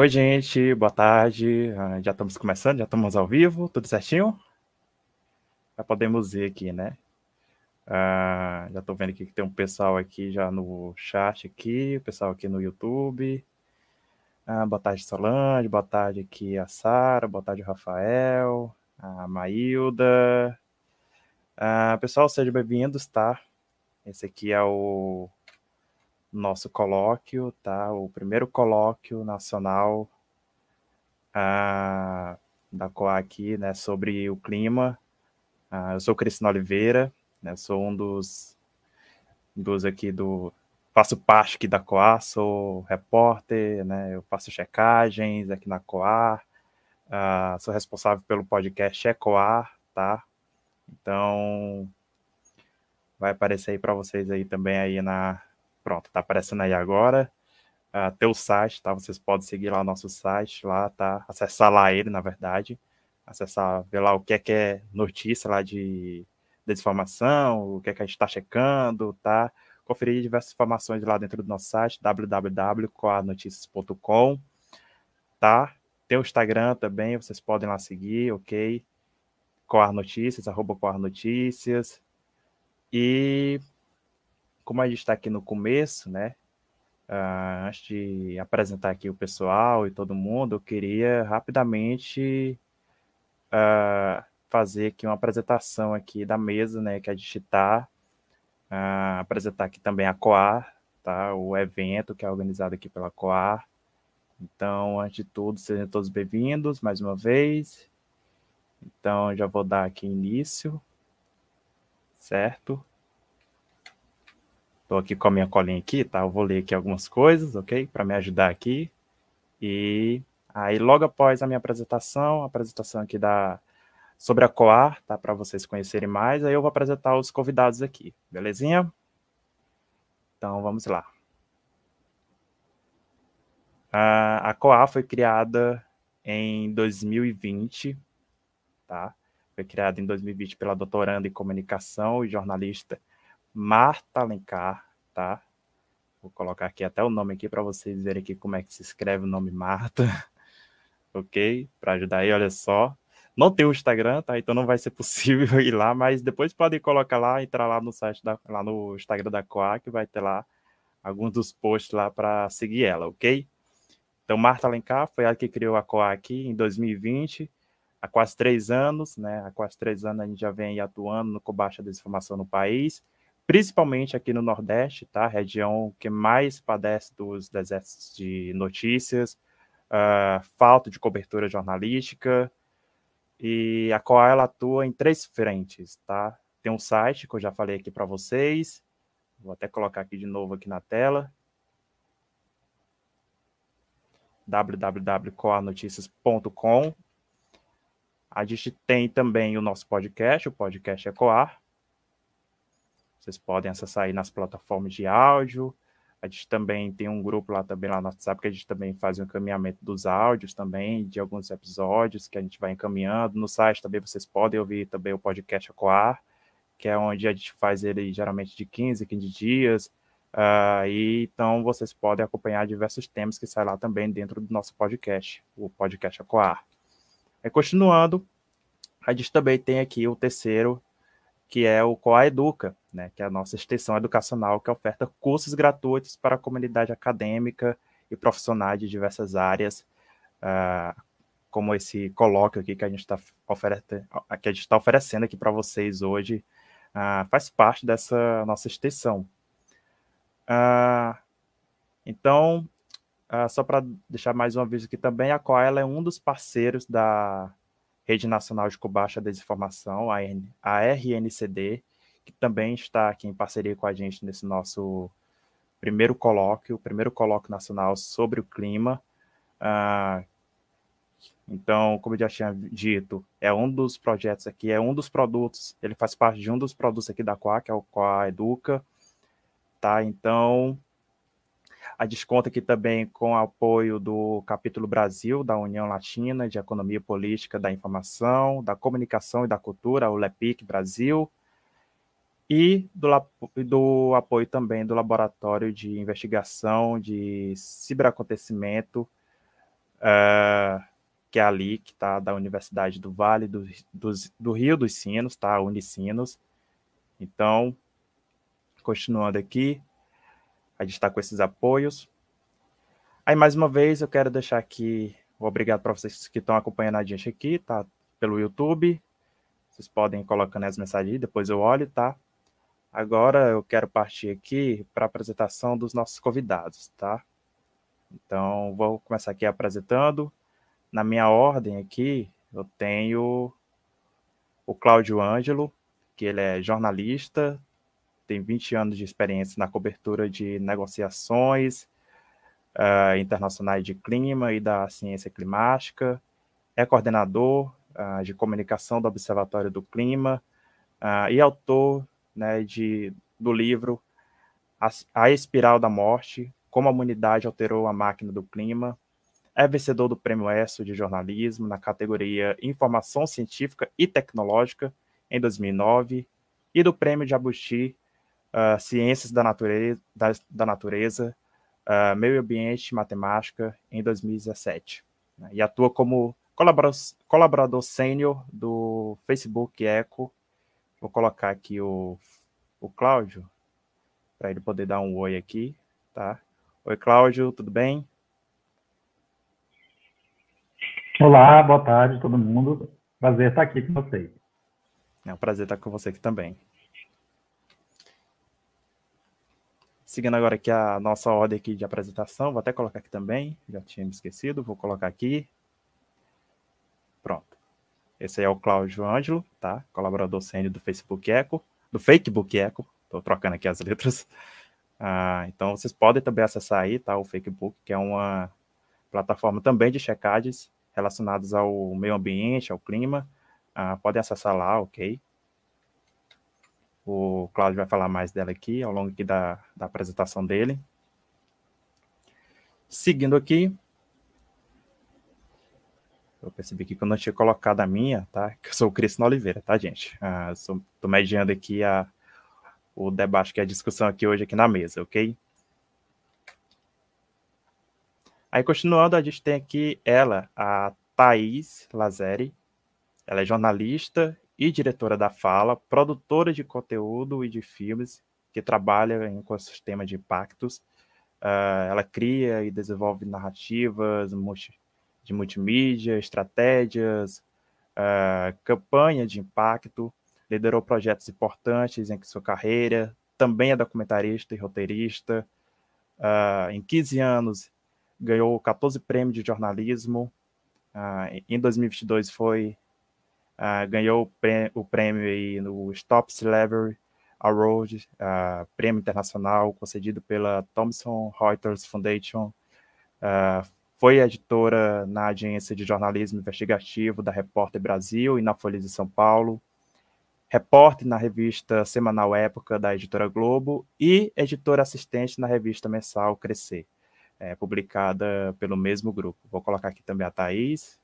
Oi, gente, boa tarde. Ah, já estamos começando, já estamos ao vivo, tudo certinho? Já podemos ir aqui, né? Ah, já estou vendo aqui que tem um pessoal aqui já no chat aqui, o pessoal aqui no YouTube. Ah, boa tarde, Solange, boa tarde aqui a Sara, boa tarde, Rafael, a Maílda. Ah, pessoal, sejam bem-vindos, tá? Esse aqui é o nosso colóquio, tá? O primeiro colóquio nacional ah, da aqui, né, sobre o clima. Ah, eu sou Cristina Oliveira, né, sou um dos, dos aqui do... Faço parte aqui da COA, sou repórter, né, eu faço checagens aqui na COA, ah, sou responsável pelo podcast Ecoar, tá? Então, vai aparecer aí para vocês aí também aí na, Pronto, tá aparecendo aí agora. Uh, teu site, tá? Vocês podem seguir lá o nosso site, lá, tá? Acessar lá ele, na verdade. Acessar, ver lá o que é que é notícia lá de desinformação, o que é que a gente está checando, tá? Conferir diversas informações lá dentro do nosso site, www.coarnoticias.com, tá? Tem o Instagram também, vocês podem lá seguir, ok? Coar Notícias, arroba Coar Notícias. E como a gente está aqui no começo, né? Uh, antes de apresentar aqui o pessoal e todo mundo, eu queria rapidamente uh, fazer aqui uma apresentação aqui da mesa, né? Que a gente está uh, apresentar aqui também a Coar, tá? O evento que é organizado aqui pela Coar. Então, antes de tudo, sejam todos bem-vindos mais uma vez. Então, já vou dar aqui início, certo? Estou aqui com a minha colinha aqui, tá? Eu vou ler aqui algumas coisas, ok? Para me ajudar aqui. E aí, logo após a minha apresentação, a apresentação aqui da sobre a Coar, tá? Para vocês conhecerem mais, aí eu vou apresentar os convidados aqui, belezinha? Então, vamos lá. A Coar foi criada em 2020, tá? Foi criada em 2020 pela doutoranda em comunicação e jornalista Marta Alencar, tá? Vou colocar aqui até o nome aqui para vocês verem aqui como é que se escreve o nome Marta, ok? Para ajudar aí, olha só. Não tem o Instagram, tá? Então não vai ser possível ir lá, mas depois podem colocar lá, entrar lá no site da, lá no Instagram da Coa, que vai ter lá alguns dos posts lá para seguir ela, ok? Então Marta Alencar foi ela que criou a Coa aqui em 2020, há quase três anos, né? Há quase três anos a gente já vem atuando no combate à desinformação no país principalmente aqui no Nordeste, tá? Região que mais padece dos desertos de notícias, uh, falta de cobertura jornalística, e a qual ela atua em três frentes, tá? Tem um site que eu já falei aqui para vocês, vou até colocar aqui de novo aqui na tela, www.coarnoticias.com. A gente tem também o nosso podcast, o podcast Ecoar, vocês podem acessar aí nas plataformas de áudio. A gente também tem um grupo lá também lá no WhatsApp que a gente também faz o encaminhamento dos áudios também, de alguns episódios que a gente vai encaminhando. No site também vocês podem ouvir também o podcast Acoar, que é onde a gente faz ele geralmente de 15, 15 dias. Uh, e então vocês podem acompanhar diversos temas que saem lá também dentro do nosso podcast, o podcast Acoar. E continuando, a gente também tem aqui o terceiro, que é o Coa Educa, né, que é a nossa extensão educacional que oferta cursos gratuitos para a comunidade acadêmica e profissionais de diversas áreas, uh, como esse colóquio aqui que a gente está tá oferecendo aqui para vocês hoje, uh, faz parte dessa nossa extensão. Uh, então, só para deixar mais uma vez aqui também, a COA é um dos parceiros da Rede Nacional de Combate à Desinformação, a RNCD, que também está aqui em parceria com a gente nesse nosso primeiro colóquio, primeiro colóquio nacional sobre o clima. Ah, então, como eu já tinha dito, é um dos projetos aqui, é um dos produtos, ele faz parte de um dos produtos aqui da Coa, que é o Coa Educa, tá? Então, a desconta aqui também com apoio do capítulo Brasil da União Latina de Economia Política da Informação, da Comunicação e da Cultura, o LEPIC Brasil, e do, do apoio também do Laboratório de Investigação de Ciberacontecimento uh, que é ali, que está da Universidade do Vale do, do, do Rio dos Sinos, tá? Unicinos. Então, continuando aqui, a gente está com esses apoios. Aí, mais uma vez, eu quero deixar aqui obrigado para vocês que estão acompanhando a gente aqui, tá? Pelo YouTube. Vocês podem ir colocando as mensagens, depois eu olho, tá? Agora eu quero partir aqui para a apresentação dos nossos convidados, tá? Então, vou começar aqui apresentando. Na minha ordem aqui, eu tenho o Cláudio Ângelo, que ele é jornalista, tem 20 anos de experiência na cobertura de negociações uh, internacionais de clima e da ciência climática, é coordenador uh, de comunicação do Observatório do Clima uh, e autor né, de, do livro a, a Espiral da Morte, como a humanidade alterou a máquina do clima, é vencedor do Prêmio ESSO de Jornalismo na categoria Informação Científica e Tecnológica em 2009 e do Prêmio de Abuti uh, Ciências da Natureza, da, da natureza uh, Meio Ambiente e Matemática em 2017. Né, e atua como colaborador, colaborador sênior do Facebook Eco. Vou colocar aqui o, o Cláudio, para ele poder dar um oi aqui, tá? Oi, Cláudio, tudo bem? Olá, boa tarde todo mundo. Prazer estar aqui com vocês. É um prazer estar com você aqui também. Seguindo agora aqui a nossa ordem aqui de apresentação, vou até colocar aqui também, já tinha me esquecido, vou colocar aqui. Pronto. Esse aí é o Cláudio Ângelo, tá? Colaborador sênior do Facebook Eco, do Fakebook Eco, estou trocando aqui as letras. Ah, então vocês podem também acessar aí, tá? O Fakebook, que é uma plataforma também de checagens relacionados ao meio ambiente, ao clima, uh, podem acessar lá, ok? O Cláudio vai falar mais dela aqui, ao longo aqui da, da apresentação dele. Seguindo aqui, eu percebi que eu não tinha colocado a minha, tá? Que eu sou o Cristiano Oliveira, tá, gente? Estou uh, mediando aqui a, o debate, que é a discussão aqui hoje aqui na mesa, ok? Aí, continuando, a gente tem aqui ela, a Thaís Lazeri. Ela é jornalista e diretora da Fala, produtora de conteúdo e de filmes, que trabalha em ecossistema de impactos. Uh, ela cria e desenvolve narrativas multi, de multimídia, estratégias, uh, campanha de impacto, liderou projetos importantes em sua carreira, também é documentarista e roteirista. Uh, em 15 anos, ganhou 14 prêmios de jornalismo. Uh, em 2022 foi uh, ganhou o prêmio aí no Stop Celebrity Award, uh, prêmio internacional concedido pela Thomson Reuters Foundation. foi editora na agência de jornalismo investigativo da Repórter Brasil e na Folha de São Paulo. Repórter na revista semanal Época da editora Globo e editora assistente na revista mensal Crescer é, publicada pelo mesmo grupo. Vou colocar aqui também a Thaís,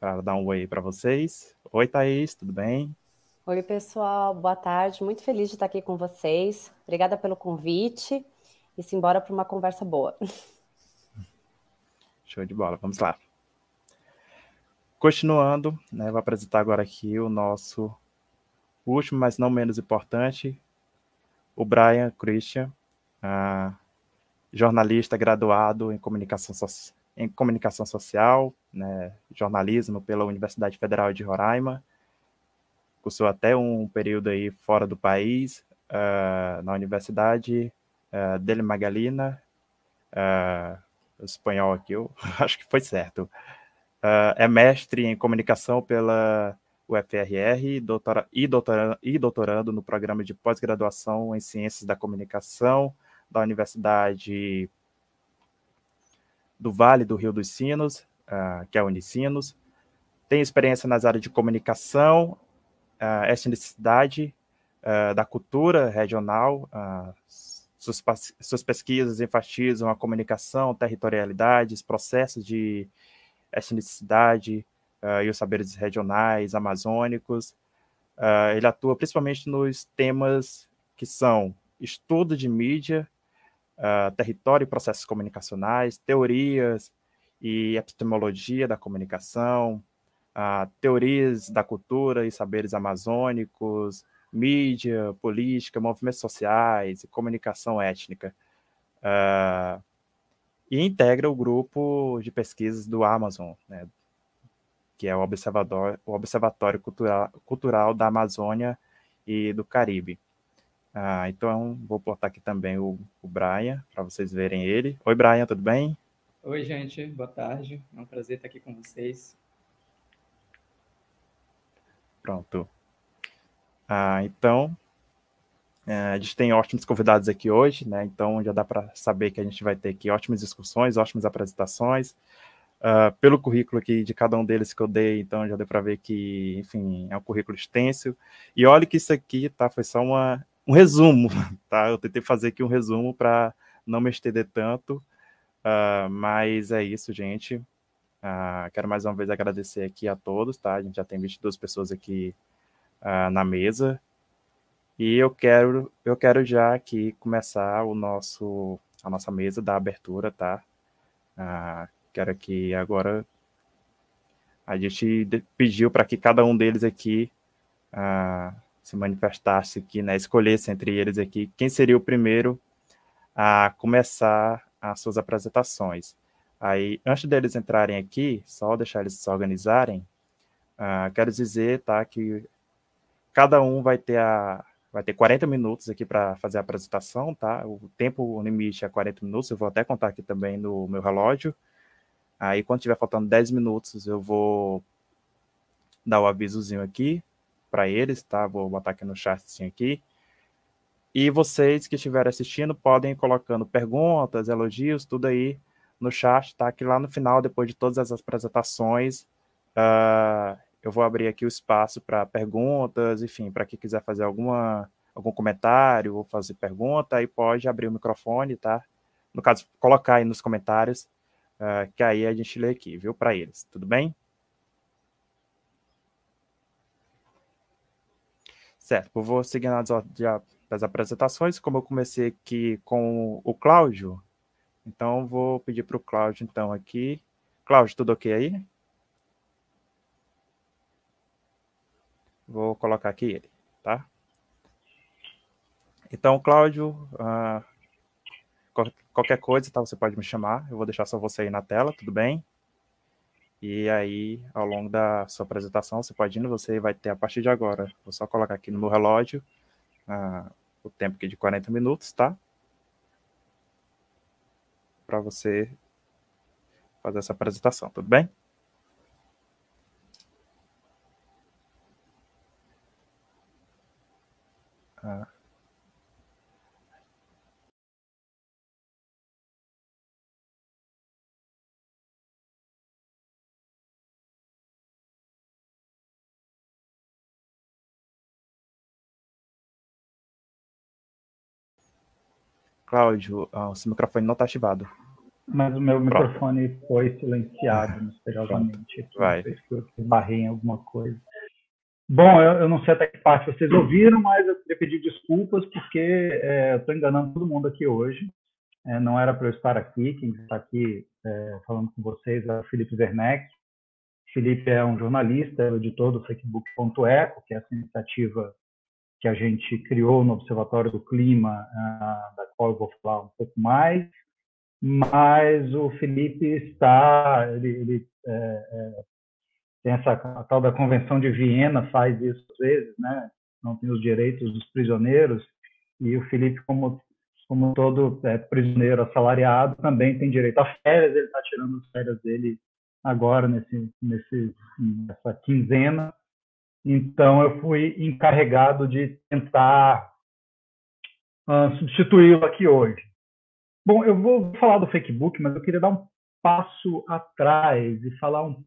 para dar um oi para vocês. Oi, Thaís, tudo bem? Oi, pessoal, boa tarde. Muito feliz de estar aqui com vocês. Obrigada pelo convite e simbora para uma conversa boa. Show de bola, vamos lá. Continuando, né, vou apresentar agora aqui o nosso último, mas não menos importante, o Brian Christian. Ah, jornalista graduado em comunicação, so em comunicação social, né, jornalismo pela Universidade Federal de Roraima, cursou até um período aí fora do país, uh, na Universidade uh, dele Magalina, uh, espanhol aqui, eu acho que foi certo. Uh, é mestre em comunicação pela UFRR doutora, e, doutora, e doutorando no programa de pós-graduação em Ciências da Comunicação da Universidade do Vale do Rio dos Sinos, uh, que é a Unicinos. Tem experiência nas áreas de comunicação, uh, etnicidade, uh, da cultura regional. Suas, suas pesquisas enfatizam a comunicação, territorialidades, processos de etnicidade e os saberes regionais, amazônicos. ele atua principalmente nos temas que são estudo de mídia, uh, território e processos comunicacionais, teorias e epistemologia da comunicação, teorias da cultura e saberes amazônicos, mídia, política, movimentos sociais e comunicação étnica. Uh, e integra o grupo de pesquisas do Amazon, né, que é o o Observatório Cultural, Cultural da Amazônia e do Caribe. Ah, então, vou botar aqui também o, o Brian, para vocês verem ele. Oi, Brian, tudo bem? Oi, gente, boa tarde. É um prazer estar aqui com vocês. Pronto. Ah, então, é, a gente tem ótimos convidados aqui hoje, né? Então já dá para saber que a gente vai ter aqui ótimas discussões, ótimas apresentações. Uh, pelo currículo aqui de cada um deles que eu dei, então já deu para ver que, enfim, é um currículo extenso. E olha que isso aqui, tá? Foi só uma, um resumo, tá? Eu tentei fazer aqui um resumo para não me estender tanto, uh, mas é isso, gente. Uh, quero mais uma vez agradecer aqui a todos, tá? A gente já tem 22 pessoas aqui na mesa. E eu quero, eu quero já aqui começar o nosso, a nossa mesa da abertura, tá? Quero que agora a gente pediu para que cada um deles aqui uh, se manifestasse aqui, né, escolhesse entre eles aqui quem seria o primeiro a começar as suas apresentações. Aí, antes deles entrarem aqui, só deixar eles se organizarem, uh, quero dizer, tá, que cada um vai ter a vai ter 40 minutos aqui para fazer a apresentação, tá? O tempo limite é 40 minutos, eu vou até contar aqui também no meu relógio. Aí, quando tiver faltando 10 minutos, eu vou dar o avisozinho aqui para eles, tá? Vou botar aqui no chatzinho aqui. E vocês que estiverem assistindo podem ir colocando perguntas, elogios, tudo aí no chat, tá? Que lá no final, depois de todas as apresentações, uh, eu vou abrir aqui o espaço para perguntas, enfim, para quem quiser fazer alguma, algum comentário ou fazer pergunta, aí pode abrir o microfone, tá? No caso, colocar aí nos comentários uh, que aí a gente lê aqui, viu, para eles. Tudo bem? Certo, eu vou seguir nas das apresentações, como eu comecei aqui com o Cláudio, então vou pedir para o Cláudio, então, aqui. Cláudio, tudo ok aí? Vou colocar aqui ele, tá? Então, Cláudio, uh, Qualquer coisa, tá? Você pode me chamar. Eu vou deixar só você aí na tela, tudo bem? E aí, ao longo da sua apresentação, você pode ir, você vai ter a partir de agora. Vou só colocar aqui no meu relógio uh, o tempo aqui de 40 minutos, tá? Para você fazer essa apresentação, tudo bem? Uh. Cláudio, o seu microfone não está ativado. Mas o meu Pronto. microfone foi silenciado misteriosamente. Vai. Eu barrei em alguma coisa. Bom, eu, eu, não sei até que parte vocês ouviram, mas eu queria pedir desculpas porque é, eu estou enganando todo mundo aqui hoje. É, não era para eu estar aqui. Quem está aqui é, falando com vocês é o Felipe Werneck. Felipe é um jornalista, é editor do Facebook.eco, que é essa iniciativa que a gente criou no Observatório do Clima, ah, da qual eu vou falar um pouco mais, mas o Felipe está, ele, ele é, é, tem essa a tal da Convenção de Viena faz isso às vezes, né? Não tem os direitos dos prisioneiros e o Felipe como como todo é, prisioneiro assalariado também tem direito a férias, ele está tirando as férias dele agora nesse nesse nessa quinzena então, eu fui encarregado de tentar uh, substituí-lo aqui hoje. Bom, eu vou falar do Facebook, mas eu queria dar um passo atrás e falar um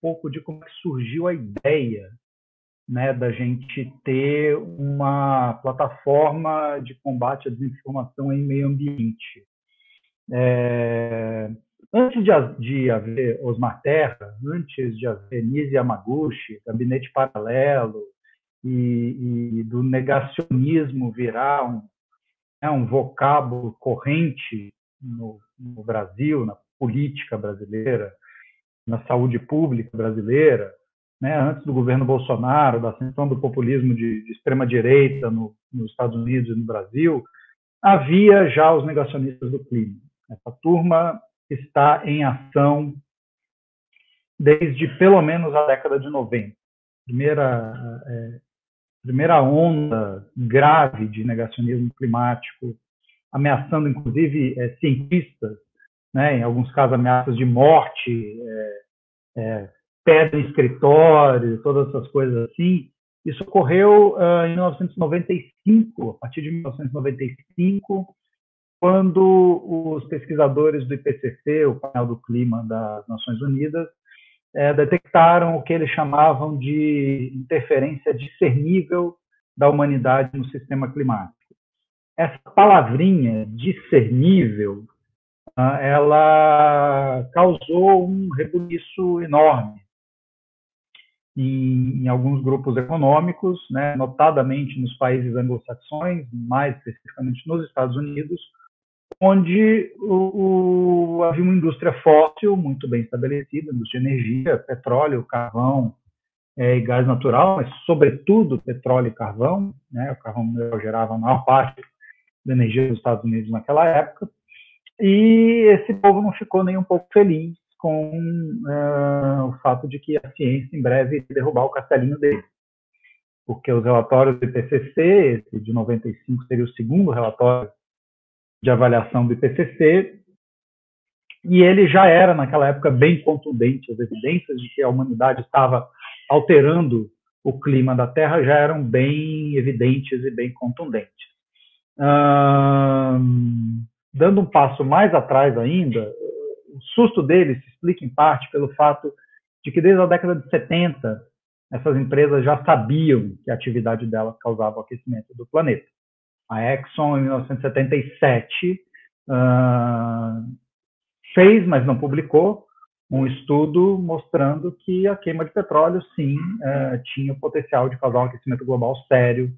pouco de como é surgiu a ideia né, da gente ter uma plataforma de combate à desinformação em meio ambiente. É, Antes de, de haver Osmar Terra, antes de haver Nise Yamaguchi, Gabinete Paralelo, e, e do negacionismo virar um, né, um vocábulo corrente no, no, Brasil, na política brasileira, na saúde pública brasileira, né, antes do governo Bolsonaro, da ascensão do populismo de, de extrema-direita no, nos Estados Unidos e no Brasil, havia já os negacionistas do clima. Essa turma está em ação desde pelo menos a década de 90. Primeira, é, primeira onda grave de negacionismo climático, ameaçando inclusive é, cientistas, né, em alguns casos ameaças de morte, é, é pedra em escritório, todas essas coisas assim. Isso ocorreu uh, em 1995, a partir de 1995, quando os pesquisadores do IPCC, o painel do clima das Nações Unidas, é, detectaram o que eles chamavam de interferência discernível da humanidade no sistema climático. Essa palavrinha discernível, uh, ela causou um rebuliço enorme em, em alguns grupos econômicos, né, notadamente nos países anglo-saxões, mais especificamente nos Estados Unidos, onde o, o, havia uma indústria fóssil muito bem estabelecida, indústria de energia, petróleo, carvão é, e gás natural, mas sobretudo petróleo e carvão. Né, o carvão gerava a maior parte da energia dos Estados Unidos naquela época. E esse povo não ficou nem um pouco feliz com uh, o fato de que a ciência em breve ia derrubar o castelinho dele. Porque os relatórios do IPCC, esse de 95 seria o segundo relatório de avaliação do IPCC, e ele já era, naquela época, bem contundente. As evidências de que a humanidade estava alterando o clima da Terra já eram bem evidentes e bem contundentes. dando um passo mais atrás ainda, o susto deles se explica em parte pelo fato de que desde a década de 70 essas empresas já sabiam que a atividade delas causava o aquecimento do planeta. A Exxon, em 1977, uh, fez, mas não publicou, um estudo mostrando que a queima de petróleo, sim, uh, tinha o potencial de causar um aquecimento global sério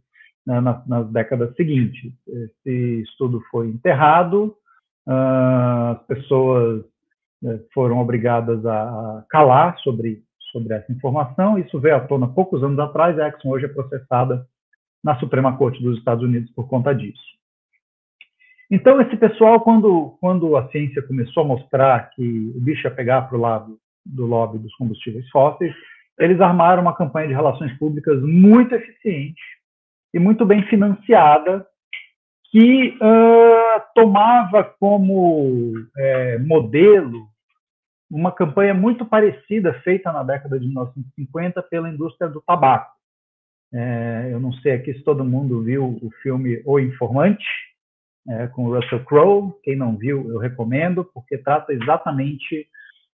uh, nas, nas, décadas seguintes. Esse estudo foi enterrado, ah, as pessoas né, foram obrigadas a calar sobre, sobre essa informação. Isso veio à tona poucos anos atrás. A Exxon hoje é processada na Suprema Corte dos Estados Unidos por conta disso. Então, esse pessoal, quando, quando a ciência começou a mostrar que o bicho ia pegar para o lado do lobby dos combustíveis fósseis, eles armaram uma campanha de relações públicas muito eficiente e muito bem financiada, que uh, tomava como é, modelo uma campanha muito parecida feita na década de 1950 pela indústria do tabaco. É, eu não sei aqui se todo mundo viu o filme O Informante, é, com Russell Crowe. Quem não viu, eu recomendo, porque trata exatamente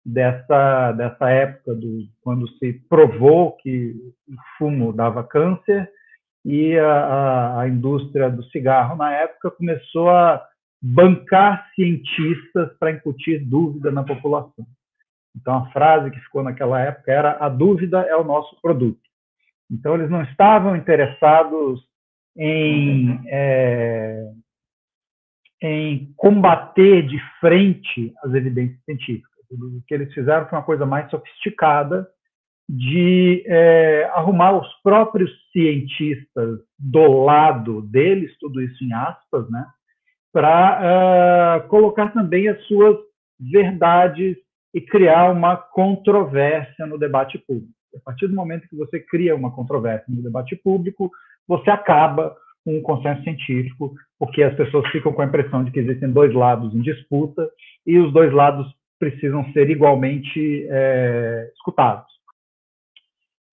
dessa, dessa época, do, quando se provou que o fumo dava câncer e a, a, indústria do cigarro, na época, começou a bancar cientistas para incutir dúvida na população. Então, a frase que ficou naquela época era: a dúvida é o nosso produto. Então, eles não estavam interessados em, é, em combater de frente as evidências científicas. O que eles fizeram foi uma coisa mais sofisticada de é, arrumar os próprios cientistas do lado deles, tudo isso em aspas, né, para uh, é, colocar também as suas verdades e criar uma controvérsia no debate público. A partir do momento que você cria uma controvérsia no debate público, você acaba com um consenso científico, porque as pessoas ficam com a impressão de que existem dois lados em disputa e os dois lados precisam ser igualmente é, escutados.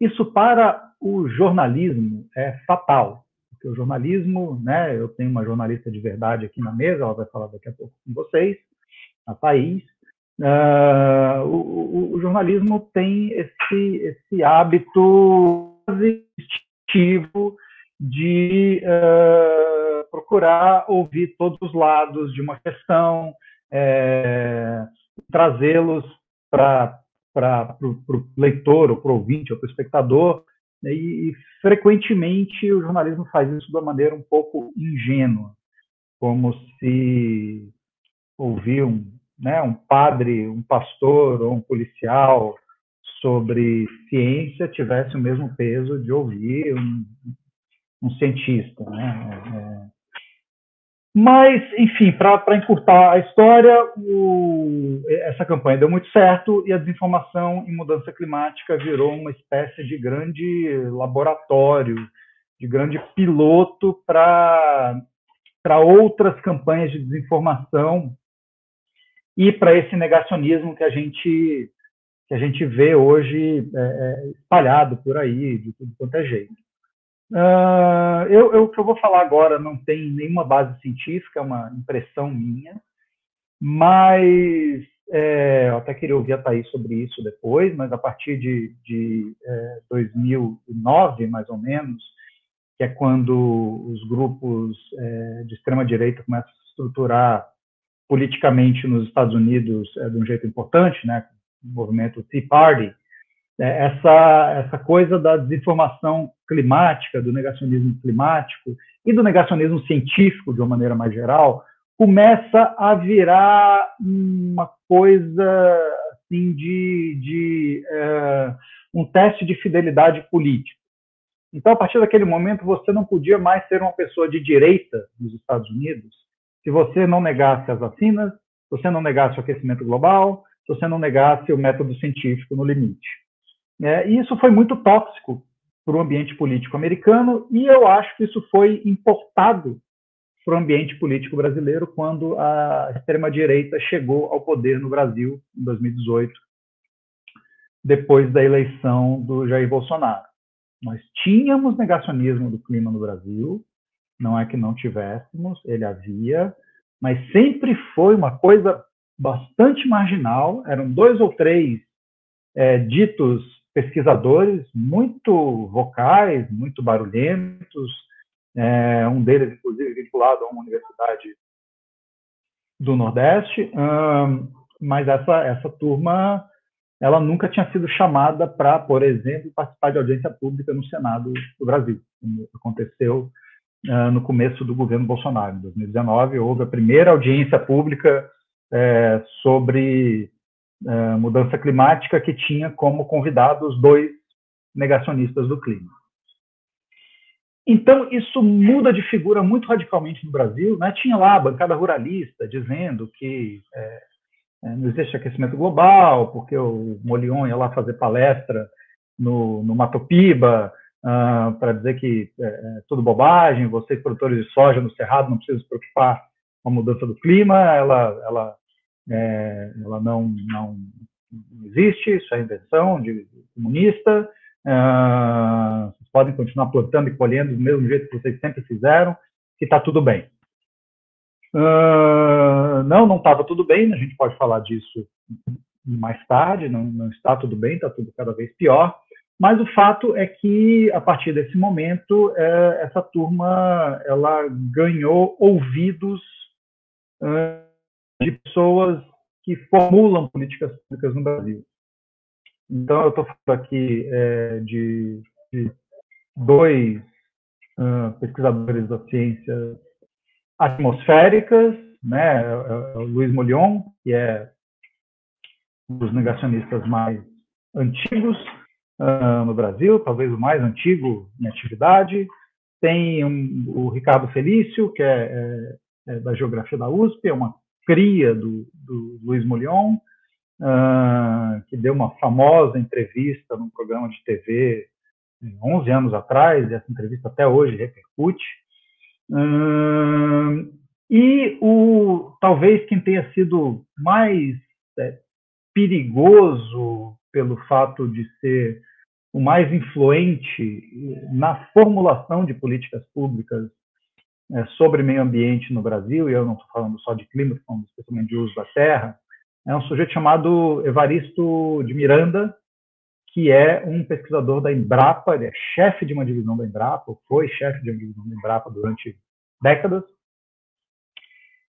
Isso para o jornalismo é fatal, porque o jornalismo, né, eu tenho uma jornalista de verdade aqui na mesa, ela vai falar daqui a pouco com vocês, a Thaís, Uh, o, o, jornalismo tem esse, esse hábito instintivo de uh, procurar ouvir todos os lados de uma questão, é, trazê-los para o leitor, ou para o ouvinte, ou para o espectador, né, e, e frequentemente o jornalismo faz isso de uma maneira um pouco ingênua, como se ouvir um né, um padre, um pastor ou um policial sobre ciência tivesse o mesmo peso de ouvir um, um cientista. Né? É, é. mas, enfim, para encurtar a história, o, essa campanha deu muito certo e a desinformação em mudança climática virou uma espécie de grande laboratório, de grande piloto para outras campanhas de desinformação e para esse negacionismo que a gente que a gente vê hoje é, é, espalhado por aí de tudo quanto é jeito. Uh, eu, eu, o que eu vou falar agora não tem nenhuma base científica, é uma impressão minha, mas é, eu até queria ouvir a Thaís sobre isso depois, mas a partir de, de é, 2009, mais ou menos, que é quando os grupos é, de extrema-direita começam a se estruturar politicamente nos Estados Unidos é, de um jeito importante, né? O movimento Tea Party, é, essa essa coisa da desinformação climática, do negacionismo climático e do negacionismo científico de uma maneira mais geral, começa a virar uma coisa assim de, de é, um teste de fidelidade política. Então, a partir daquele momento, você não podia mais ser uma pessoa de direita nos Estados Unidos se você não negasse as vacinas, se você não negasse o aquecimento global, se você não negasse o método científico no limite. É, e isso foi muito tóxico para o ambiente político americano e eu acho que isso foi importado para o ambiente político brasileiro quando a extrema-direita chegou ao poder no Brasil em 2018, depois da eleição do Jair Bolsonaro. Nós tínhamos negacionismo do clima no Brasil, não é que não tivéssemos, ele havia, mas sempre foi uma coisa bastante marginal. Eram dois ou três é, ditos pesquisadores muito vocais, muito barulhentos, é, um deles, inclusive, vinculado a uma universidade do Nordeste, mas essa, essa turma ela nunca tinha sido chamada para, por exemplo, participar de audiência pública no Senado do Brasil, como aconteceu uh, no começo do governo Bolsonaro. Em 2019, houve a primeira audiência pública uh, sobre uh, mudança climática que tinha como convidados dois negacionistas do clima. Então, isso muda de figura muito radicalmente no Brasil. Né? Tinha lá a bancada ruralista dizendo que é, não existe aquecimento global, porque o Molion ia lá fazer palestra no, no Matopiba, uh, para dizer que é, é, tudo bobagem, vocês produtores de soja no Cerrado não precisam se preocupar com a mudança do clima, ela, ela, é, ela não, não existe, isso é invenção de comunista, uh, vocês podem continuar plantando e colhendo do mesmo jeito que vocês sempre fizeram, que está tudo bem. Uh, não, não estava tudo bem, a gente pode falar disso mais tarde, não, não está tudo bem, está tudo cada vez pior. Mas o fato é que, a partir desse momento, é, essa turma ela ganhou ouvidos é, de pessoas que formulam políticas públicas no Brasil. Então, eu estou falando aqui é, de, de, dois uh, pesquisadores da ciência atmosféricas, né, é, é o Luiz Molion, que é um dos negacionistas mais antigos, uh, no Brasil, talvez o mais antigo em atividade. Tem um, o Ricardo Felício, que é, é, é, da Geografia da USP, é uma cria do, do Luiz Molion, uh, que deu uma famosa entrevista num programa de TV 11 anos atrás, e essa entrevista até hoje repercute. Uh, e o talvez quem tenha sido mais é, perigoso pelo fato de ser o mais influente na formulação de políticas públicas é, sobre meio ambiente no Brasil, e eu não estou falando só de clima, estou falando especialmente de uso da terra, é um sujeito chamado Evaristo de Miranda, que é um pesquisador da Embrapa, ele é chefe de uma divisão da Embrapa, foi chefe de uma divisão da Embrapa durante décadas,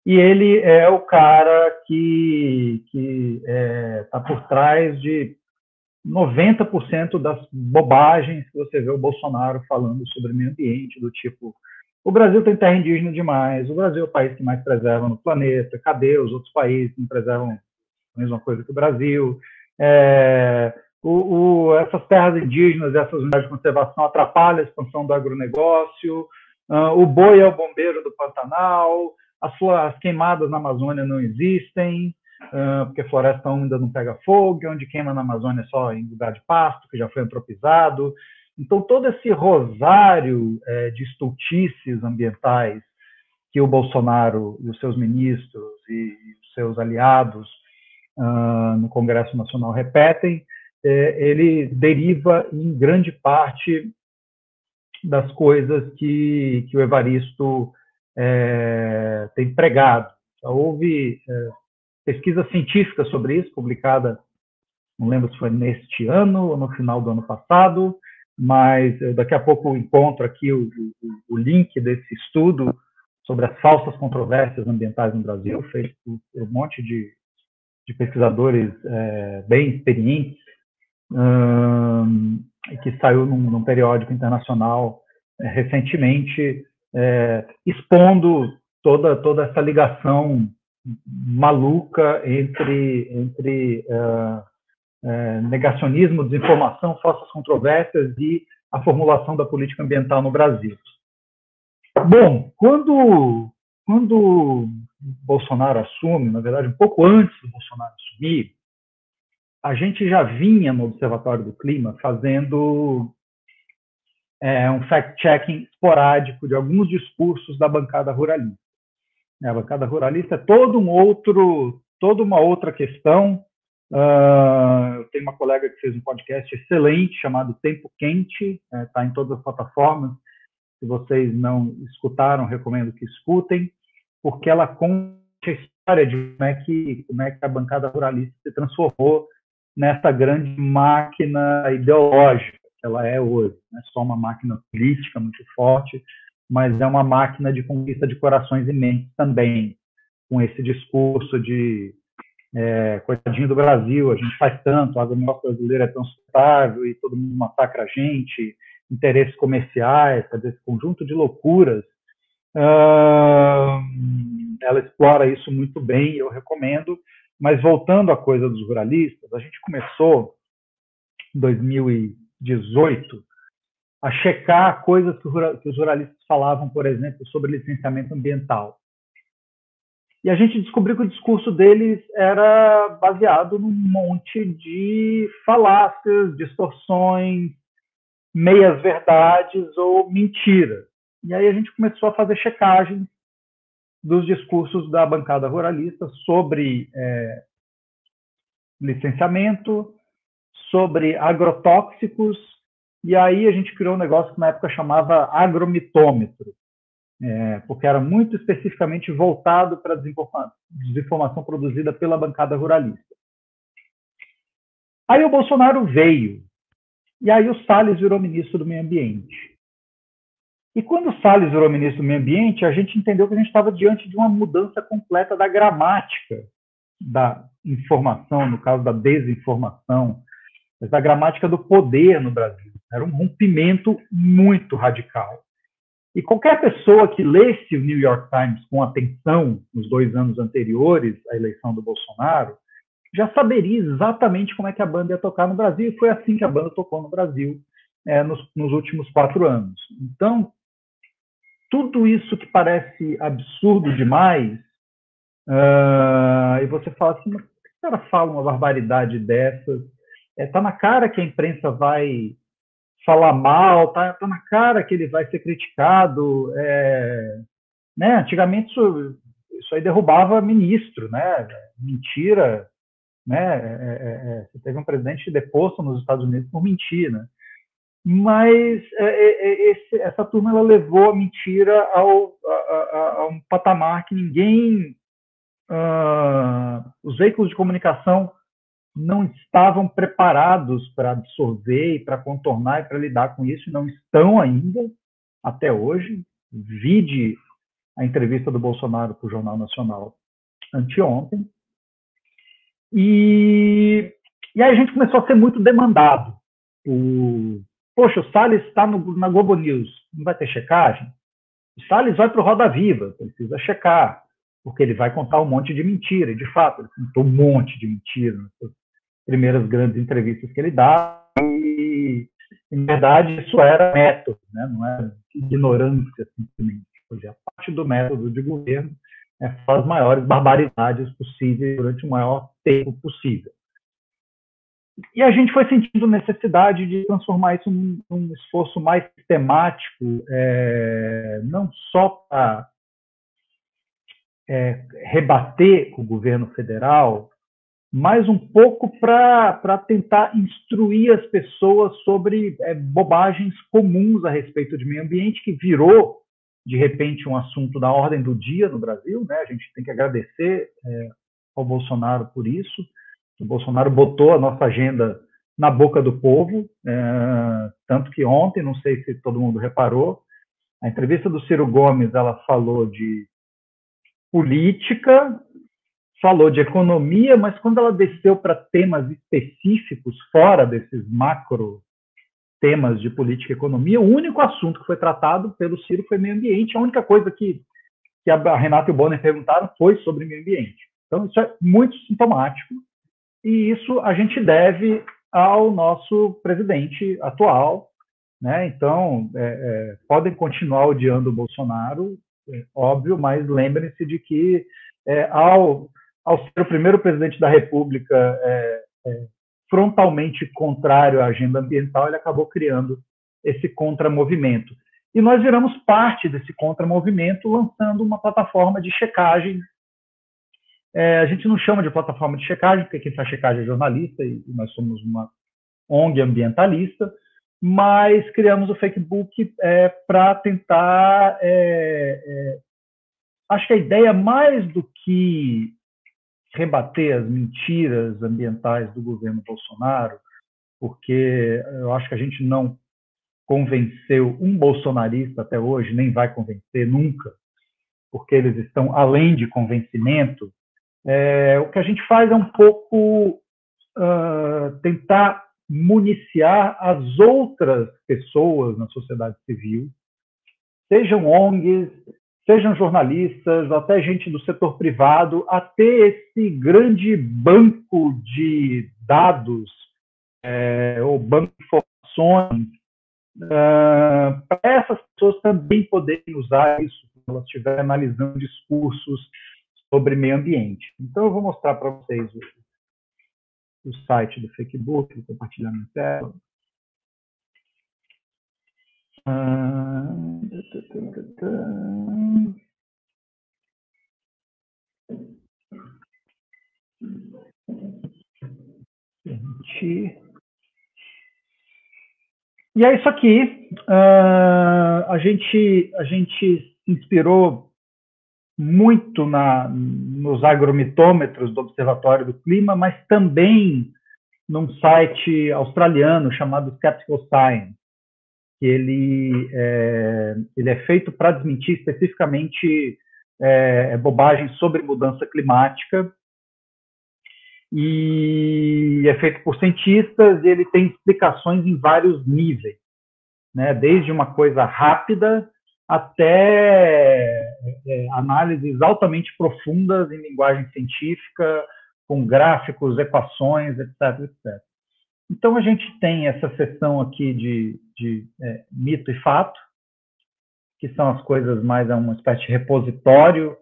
e ele é o cara que está é, tá por trás de 90% das bobagens que você vê o Bolsonaro falando sobre meio ambiente, do tipo o Brasil tem terra indígena demais, o Brasil é o país que mais preserva no planeta, cadê os outros países que não preservam a mesma coisa que o Brasil? É, o, o, essas terras indígenas, essas unidades de conservação atrapalham a expansão do agronegócio, uh, o boi é o bombeiro do Pantanal, as, as queimadas na Amazônia não existem, porque floresta úmida não pega fogo, onde queima na Amazônia é só em lugar de pasto, que já foi antropizado. Então, todo esse rosário é, de estultices ambientais que o Bolsonaro e os seus ministros e os seus aliados uh, no Congresso Nacional repetem, é, ele deriva em grande parte das coisas que, que o Evaristo é, tem pregado. Houve é, pesquisa científica sobre isso, publicada, não lembro se foi neste ano ou no final do ano passado, mas daqui a pouco encontro aqui o, o, o, link desse estudo sobre as falsas controvérsias ambientais no Brasil, feito por um monte de, de pesquisadores é, bem experientes, um, que saiu num, num periódico internacional é, recentemente, é, expondo toda, toda essa ligação maluca entre, entre uh, é, negacionismo, desinformação, falsas controvérsias e a formulação da política ambiental no Brasil. Bom, quando, quando Bolsonaro assume, na verdade, um pouco antes do Bolsonaro assumir, a gente já vinha no Observatório do Clima fazendo é, um fact-checking esporádico de alguns discursos da bancada ruralista. A bancada ruralista é todo um outro, toda uma outra questão Uh, eu tenho uma colega que fez um podcast excelente chamado Tempo Quente, está é, em todas as plataformas. Se vocês não escutaram, recomendo que escutem, porque ela conta a história de como é que, como é que a bancada ruralista se transformou nessa grande máquina ideológica que ela é hoje. É só uma máquina política muito forte, mas é uma máquina de conquista de corações e mentes também, com esse discurso de é, coitadinho do Brasil, a gente faz tanto, a agronegócio brasileiro é tão sustentável e todo mundo massacra a gente, interesses comerciais, quer esse conjunto de loucuras. Ela explora isso muito bem, eu recomendo. Mas voltando à coisa dos ruralistas, a gente começou em 2018 a checar coisas que os ruralistas falavam, por exemplo, sobre licenciamento ambiental. E a gente descobriu que o discurso deles era baseado num monte de falácias, distorções, meias-verdades ou mentiras. E aí a gente começou a fazer checagem dos discursos da bancada ruralista sobre é, licenciamento, sobre agrotóxicos, e aí a gente criou um negócio que na época chamava agromitômetro, é, porque era muito especificamente voltado para a desinformação produzida pela bancada ruralista. Aí o Bolsonaro veio, e aí o Salles virou ministro do Meio Ambiente. E quando o Salles virou ministro do Meio Ambiente, a gente entendeu que a gente estava diante de uma mudança completa da gramática da informação, no caso da desinformação, da gramática do poder no Brasil. Era um rompimento muito radical. E qualquer pessoa que lesse o New York Times com atenção nos dois anos anteriores à eleição do Bolsonaro já saberia exatamente como é que a banda ia tocar no Brasil, e foi assim que a banda tocou no Brasil é, nos, nos, últimos quatro anos. Então, tudo isso que parece absurdo demais, uh, e você fala assim, mas que cara fala uma barbaridade dessas? Está é, tá na cara que a imprensa vai falar mal, tá, tá na cara que ele vai ser criticado. É, né? Antigamente isso, isso aí derrubava ministro, né? Mentira, né? É, é, é teve um presidente deposto nos Estados Unidos por mentir, né? Mas é, esse, essa turma ela levou a mentira ao, a, a, a um patamar que ninguém, uh, os veículos de comunicação não estavam preparados para absorver e para contornar e para lidar com isso, não estão ainda, até hoje. Vide a entrevista do Bolsonaro para o Jornal Nacional anteontem. E, e aí a gente começou a ser muito demandado. O, Poxa, o Salles está na Globo News, não vai ter checagem? O Salles vai para o Roda Viva, precisa checar, porque ele vai contar um monte de mentira. E, de fato, ele contou um monte de mentira nas primeiras grandes entrevistas que ele dá. E, em verdade, isso era método, né? não era ignorância, simplesmente. Fazia parte do método de governo é, as maiores barbaridades possíveis durante o maior tempo possível. E a gente foi sentindo necessidade de transformar isso num, num esforço mais sistemático, é, não só para é, rebater o governo federal, mas um pouco para tentar instruir as pessoas sobre é, bobagens comuns a respeito de meio ambiente, que virou, de repente, um assunto da ordem do dia no Brasil. Né? A gente tem que agradecer é, ao Bolsonaro por isso o Bolsonaro botou a nossa agenda na boca do povo, é, tanto que ontem, não sei se todo mundo reparou, a entrevista do Ciro Gomes, ela falou de política, falou de economia, mas quando ela desceu para temas específicos, fora desses macro temas de política e economia, o único assunto que foi tratado pelo Ciro foi meio ambiente. A única coisa que, que a Renata e o Bonner perguntaram foi sobre meio ambiente. Então, isso é muito sintomático e isso a gente deve ao nosso presidente atual. Né? Então, é, é, podem continuar odiando o Bolsonaro, é, óbvio, mas lembrem-se de que, é, ao, ao ser o primeiro presidente da República é, é, frontalmente contrário à agenda ambiental, ele acabou criando esse contramovimento. E nós viramos parte desse contramovimento lançando uma plataforma de checagem é, a gente não chama de plataforma de checagem, porque quem faz checagem é jornalista e, nós somos uma ONG ambientalista, mas criamos o Facebook é, para tentar. É, é, acho que a ideia, mais do que rebater as mentiras ambientais do governo Bolsonaro, porque eu acho que a gente não convenceu um bolsonarista até hoje, nem vai convencer nunca, porque eles estão além de convencimento, é, o que a gente faz é um pouco uh, tentar municiar as outras pessoas na sociedade civil, sejam ONGs, sejam jornalistas, até gente do setor privado, a ter esse grande banco de dados é, ou banco de informações uh, para essas pessoas também poderem usar isso quando elas estiverem analisando discursos sobre meio ambiente. Então, eu vou mostrar para vocês o, o, site do Facebook, vou compartilhar minha tela. E é isso aqui. Uh, a gente a gente se inspirou muito na, nos agromitômetros do Observatório do Clima, mas também num site australiano chamado Skeptical Science, que ele é, ele é feito para desmentir especificamente é, é, bobagem sobre mudança climática e é feito por cientistas e ele tem explicações em vários níveis, né? Desde uma coisa rápida até é, análises altamente profundas em linguagem científica, com gráficos, equações, etc, etc. Então, a gente tem essa seção aqui de, de é, mito e fato, que são as coisas mais, é uma espécie de repositório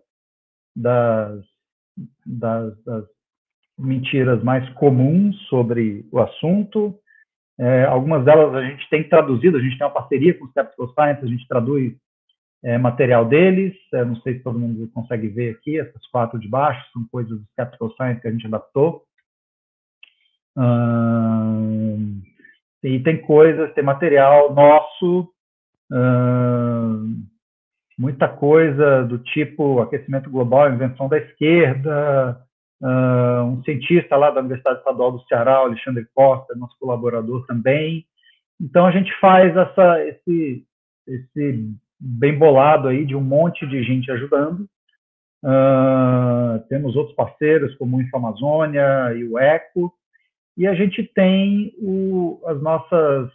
das, das, das mentiras mais comuns sobre o assunto. É, algumas delas a gente tem traduzido, a gente tem uma parceria com o Skeptical Science, a gente traduz é, material deles. É, não sei se todo mundo consegue ver aqui, essas quatro de baixo são coisas do Capital Science que a gente adaptou. E tem coisas, tem material nosso, muita coisa do tipo aquecimento global, invenção da esquerda, um cientista lá da Universidade Estadual do Ceará, Alexandre Costa, nosso colaborador também. Então a gente faz essa, esse, esse bem bolado aí de um monte de gente ajudando. Uh, temos outros parceiros como o Infamazônia e o Eco, e a gente tem o, as nossas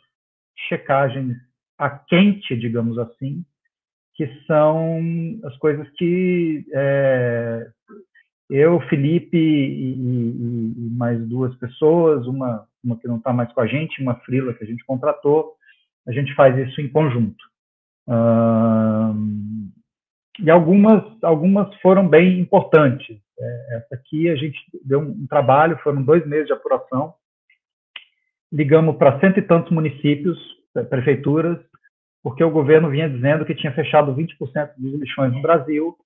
checagens a quente, digamos assim, que são as coisas que é, eu, Felipe e, e, e, mais duas pessoas, uma, uma que não está mais com a gente, uma frila que a gente contratou, a gente faz isso em conjunto. e algumas, algumas foram bem importantes. É, essa aqui a gente deu um trabalho, foram dois meses de apuração. Ligamos para cento e tantos municípios, prefeituras, porque o governo vinha dizendo que tinha fechado 20% dos lixões no Brasil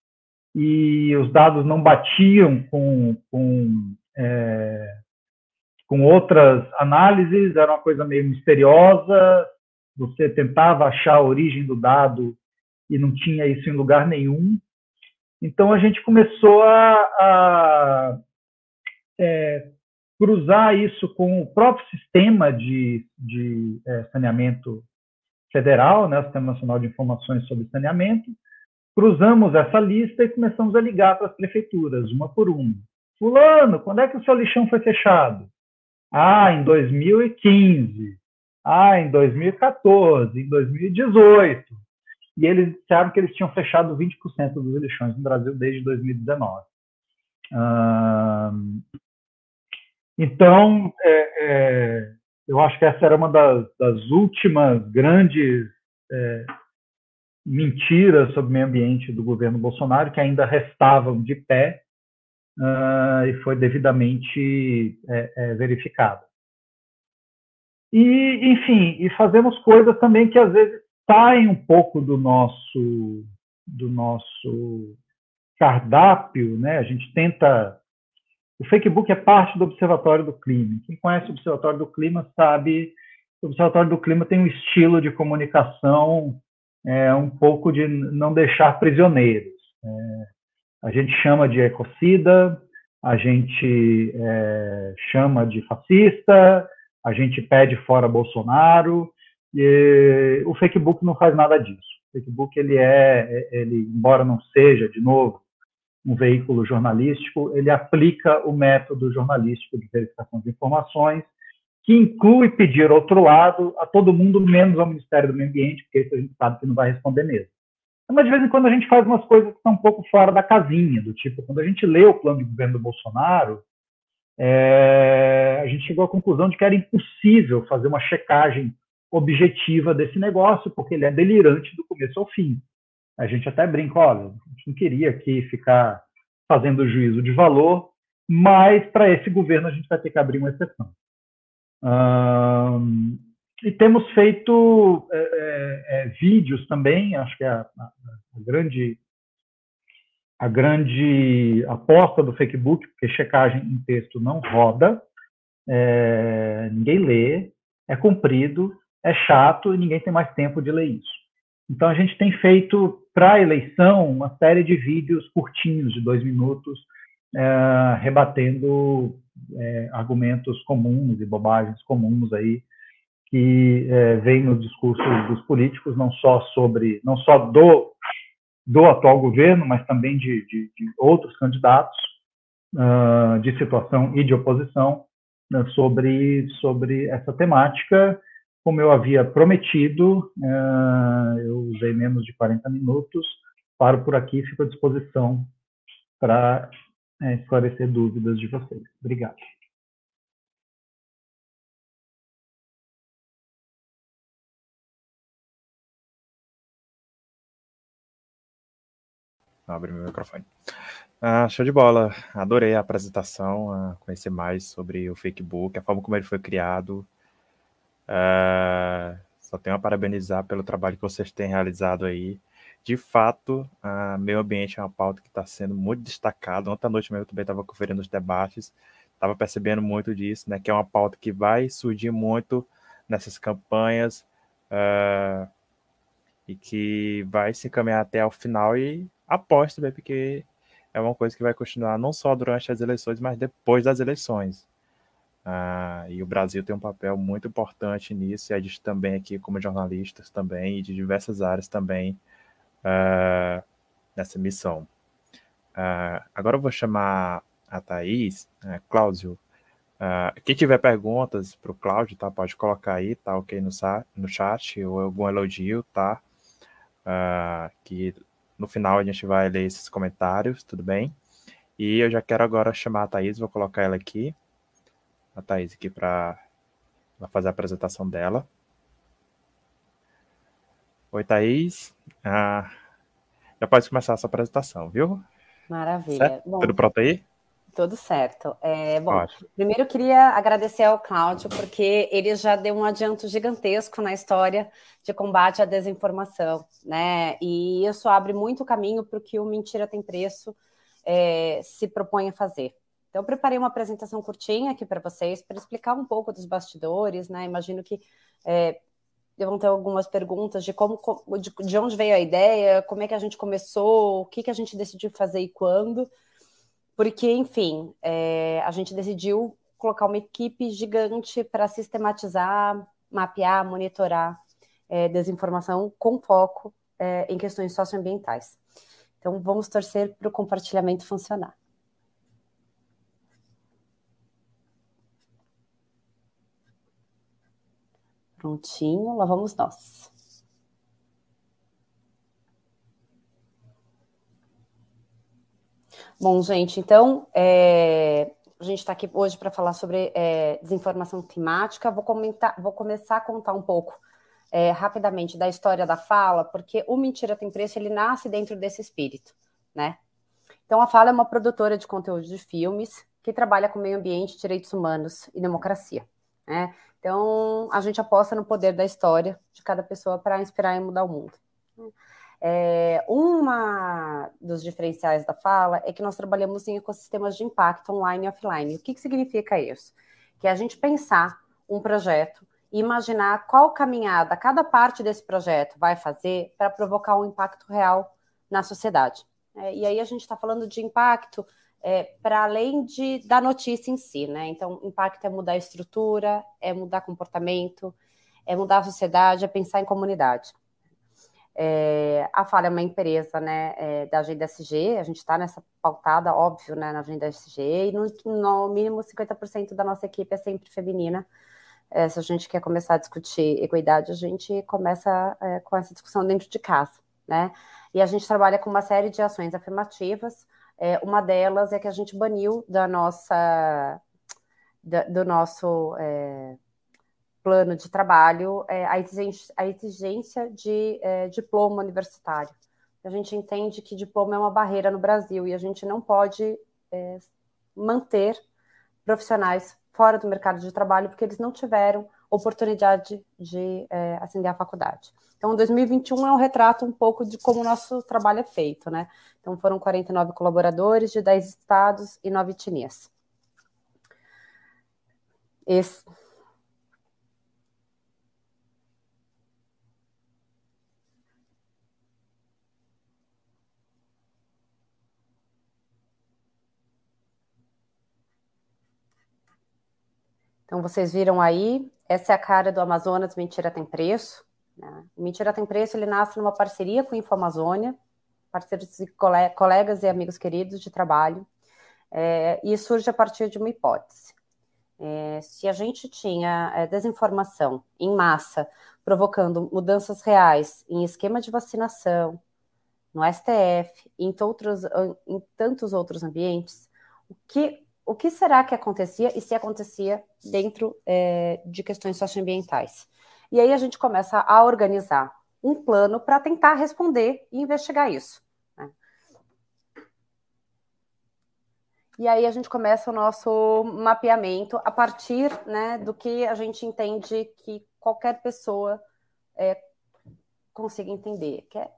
e os dados não batiam com, com, é, com outras análises, era uma coisa meio misteriosa, você tentava achar a origem do dado e não tinha isso em lugar nenhum. Então a gente começou a, a é, cruzar isso com o próprio sistema de, de é, saneamento federal, né, o Sistema Nacional de Informações sobre Saneamento, cruzamos essa lista e começamos a ligar para as prefeituras, uma por uma. Fulano, quando é que o seu lixão foi fechado? Ah, em 2015. Ah, em 2014, em 2018. E eles disseram que eles tinham fechado 20% dos lixões no Brasil desde 2019. então, é, é, eu acho que essa era uma das, das últimas grandes é, mentiras sobre o meio ambiente do governo Bolsonaro, que ainda restavam de pé uh, e foi devidamente é, é, verificada. E, enfim, e fazemos coisas também que às vezes saem um pouco do nosso do nosso cardápio, né? A gente tenta o Facebook é parte do Observatório do Clima. Quem conhece o Observatório do Clima sabe que o Observatório do Clima tem um estilo de comunicação é, um pouco de não deixar prisioneiros. É, a gente chama de ecocida, a gente é, chama de fascista, a gente pede fora Bolsonaro, e o Facebook não faz nada disso. O Facebook ele é, ele embora não seja de novo um veículo jornalístico, ele aplica o método jornalístico de verificação de informações que inclui pedir outro lado a todo mundo, menos ao Ministério do Meio Ambiente, porque isso a gente sabe que não vai responder mesmo. Mas de vez em quando a gente faz umas coisas que estão um pouco fora da casinha, do tipo, quando a gente lê o plano de governo do Bolsonaro, é, a gente chegou à conclusão de que era impossível fazer uma checagem objetiva desse negócio, porque ele é delirante do começo ao fim. A gente até brinca, olha, a gente não queria aqui ficar fazendo juízo de valor, mas para esse governo a gente vai ter que abrir uma exceção e temos feito é, é, é, vídeos também, acho que é a, a, a, grande a grande aposta do Facebook, porque checagem em texto não roda, é, ninguém lê, é comprido, é chato e ninguém tem mais tempo de ler isso. Então a gente tem feito para a eleição uma série de vídeos curtinhos de dois minutos, é, rebatendo é, argumentos comuns e bobagens comuns aí que é, vêm nos discursos dos políticos, não só sobre, não só do do atual governo, mas também de, de, de outros candidatos uh, de situação e de oposição né, sobre sobre essa temática. Como eu havia prometido, uh, eu usei menos de 40 minutos. Paro por aqui, fico à disposição para é, esclarecer dúvidas de vocês. Obrigado. Abre meu microfone. Ah, show de bola. Adorei a apresentação, a conhecer mais sobre o Facebook, a forma como ele foi criado. Ah, só tenho a parabenizar pelo trabalho que vocês têm realizado aí de fato, a meio ambiente é uma pauta que está sendo muito destacada. Ontem à noite mesmo eu também estava conferindo os debates, estava percebendo muito disso, né? Que é uma pauta que vai surgir muito nessas campanhas uh, e que vai se encaminhar até o final e após também, porque é uma coisa que vai continuar não só durante as eleições, mas depois das eleições. Uh, e o Brasil tem um papel muito importante nisso, e a gente também aqui, como jornalistas também, e de diversas áreas também, uh, nessa missão. Uh, agora eu vou chamar a Thaís, uh, Cláudio. Uh, quem tiver perguntas para o Cláudio, tá? Pode colocar aí, tá ok no, no chat, ou algum elogio, tá? uh, que no final a gente vai ler esses comentários, tudo bem? E eu já quero agora chamar a Thaís, vou colocar ela aqui, a Thaís aqui para fazer a apresentação dela. Oi, Thaís. Ah, já pode começar a sua apresentação, viu? Maravilha. Bom, Tudo pronto aí? Tudo certo. É, bom, Ótimo. primeiro eu queria agradecer ao Cláudio, porque ele já deu um adianto gigantesco na história de combate à desinformação, né? E isso abre muito caminho para o que o Mentira Tem Preço é, se propõe a fazer. Então, eu preparei uma apresentação curtinha aqui para vocês, para explicar um pouco dos bastidores, né? Imagino que é, vão ter algumas perguntas de como, de, de, onde veio a ideia, como é que a gente começou, o que, que a gente decidiu fazer e quando. Porque, enfim, é, a gente decidiu colocar uma equipe gigante para sistematizar, mapear, monitorar é, desinformação com foco é, em questões socioambientais. Então, vamos torcer para o compartilhamento funcionar. Prontinho, lá vamos nós. Bom, gente, então, é, a gente está aqui hoje para falar sobre é, desinformação climática. Vou, comentar, vou começar a contar um pouco é, rapidamente da história da fala, porque o Mentira Tem Preço, ele nasce dentro desse espírito, né? Então, a Fala é uma produtora de conteúdo de filmes que trabalha com meio ambiente, direitos humanos e democracia, né? Então, a gente aposta no poder da história de cada pessoa para inspirar e mudar o mundo. É, uma dos diferenciais da Fala é que nós trabalhamos em ecossistemas de impacto online e offline. O que, que significa isso? Que é a gente pensar um projeto e imaginar qual caminhada cada parte desse projeto vai fazer para provocar um impacto real na sociedade. É, e aí a gente está falando de impacto é, para além de, da notícia em si, né? Então, impacto é mudar a estrutura, é mudar comportamento, é mudar a sociedade, é pensar em comunidade. É, a Fala é uma empresa né, é, da agenda SG, a gente está nessa pautada, óbvio, né, na agenda SG, e no, no mínimo 50% da nossa equipe é sempre feminina, é, se a gente quer começar a discutir equidade, a gente começa é, com essa discussão dentro de casa, né? E a gente trabalha com uma série de ações afirmativas. É, uma delas é que a gente baniu da nossa, da, do nosso é, plano de trabalho é, a, exigência, a exigência de é, diploma universitário. A gente entende que diploma é uma barreira no Brasil e a gente não pode manter profissionais fora do mercado de trabalho porque eles não tiveram oportunidade de é, ascender à faculdade. Então, 2021 é um retrato um pouco de como o nosso trabalho é feito, né? Então, foram 49 colaboradores de 10 estados e 9 etnias. Esse, Então, vocês viram aí, essa é a cara do Amazonas Mentira Tem Preço. Né? Mentira Tem Preço, ele nasce numa parceria com a InfoAmazônia, parceiros e colegas e amigos queridos de trabalho, é, e surge a partir de uma hipótese. É, se a gente tinha é, desinformação em massa, provocando mudanças reais em esquema de vacinação, no STF, em, em tantos outros ambientes, o que o que será que acontecia e se acontecia dentro é, de questões socioambientais. E aí a gente começa a organizar um plano para tentar responder e investigar isso. Né? E aí a gente começa o nosso mapeamento a partir né, do que a gente entende que qualquer pessoa é, consiga entender, que é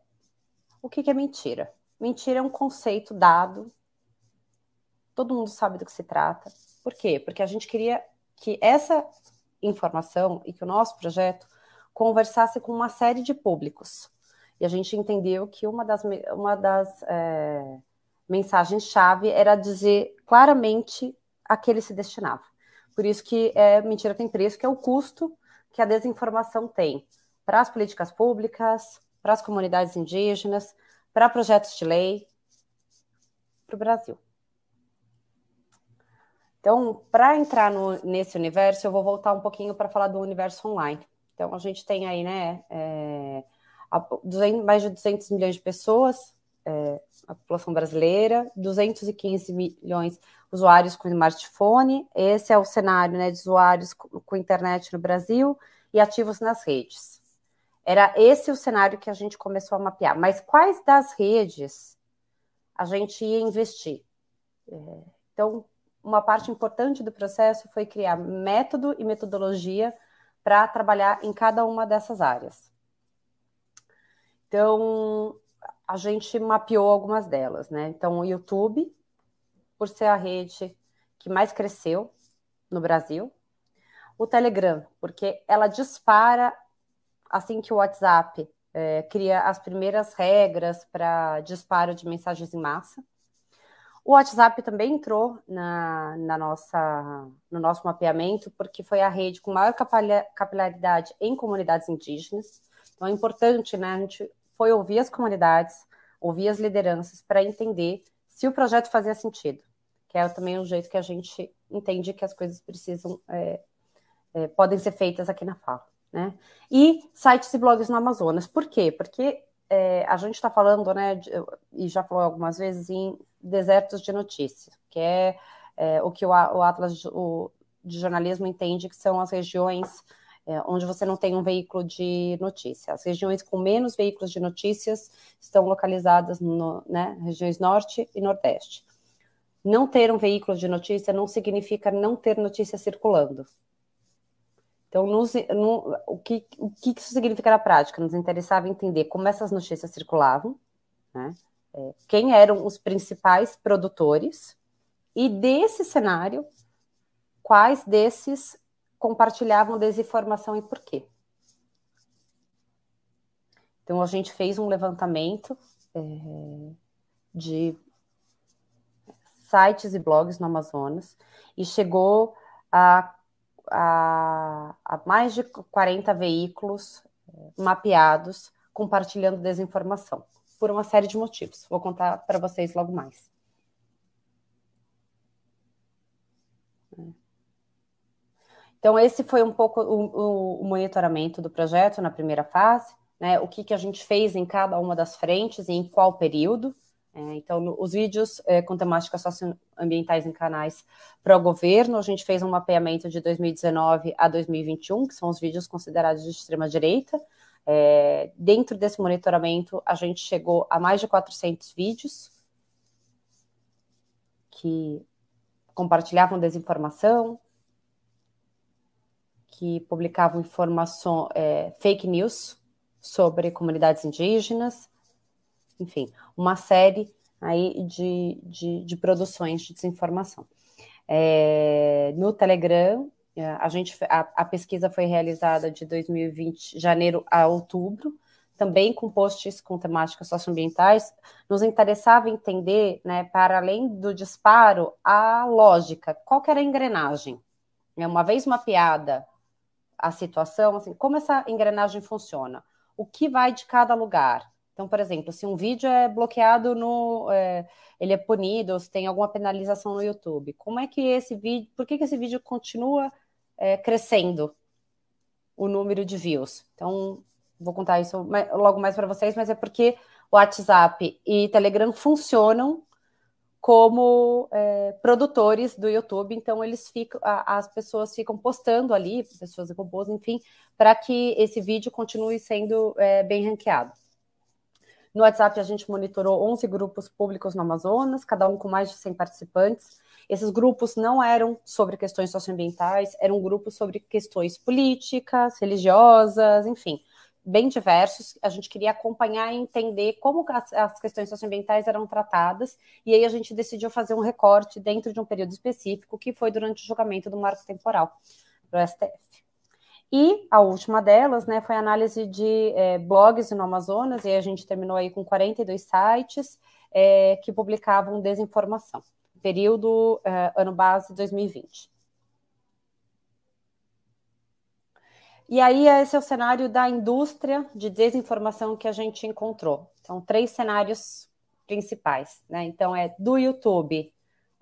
o que, que é mentira. Mentira é um conceito dado todo mundo sabe do que se trata. Por quê? Porque a gente queria que essa informação e que o nosso projeto conversasse com uma série de públicos. E a gente entendeu que uma das, uma das é, mensagens-chave era dizer claramente a que ele se destinava. Por isso que é, mentira tem preço, que é o custo que a desinformação tem para as políticas públicas, para as comunidades indígenas, para projetos de lei, para o Brasil. Então, para entrar no, nesse universo, eu vou voltar um pouquinho para falar do universo online. Então, a gente tem aí, né, é, mais de 200 milhões de pessoas, é, a população brasileira, 215 milhões de usuários com smartphone. Esse é o cenário né, de usuários com, com internet no Brasil e ativos nas redes. Era esse o cenário que a gente começou a mapear. Mas quais das redes a gente ia investir? É, então, uma parte importante do processo foi criar método e metodologia para trabalhar em cada uma dessas áreas. Então, a gente mapeou algumas delas, né? Então, o YouTube, por ser a rede que mais cresceu no Brasil, o Telegram, porque ela dispara assim que o WhatsApp é, cria as primeiras regras para disparo de mensagens em massa. O WhatsApp também entrou na, na, nossa, no nosso mapeamento, porque foi a rede com maior capilaridade em comunidades indígenas. Então é importante, né? A gente foi ouvir as comunidades, ouvir as lideranças para entender se o projeto fazia sentido, que é também o jeito que a gente entende que as coisas precisam, é, é, podem ser feitas aqui na fala. Né? E sites e blogs no Amazonas. Por quê? Porque é, a gente está falando, né, de, e já falou algumas vezes, em desertos de notícias, que é, é o que o, o Atlas o, de jornalismo entende que são as regiões é, onde você não tem um veículo de notícia. As regiões com menos veículos de notícias estão localizadas no, né, regiões norte e nordeste. Não ter um veículo de notícia não significa não ter notícia circulando. Então, nos, no, o, que, o que isso significa na prática? Nos interessava entender como essas notícias circulavam, né? é, quem eram os principais produtores, e desse cenário, quais desses compartilhavam desinformação e por quê. Então, a gente fez um levantamento é, de sites e blogs no Amazonas e chegou a a, a mais de 40 veículos eh, mapeados compartilhando desinformação, por uma série de motivos. Vou contar para vocês logo mais. Então, esse foi um pouco o, o monitoramento do projeto na primeira fase, né? O que, que a gente fez em cada uma das frentes e em qual período. É, então, no, os vídeos é, com temáticas socioambientais em canais para o governo, a gente fez um mapeamento de 2019 a 2021, que são os vídeos considerados de extrema-direita. É, dentro desse monitoramento, a gente chegou a mais de 400 vídeos que compartilhavam desinformação, que publicavam informação, é, fake news sobre comunidades indígenas, enfim, uma série aí de, de, de produções de desinformação. É, no Telegram, é, a, gente, a, a, pesquisa foi realizada de 2020, janeiro a outubro, também com posts com temáticas socioambientais. Nos interessava entender, né, para além do disparo, a lógica, qual era a engrenagem. É, uma vez mapeada a situação, assim, como essa engrenagem funciona? O que vai de cada lugar? Então, por exemplo, se um vídeo é bloqueado no. É, ele é punido, ou se tem alguma penalização no YouTube, como é que esse vídeo. Por que, que esse vídeo continua é, crescendo o número de views? Então, vou contar isso logo mais para vocês, mas é porque WhatsApp e Telegram funcionam como é, produtores do YouTube, então eles ficam, a, as pessoas ficam postando ali, pessoas e robôs, enfim, para que esse vídeo continue sendo é, bem ranqueado. No WhatsApp, a gente monitorou 11 grupos públicos no Amazonas, cada um com mais de 100 participantes. Esses grupos não eram sobre questões socioambientais, eram grupos sobre questões políticas, religiosas, enfim, bem diversos. A gente queria acompanhar e entender como as, questões socioambientais eram tratadas, e aí a gente decidiu fazer um recorte dentro de um período específico, que foi durante o julgamento do marco temporal do STF. E a última delas, né, foi a análise de é, blogs no Amazonas, e a gente terminou aí com 42 sites é, que publicavam desinformação. Período é, ano base 2020. E aí, esse é o cenário da indústria de desinformação que a gente encontrou. Então, três cenários principais, né? Então, é do YouTube,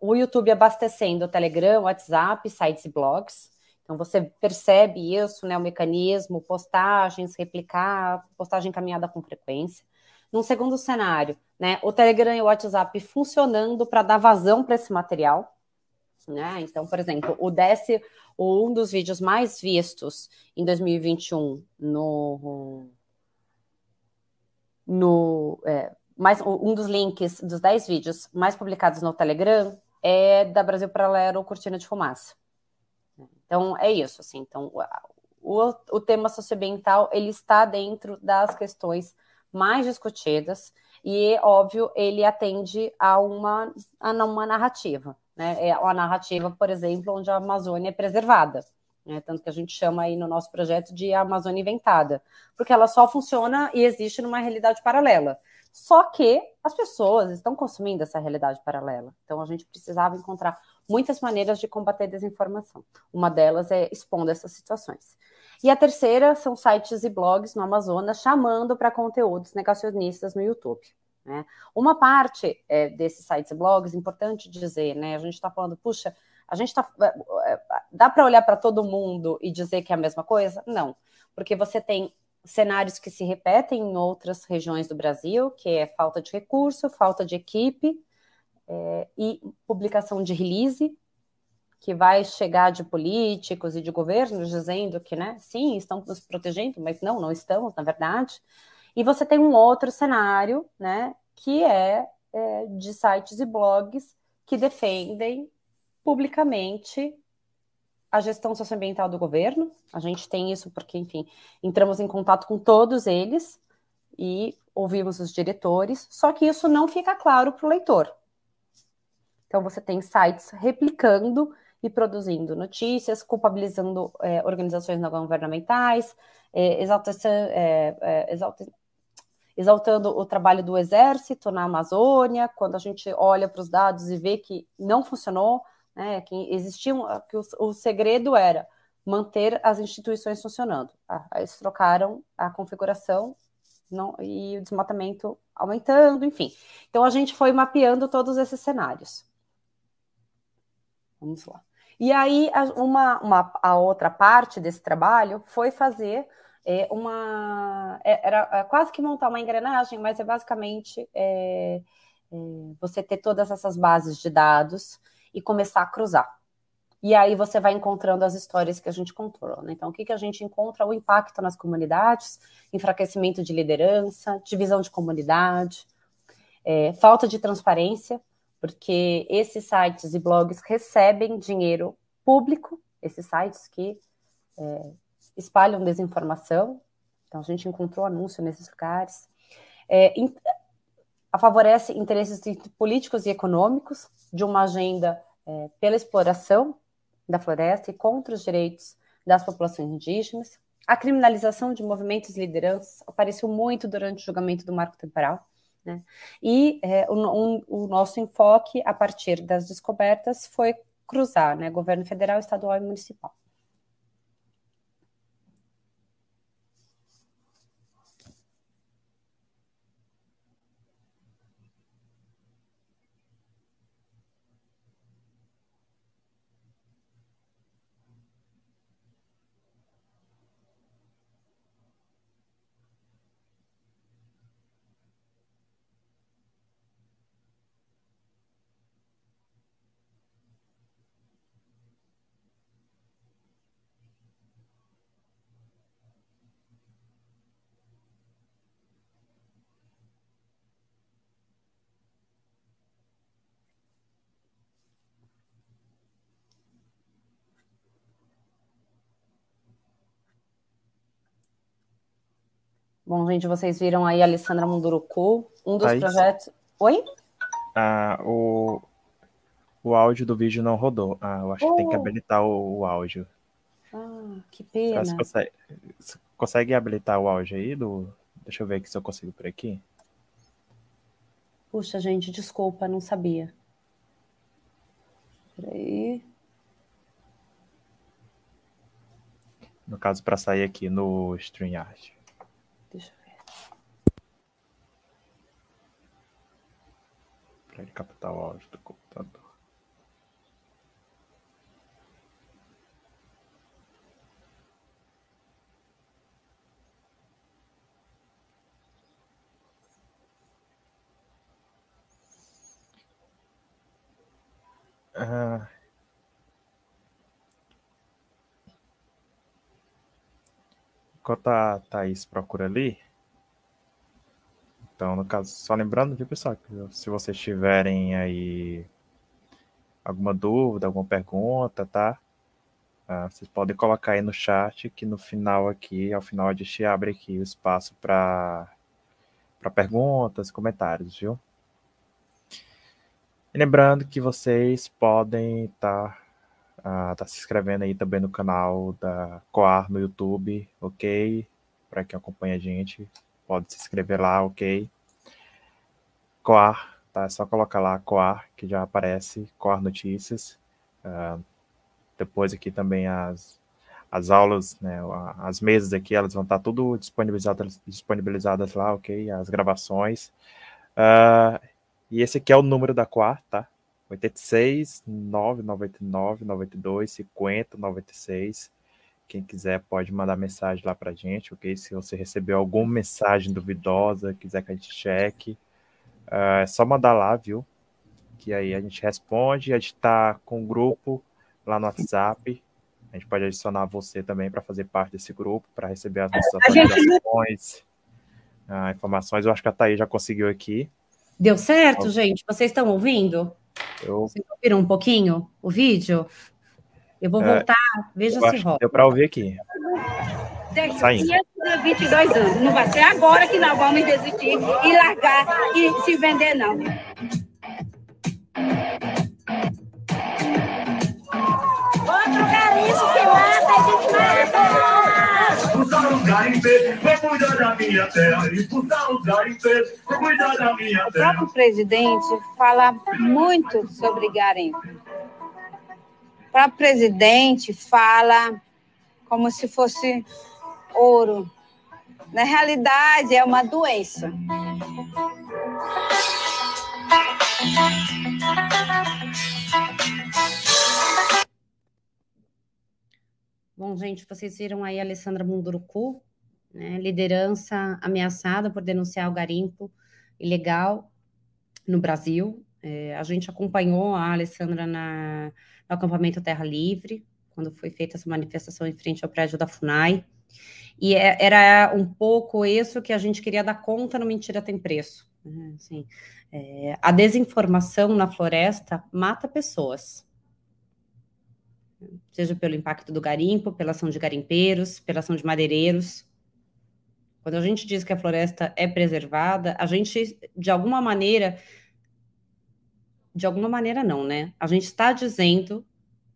o YouTube abastecendo o Telegram, WhatsApp, sites e blogs. Então você percebe isso, né, o mecanismo, postagens, replicar, postagem encaminhada com frequência. Num segundo cenário, né, o Telegram e o WhatsApp funcionando para dar vazão para esse material. Né? Então, por exemplo, o desce um dos vídeos mais vistos em 2021 no no é, mais um dos links dos 10 vídeos mais publicados no Telegram é da Brasil Paralelo Cortina de Fumaça. Então é isso, assim. Então o, o tema socioambiental ele está dentro das questões mais discutidas e, óbvio, ele atende a uma, a uma narrativa, né? É uma narrativa, por exemplo, onde a Amazônia é preservada, né? Tanto que a gente chama aí no nosso projeto de Amazônia Inventada, porque ela só funciona e existe numa realidade paralela. Só que as pessoas estão consumindo essa realidade paralela. Então a gente precisava encontrar muitas maneiras de combater desinformação. Uma delas é expondo essas situações. E a terceira são sites e blogs no Amazonas chamando para conteúdos negacionistas no YouTube. Né? Uma parte é, desses sites e blogs, importante dizer, né? A gente está falando, puxa, a gente está. É, é, dá para olhar para todo mundo e dizer que é a mesma coisa? Não, porque você tem cenários que se repetem em outras regiões do Brasil, que é falta de recurso, falta de equipe é, e publicação de release, que vai chegar de políticos e de governos dizendo que, né, sim, estão nos protegendo, mas não, não estamos, na verdade. E você tem um outro cenário, né, que é, é de sites e blogs que defendem publicamente a gestão socioambiental do governo. A gente tem isso porque, enfim, entramos em contato com todos eles e ouvimos os diretores, só que isso não fica claro para o leitor. Então, você tem sites replicando e produzindo notícias, culpabilizando é, organizações não governamentais, é, é, é exaltando o trabalho do exército na Amazônia, quando a gente olha para os dados e vê que não funcionou, né, que existiam, que o, o segredo era manter as instituições funcionando. Ah, eles trocaram a configuração não, e o desmatamento aumentando, enfim. Então a gente foi mapeando todos esses cenários. Vamos lá. E aí, uma, uma, a outra parte desse trabalho foi fazer é, uma. É, era é, quase que montar uma engrenagem, mas é basicamente é, é, você ter todas essas bases de dados e começar a cruzar. E aí você vai encontrando as histórias que a gente contou. Né? Então, o que, que a gente encontra? O impacto nas comunidades, enfraquecimento de liderança, divisão de comunidade, é, falta de transparência, porque esses sites e blogs recebem dinheiro público, esses sites que é, espalham desinformação. Então, a gente encontrou anúncio nesses lugares. É, in, favorece interesses políticos e econômicos de uma agenda é, pela exploração da floresta e contra os direitos das populações indígenas. A criminalização de movimentos e lideranças apareceu muito durante o julgamento do marco temporal. Né? E é, o, um, o, nosso enfoque, a partir das descobertas, foi cruzar né, governo federal, estadual e municipal. Bom, gente, vocês viram aí a Alessandra Munduruku, um dos Thaís. projetos. Oi? Ah, o, o áudio do vídeo não rodou. Ah, eu acho oh. que tem que oh. habilitar o, o áudio. Ah, que pena. Você consegue, você consegue habilitar o áudio aí? Do... Deixa eu ver aqui se eu consigo por aqui. Puxa, gente, desculpa, não sabia. Peraí. No caso, para sair aqui no StreamYard. para ele captar o áudio do computador. Ah, enquanto a Thaís procura ali, então, no caso, só lembrando, viu, pessoal, que se vocês tiverem aí alguma dúvida, alguma pergunta, tá? Uh, vocês podem colocar aí no chat que no final aqui, ao final a gente abre aqui o espaço para perguntas, comentários, viu? E lembrando que vocês podem estar tá, uh, tá se inscrevendo aí também no canal da Coar no YouTube, ok? Para quem acompanha a gente, pode se inscrever lá, ok? Coar, tá? É só colocar lá Coar, que já aparece, Coar Notícias. Uh, depois aqui também as, as aulas, né, as mesas aqui, elas vão estar tudo disponibilizadas, disponibilizadas lá, ok? As gravações. Uh, e esse aqui é o número da quarta, tá? 86 999 92 50 96. Quem quiser pode mandar mensagem lá pra gente, ok? Se você recebeu alguma mensagem duvidosa, quiser que a gente cheque, uh, é só mandar lá, viu? Que aí a gente responde. A gente tá com um grupo lá no WhatsApp. A gente pode adicionar você também para fazer parte desse grupo, para receber as nossas atualizações, gente... informações. Eu acho que a Thaís já conseguiu aqui. Deu certo, gente? Vocês estão ouvindo? Eu... Vocês ouviram um pouquinho o vídeo? Eu vou é, voltar, veja se rola. Deu para ouvir aqui. Saindo. 22 anos. Não vai ser agora que nós vamos desistir e largar e se vender, não. cuidar da minha terra, expulsar os garimpeiros, cuidar da minha terra. O próprio presidente fala muito sobre garimpo. Próprio presidente fala como se fosse ouro. Na realidade, é uma doença. Bom, gente, vocês viram aí a Alessandra Munduruku, né, liderança ameaçada por denunciar o garimpo ilegal no Brasil. É, a gente acompanhou a Alessandra na, no acampamento Terra Livre, quando foi feita essa manifestação em frente ao prédio da FUNAI. E é, era um pouco isso que a gente queria dar conta no Mentira Tem Preço. Né? Assim, é, a desinformação na floresta mata pessoas seja pelo impacto do garimpo, pela ação de garimpeiros, pela ação de madeireiros. Quando a gente diz que a floresta é preservada, a gente, de alguma maneira, de alguma maneira não, né? A gente está dizendo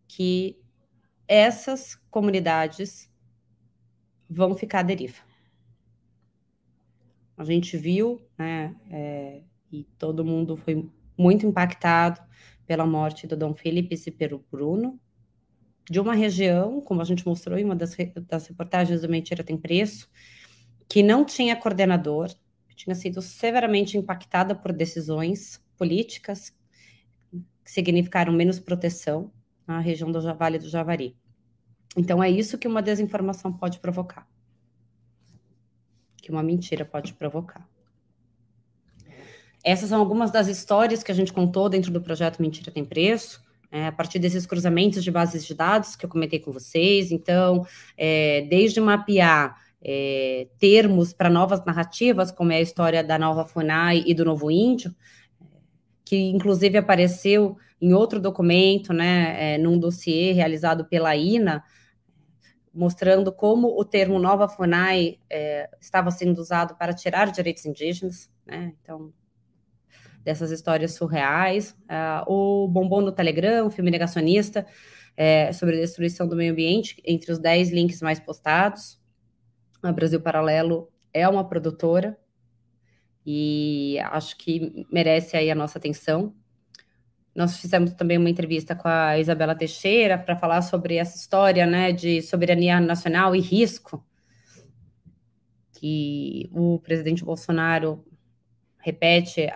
que essas comunidades vão ficar à deriva. A gente viu, né, é, e todo mundo foi muito impactado pela morte do Dom Felipe e pelo Bruno, de uma região, como a gente mostrou em uma das, das reportagens do Mentira Tem Preço, que não tinha coordenador, tinha sido severamente impactada por decisões políticas que significaram menos proteção na região do Vale do Javari. Então, é isso que uma desinformação pode provocar. Que uma mentira pode provocar. Essas são algumas das histórias que a gente contou dentro do projeto Mentira Tem Preço é, a partir desses cruzamentos de bases de dados que eu comentei com vocês. Então, é, desde mapear é, termos para novas narrativas, como é a história da nova FUNAI e do Novo Índio, que inclusive apareceu em outro documento, né, é, num dossiê realizado pela INA, mostrando como o termo nova FUNAI é, estava sendo usado para tirar direitos indígenas. Né? Então, dessas histórias surreais. Uh, o Bombom no Telegram, um filme negacionista é, sobre a destruição do meio ambiente, entre os 10 links mais postados. A Brasil Paralelo é uma produtora e acho que merece aí a nossa atenção. Nós fizemos também uma entrevista com a Isabela Teixeira para falar sobre essa história né, de soberania nacional e risco que o presidente Bolsonaro repete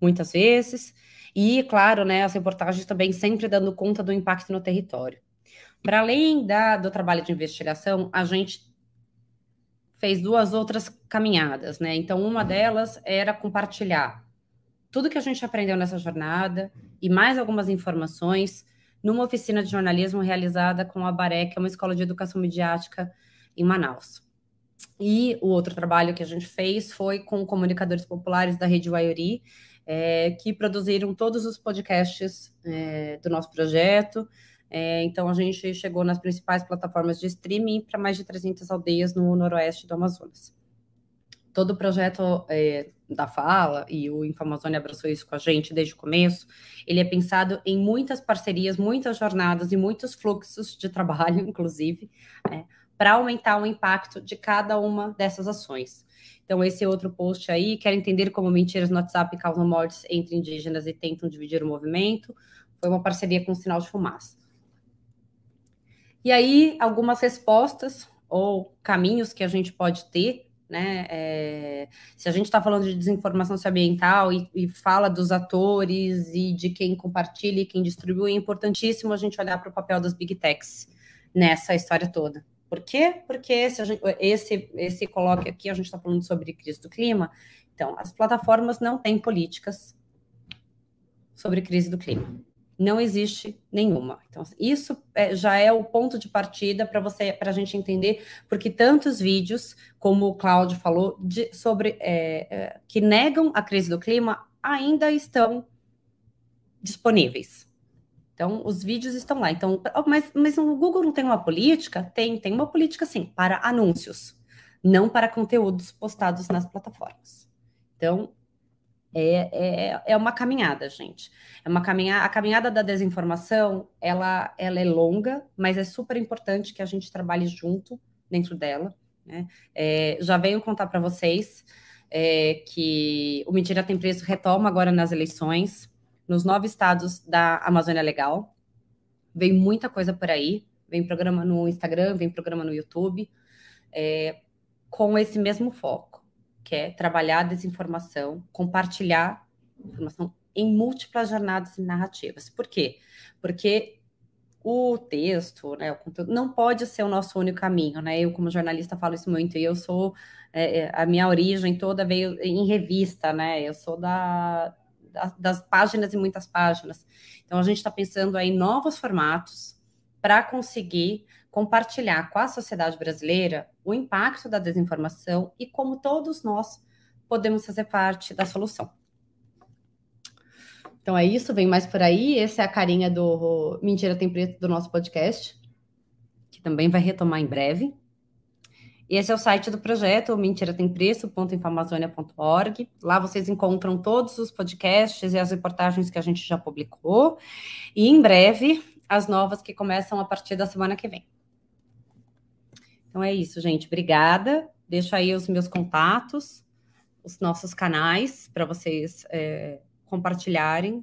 muitas vezes, e, claro, né, as reportagens também sempre dando conta do impacto no território. Para além da, do trabalho de investigação, a gente fez duas outras caminhadas, né? Então, uma delas era compartilhar tudo que a gente aprendeu nessa jornada e mais algumas informações numa oficina de jornalismo realizada com a Baré, que é uma escola de educação midiática em Manaus. E o outro trabalho que a gente fez foi com comunicadores populares da Rede Waiori, é, que produziram todos os podcasts é, do nosso projeto. É, então, a gente chegou nas principais plataformas de streaming para mais de 300 aldeias no noroeste do Amazonas. Todo o projeto é, da Fala, e o Infamazônia abraçou isso com a gente desde o começo, ele é pensado em muitas parcerias, muitas jornadas e muitos fluxos de trabalho, inclusive, né, para aumentar o impacto de cada uma dessas ações. Então, esse outro post aí, quer entender como mentiras no WhatsApp causam mortes entre indígenas e tentam dividir o movimento, foi uma parceria com o Sinal de Fumaça. E aí, algumas respostas ou caminhos que a gente pode ter, né? É, se a gente está falando de desinformação ambiental e, e, fala dos atores e de quem compartilha e quem distribui, é importantíssimo a gente olhar para o papel das big techs nessa história toda. Por quê? Porque gente, esse, esse coloque aqui, a gente está falando sobre crise do clima. Então, as plataformas não têm políticas sobre crise do clima. Não existe nenhuma. Então, isso é, já é o ponto de partida para você, para a gente entender, porque tantos vídeos, como o Cláudio falou, de, sobre é, é, que negam a crise do clima ainda estão disponíveis. Então, os vídeos estão lá. Então, mas, mas o Google não tem uma política? Tem, tem uma política sim, para anúncios, não para conteúdos postados nas plataformas. Então, é, é, é uma caminhada, gente. É uma caminhada. A caminhada da desinformação, ela, ela é longa, mas é super importante que a gente trabalhe junto dentro dela. Né? É, já venho contar para vocês é, que o Mentira Tem Preço retoma agora nas eleições nos nove estados da Amazônia Legal. Vem muita coisa por aí, vem programa no Instagram, vem programa no YouTube, é, com esse mesmo foco, que é trabalhar a desinformação, compartilhar informação em múltiplas jornadas e narrativas. Por quê? Porque o texto, né, o conteúdo, não pode ser o nosso único caminho, né? Eu, como jornalista, falo isso muito, e eu sou, é, é a minha origem toda veio em revista, né? Eu sou da, das páginas e muitas páginas. Então, a gente está pensando aí em novos formatos para conseguir compartilhar com a sociedade brasileira o impacto da desinformação e como todos nós podemos fazer parte da solução. Então é isso, vem mais por aí. Essa é a carinha do Mentira Tem Preto do nosso podcast, que também vai retomar em breve. Esse é o site do projeto, mentiratempreço.infamazônia.org. Lá vocês encontram todos os podcasts e as reportagens que a gente já publicou. E em breve, as novas que começam a partir da semana que vem. Então é isso, gente. Obrigada. Deixo aí os meus contatos, os nossos canais, para vocês é, compartilharem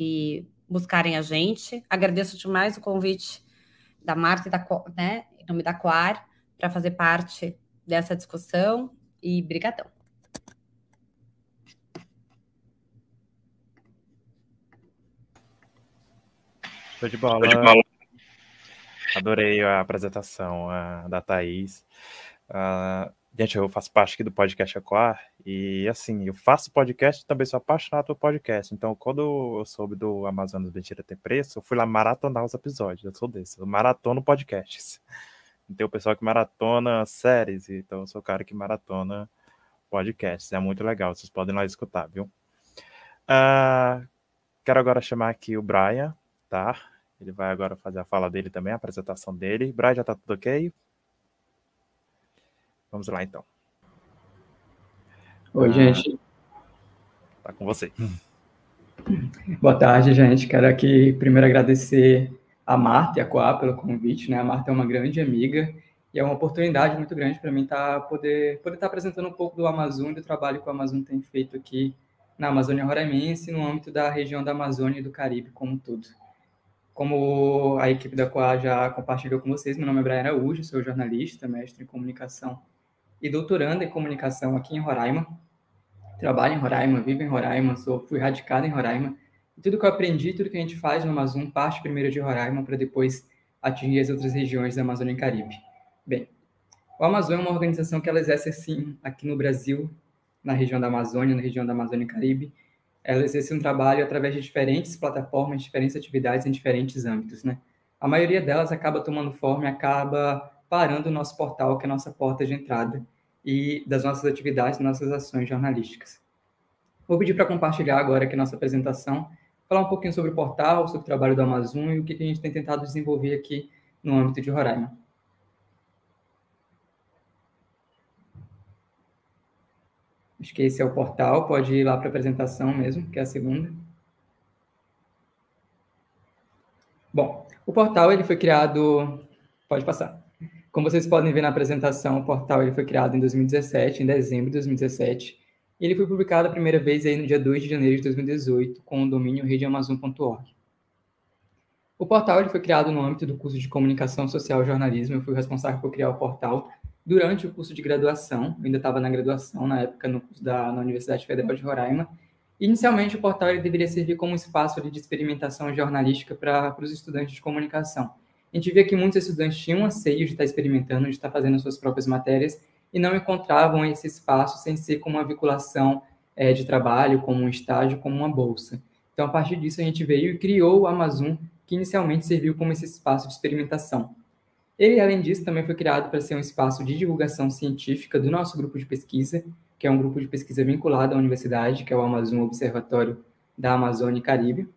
e buscarem a gente. Agradeço demais o convite da Marta e da, né, em nome da Coar para fazer parte dessa discussão e brigadão. Show de bola. Show de bola. Adorei a apresentação uh, da Thaís. Uh, gente, eu faço parte aqui do podcast Ecoar e, assim, eu faço podcast também sou apaixonado por podcast. Então, quando eu soube do Amazonas Mentira Ter Preço, eu fui lá maratonar os episódios. Eu sou desse, eu maratono podcasts. Tem o pessoal que maratona séries, então eu sou o cara que maratona podcasts. É muito legal, vocês podem lá escutar, viu? Uh, quero agora chamar aqui o Brian, tá? Ele vai agora fazer a fala dele também, a apresentação dele. Brian, já tá tudo ok? Vamos lá, então. Oi, uh, gente. Tá com você. Boa tarde, gente. Quero aqui primeiro agradecer a Marta e a Coab pelo convite, né? A Marta é uma grande amiga e é uma oportunidade muito grande para mim tá, poder poder estar tá apresentando um pouco do Amazon e do trabalho que o Amazon tem feito aqui na Amazônia Roraimense, no âmbito da região da Amazônia e do Caribe como um todo. Como a equipe da Coa já compartilhou com vocês, meu nome é Brian Araújo, sou jornalista, mestre em comunicação e doutorando em comunicação aqui em Roraima. Trabalho em Roraima, vivo em Roraima, sou, fui radicado em Roraima e tudo que eu aprendi, tudo que a gente faz no Amazon, parte primeiro de Roraima para depois atingir as outras regiões da Amazônia e Caribe. Bem, o Amazon é uma organização que ela exerce, aqui no Brasil, na região da Amazônia, na região da Amazônia e Caribe, ela exerce um trabalho através de diferentes plataformas, diferentes atividades em diferentes âmbitos, né? A maioria delas acaba tomando forma e acaba parando o nosso portal, que é a nossa porta de entrada e das nossas atividades, nossas ações jornalísticas. Vou pedir para compartilhar agora aqui nossa apresentação, falar um pouquinho sobre o portal, sobre o trabalho do Amazon e o que a gente tem tentado desenvolver aqui no âmbito de Roraima. Acho que esse é o portal, pode ir lá para a apresentação mesmo, que é a segunda. Bom, o portal ele foi criado, pode passar. Como vocês podem ver na apresentação, o portal ele foi criado em 2017, em dezembro de 2017, e ele foi publicado a primeira vez aí no dia 2 de janeiro de 2018, com o domínio redeamazon.org. O portal ele foi criado no âmbito do curso de Comunicação Social e Jornalismo. Eu fui responsável por criar o portal durante o curso de graduação. Eu ainda estava na graduação, na época, no curso da na Universidade Federal de Roraima. Inicialmente, o portal ele deveria servir como um espaço de experimentação jornalística para os estudantes de comunicação. A gente via que muitos estudantes tinham anseio de estar experimentando, de estar fazendo suas próprias matérias, e não encontravam esse espaço sem ser como uma vinculação é, de trabalho, como um estágio, como uma bolsa. Então, a partir disso, a gente veio e criou o Amazon, que inicialmente serviu como esse espaço de experimentação. Ele, além disso, também foi criado para ser um espaço de divulgação científica do nosso grupo de pesquisa, que é um grupo de pesquisa vinculado à universidade, que é o Amazon Observatório da Amazônia e Caribe.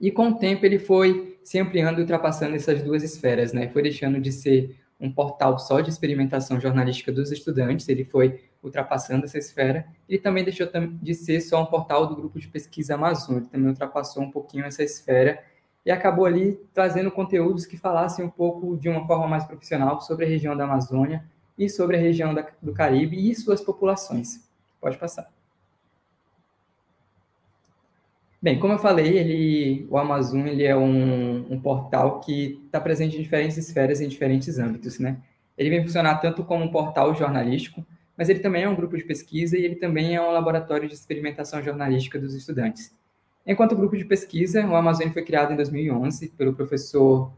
E com o tempo ele foi se ampliando e ultrapassando essas duas esferas, né? Foi deixando de ser um portal só de experimentação jornalística dos estudantes, ele foi ultrapassando essa esfera. Ele também deixou de ser só um portal do grupo de pesquisa Amazon, ele também ultrapassou um pouquinho essa esfera e acabou ali trazendo conteúdos que falassem um pouco de uma forma mais profissional sobre a região da Amazônia e sobre a região da, do Caribe e suas populações. Pode passar. Bem, como eu falei, ele, o Amazon ele é um, um portal que está presente em diferentes esferas, em diferentes âmbitos, né? Ele vem funcionar tanto como um portal jornalístico, mas ele também é um grupo de pesquisa e ele também é um laboratório de experimentação jornalística dos estudantes. Enquanto grupo de pesquisa, o Amazônia foi criado em 2011 pelo professor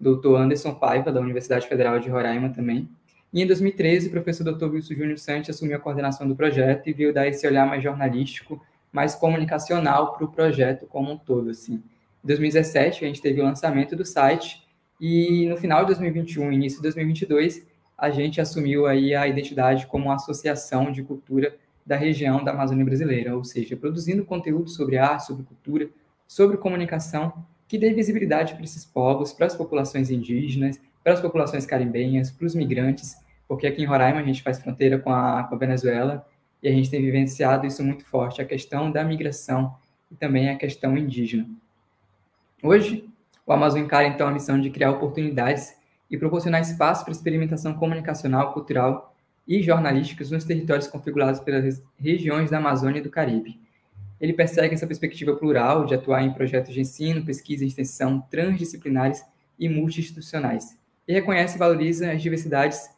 Dr. Anderson Paiva, da Universidade Federal de Roraima também. E em 2013, o professor Dr. Wilson Júnior Santos assumiu a coordenação do projeto e veio dar esse olhar mais jornalístico, mais comunicacional para o projeto como um todo. Assim. Em 2017, a gente teve o lançamento do site e no final de 2021, início de 2022, a gente assumiu aí a identidade como associação de cultura da região da Amazônia brasileira, ou seja, produzindo conteúdo sobre arte, sobre cultura, sobre comunicação, que dê visibilidade para esses povos, para as populações indígenas, para as populações carimbenhas, para os migrantes, porque aqui em Roraima a gente faz fronteira com a, com a Venezuela e a gente tem vivenciado isso muito forte, a questão da migração e também a questão indígena. Hoje, o Amazon encara então a missão de criar oportunidades e proporcionar espaço para experimentação comunicacional, cultural e jornalísticas nos territórios configurados pelas regiões da Amazônia e do Caribe. Ele persegue essa perspectiva plural de atuar em projetos de ensino, pesquisa e extensão transdisciplinares e multi-institucionais, e reconhece e valoriza as diversidades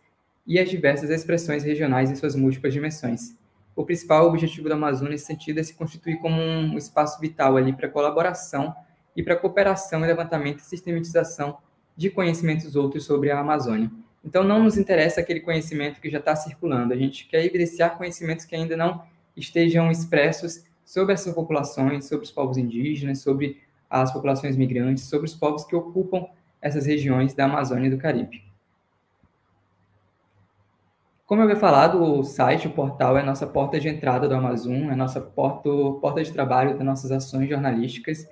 e as diversas expressões regionais em suas múltiplas dimensões. O principal objetivo da Amazônia nesse sentido é se constituir como um espaço vital ali para colaboração e para cooperação e levantamento e sistematização de conhecimentos outros sobre a Amazônia. Então, não nos interessa aquele conhecimento que já está circulando. A gente quer evidenciar conhecimentos que ainda não estejam expressos sobre essas populações, sobre os povos indígenas, sobre as populações migrantes, sobre os povos que ocupam essas regiões da Amazônia e do Caribe. Como eu havia falado, o site, o portal, é a nossa porta de entrada do Amazon, é a nossa porta, porta de trabalho das nossas ações jornalísticas.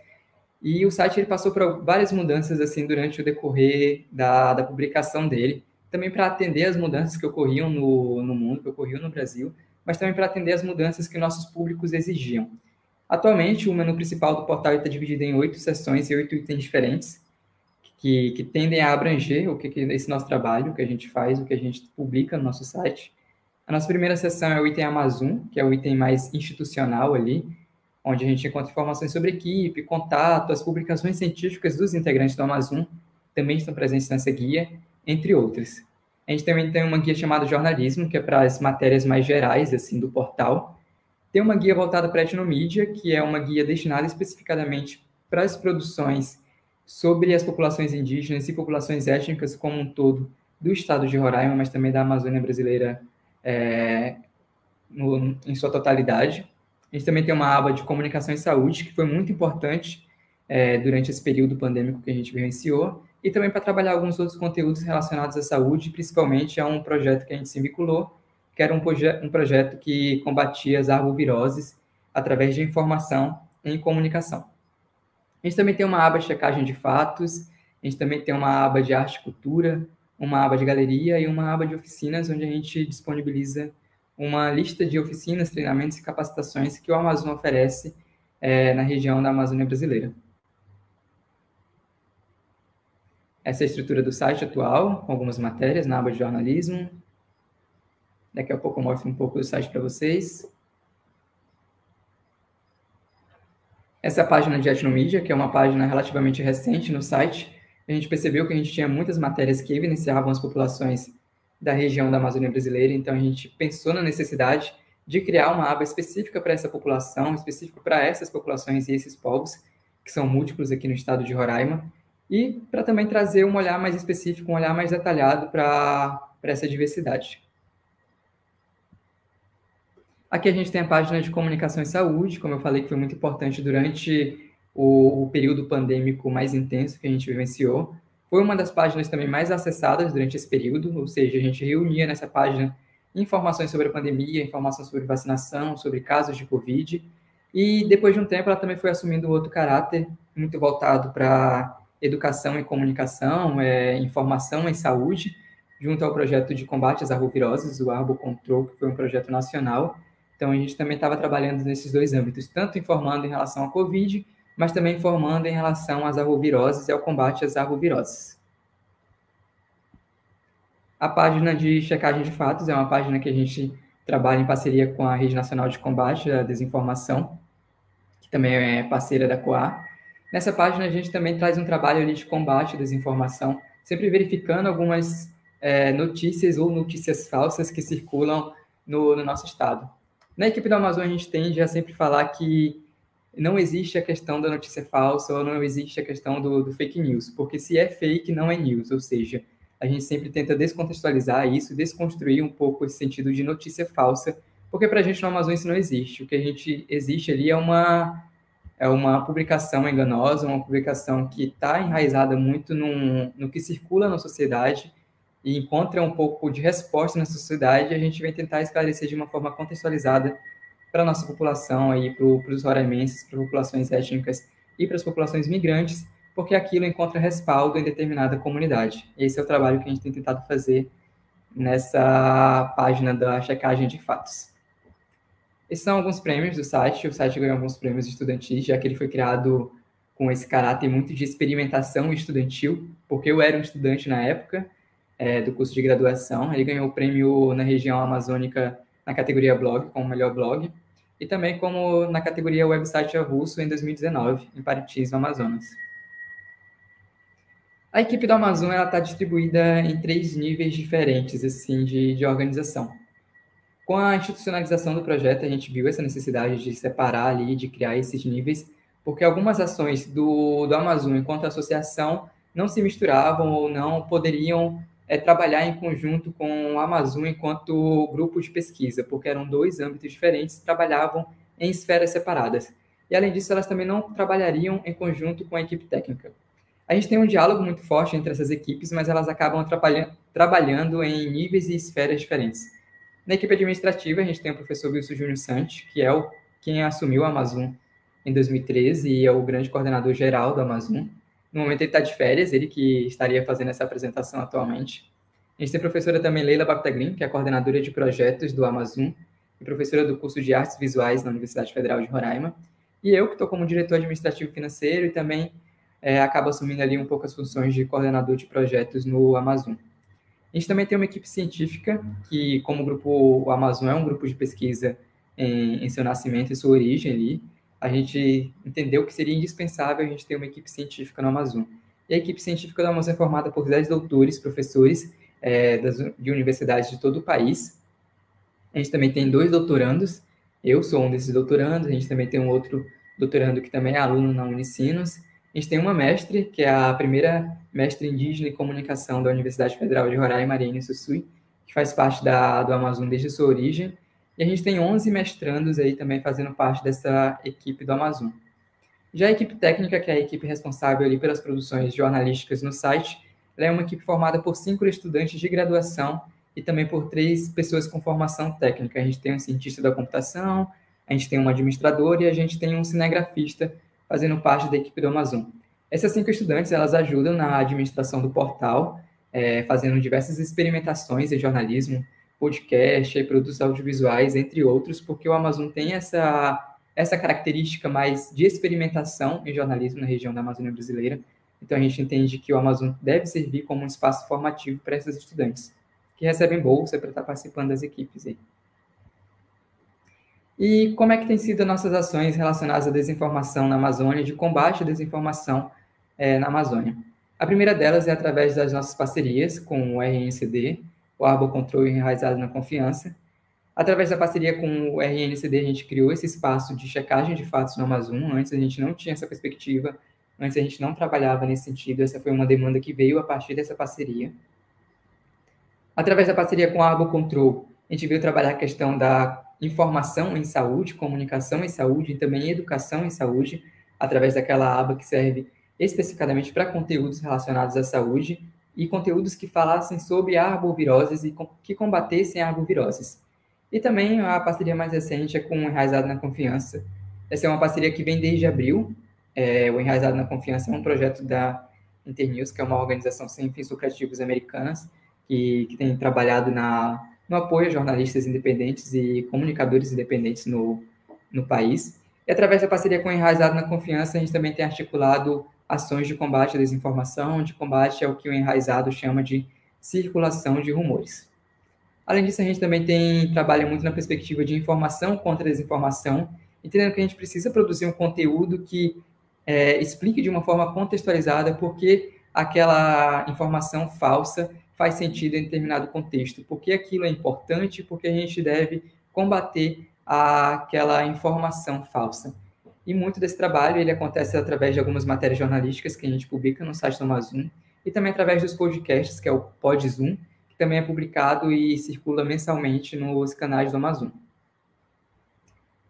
E o site ele passou por várias mudanças assim durante o decorrer da, da publicação dele também para atender as mudanças que ocorriam no, no mundo, que ocorriam no Brasil, mas também para atender as mudanças que nossos públicos exigiam. Atualmente, o menu principal do portal está dividido em oito seções e oito itens diferentes, que, que tendem a abranger o que, que esse nosso trabalho, o que a gente faz, o que a gente publica no nosso site. A nossa primeira seção é o item Amazon, que é o item mais institucional ali, onde a gente encontra informações sobre equipe, contato, as publicações científicas dos integrantes do Amazon também estão presentes nessa guia entre outras. A gente também tem uma guia chamada Jornalismo, que é para as matérias mais gerais assim do portal. Tem uma guia voltada para a etnomídia, que é uma guia destinada especificadamente para as produções sobre as populações indígenas e populações étnicas como um todo do estado de Roraima, mas também da Amazônia brasileira é, no, em sua totalidade. A gente também tem uma aba de comunicação e saúde, que foi muito importante é, durante esse período pandêmico que a gente vivenciou, e também para trabalhar alguns outros conteúdos relacionados à saúde, principalmente a um projeto que a gente se vinculou, que era um, proje um projeto que combatia as arboviroses através de informação em comunicação. A gente também tem uma aba de checagem de fatos, a gente também tem uma aba de arte e cultura, uma aba de galeria e uma aba de oficinas, onde a gente disponibiliza uma lista de oficinas, treinamentos e capacitações que o Amazon oferece é, na região da Amazônia brasileira. Essa é a estrutura do site atual, com algumas matérias na aba de jornalismo. Daqui a pouco eu mostro um pouco do site para vocês. Essa página de Etnomídia, que é uma página relativamente recente no site. A gente percebeu que a gente tinha muitas matérias que evidenciavam as populações da região da Amazônia brasileira, então a gente pensou na necessidade de criar uma aba específica para essa população, específica para essas populações e esses povos, que são múltiplos aqui no estado de Roraima, e para também trazer um olhar mais específico, um olhar mais detalhado para essa diversidade. Aqui a gente tem a página de comunicação e saúde, como eu falei que foi muito importante durante o, o período pandêmico mais intenso que a gente vivenciou. Foi uma das páginas também mais acessadas durante esse período, ou seja, a gente reunia nessa página informações sobre a pandemia, informações sobre vacinação, sobre casos de Covid. E depois de um tempo, ela também foi assumindo outro caráter, muito voltado para educação e comunicação, é, informação em saúde, junto ao projeto de combate às arboviroses, o Arbo Control, que foi um projeto nacional. Então, a gente também estava trabalhando nesses dois âmbitos, tanto informando em relação à Covid, mas também informando em relação às arboviroses e ao combate às arboviroses. A página de checagem de fatos é uma página que a gente trabalha em parceria com a Rede Nacional de Combate à Desinformação, que também é parceira da COA. Nessa página, a gente também traz um trabalho ali de combate à desinformação, sempre verificando algumas é, notícias ou notícias falsas que circulam no, no nosso estado. Na equipe do Amazon, a gente tende a sempre falar que não existe a questão da notícia falsa ou não existe a questão do, do, fake news, porque se é fake, não é news, ou seja, a gente sempre tenta descontextualizar isso, desconstruir um pouco esse sentido de notícia falsa, porque para a gente no Amazon isso não existe. O que a gente existe ali é uma é uma publicação enganosa, uma publicação que está enraizada muito no, no que circula na sociedade e encontra um pouco de resposta na sociedade, a gente vem tentar esclarecer de uma forma contextualizada para a nossa população, para os roraimenses, para populações étnicas e para as populações migrantes, porque aquilo encontra respaldo em determinada comunidade. Esse é o trabalho que a gente tem tentado fazer nessa página da checagem de fatos. Esses são alguns prêmios do site. O site ganhou alguns prêmios estudantis, já que ele foi criado com esse caráter muito de experimentação estudantil, porque eu era um estudante na época é, do curso de graduação. Ele ganhou o prêmio na região amazônica na categoria blog, como melhor blog e também como na categoria website avulso em 2019, em Parintins, no Amazonas. A equipe do Amazon está distribuída em três níveis diferentes assim de, de organização. Com a institucionalização do projeto, a gente viu essa necessidade de separar ali, de criar esses níveis, porque algumas ações do, do Amazon enquanto associação não se misturavam ou não poderiam é trabalhar em conjunto com a Amazon enquanto grupo de pesquisa, porque eram dois âmbitos diferentes, trabalhavam em esferas separadas. E além disso, elas também não trabalhariam em conjunto com a equipe técnica. A gente tem um diálogo muito forte entre essas equipes, mas elas acabam trabalhando em níveis e esferas diferentes. Na equipe administrativa, a gente tem o professor Wilson Júnior Santos, que é o, quem assumiu a Amazon em 2013 e é o grande coordenador geral da Amazon. No momento ele está de férias, ele que estaria fazendo essa apresentação atualmente. A gente tem a professora também Leila Baptaglin, que é coordenadora de projetos do Amazon e professora do curso de Artes Visuais na Universidade Federal de Roraima. E eu, que estou como diretor administrativo financeiro e também é, acabo assumindo ali um pouco as funções de coordenador de projetos no Amazon. A gente também tem uma equipe científica, que como o grupo Amazon é um grupo de pesquisa em, em seu nascimento e sua origem ali, a gente entendeu que seria indispensável a gente ter uma equipe científica no Amazon. E a equipe científica do Amazon é formada por 10 doutores, professores é, das, de universidades de todo o país. A gente também tem dois doutorandos, eu sou um desses doutorandos, a gente também tem um outro doutorando que também é aluno na Unicinos. A gente tem uma mestre, que é a primeira mestre indígena em comunicação da Universidade Federal de Roraima, Mariane Sussui, que faz parte da, do Amazon desde sua origem. E a gente tem 11 mestrandos aí também fazendo parte dessa equipe do Amazon. Já a equipe técnica, que é a equipe responsável ali pelas produções jornalísticas no site, ela é uma equipe formada por cinco estudantes de graduação e também por três pessoas com formação técnica. A gente tem um cientista da computação, a gente tem um administrador e a gente tem um cinegrafista fazendo parte da equipe do Amazon. Essas cinco estudantes, elas ajudam na administração do portal, é, fazendo diversas experimentações de jornalismo, podcast e produtos audiovisuais, entre outros, porque o Amazon tem essa essa característica mais de experimentação em jornalismo na região da Amazônia brasileira. Então, a gente entende que o Amazon deve servir como um espaço formativo para esses estudantes, que recebem bolsa para estar participando das equipes aí. E como é que tem sido nossas ações relacionadas à desinformação na Amazônia, de combate à desinformação é, na Amazônia? A primeira delas é através das nossas parcerias com o RNCD, o Arbor Control Enraizado na Confiança, Através da parceria com o RNCD, a gente criou esse espaço de checagem de fatos no Amazon. Antes a gente não tinha essa perspectiva, antes a gente não trabalhava nesse sentido. Essa foi uma demanda que veio a partir dessa parceria. Através da parceria com a Abo Control, a gente veio trabalhar a questão da informação em saúde, comunicação em saúde e também educação em saúde, através daquela aba que serve especificamente para conteúdos relacionados à saúde e conteúdos que falassem sobre arboviroses e que combatessem arboviroses. E também a parceria mais recente é com o Enraizado na Confiança. Essa é uma parceria que vem desde abril. É, o Enraizado na Confiança é um projeto da Internews, que é uma organização sem fins lucrativos americanas, que, que tem trabalhado na, no apoio a jornalistas independentes e comunicadores independentes no, no país. E através da parceria com Enraizado na Confiança, a gente também tem articulado ações de combate à desinformação, de combate ao que o Enraizado chama de circulação de rumores. Além disso, a gente também tem trabalha muito na perspectiva de informação contra a desinformação, entendendo que a gente precisa produzir um conteúdo que é, explique de uma forma contextualizada por que aquela informação falsa faz sentido em determinado contexto, por que aquilo é importante, porque a gente deve combater aquela informação falsa. E muito desse trabalho ele acontece através de algumas matérias jornalísticas que a gente publica no site do Amazon e também através dos podcasts, que é o PodZoom, também é publicado e circula mensalmente nos canais do Amazon.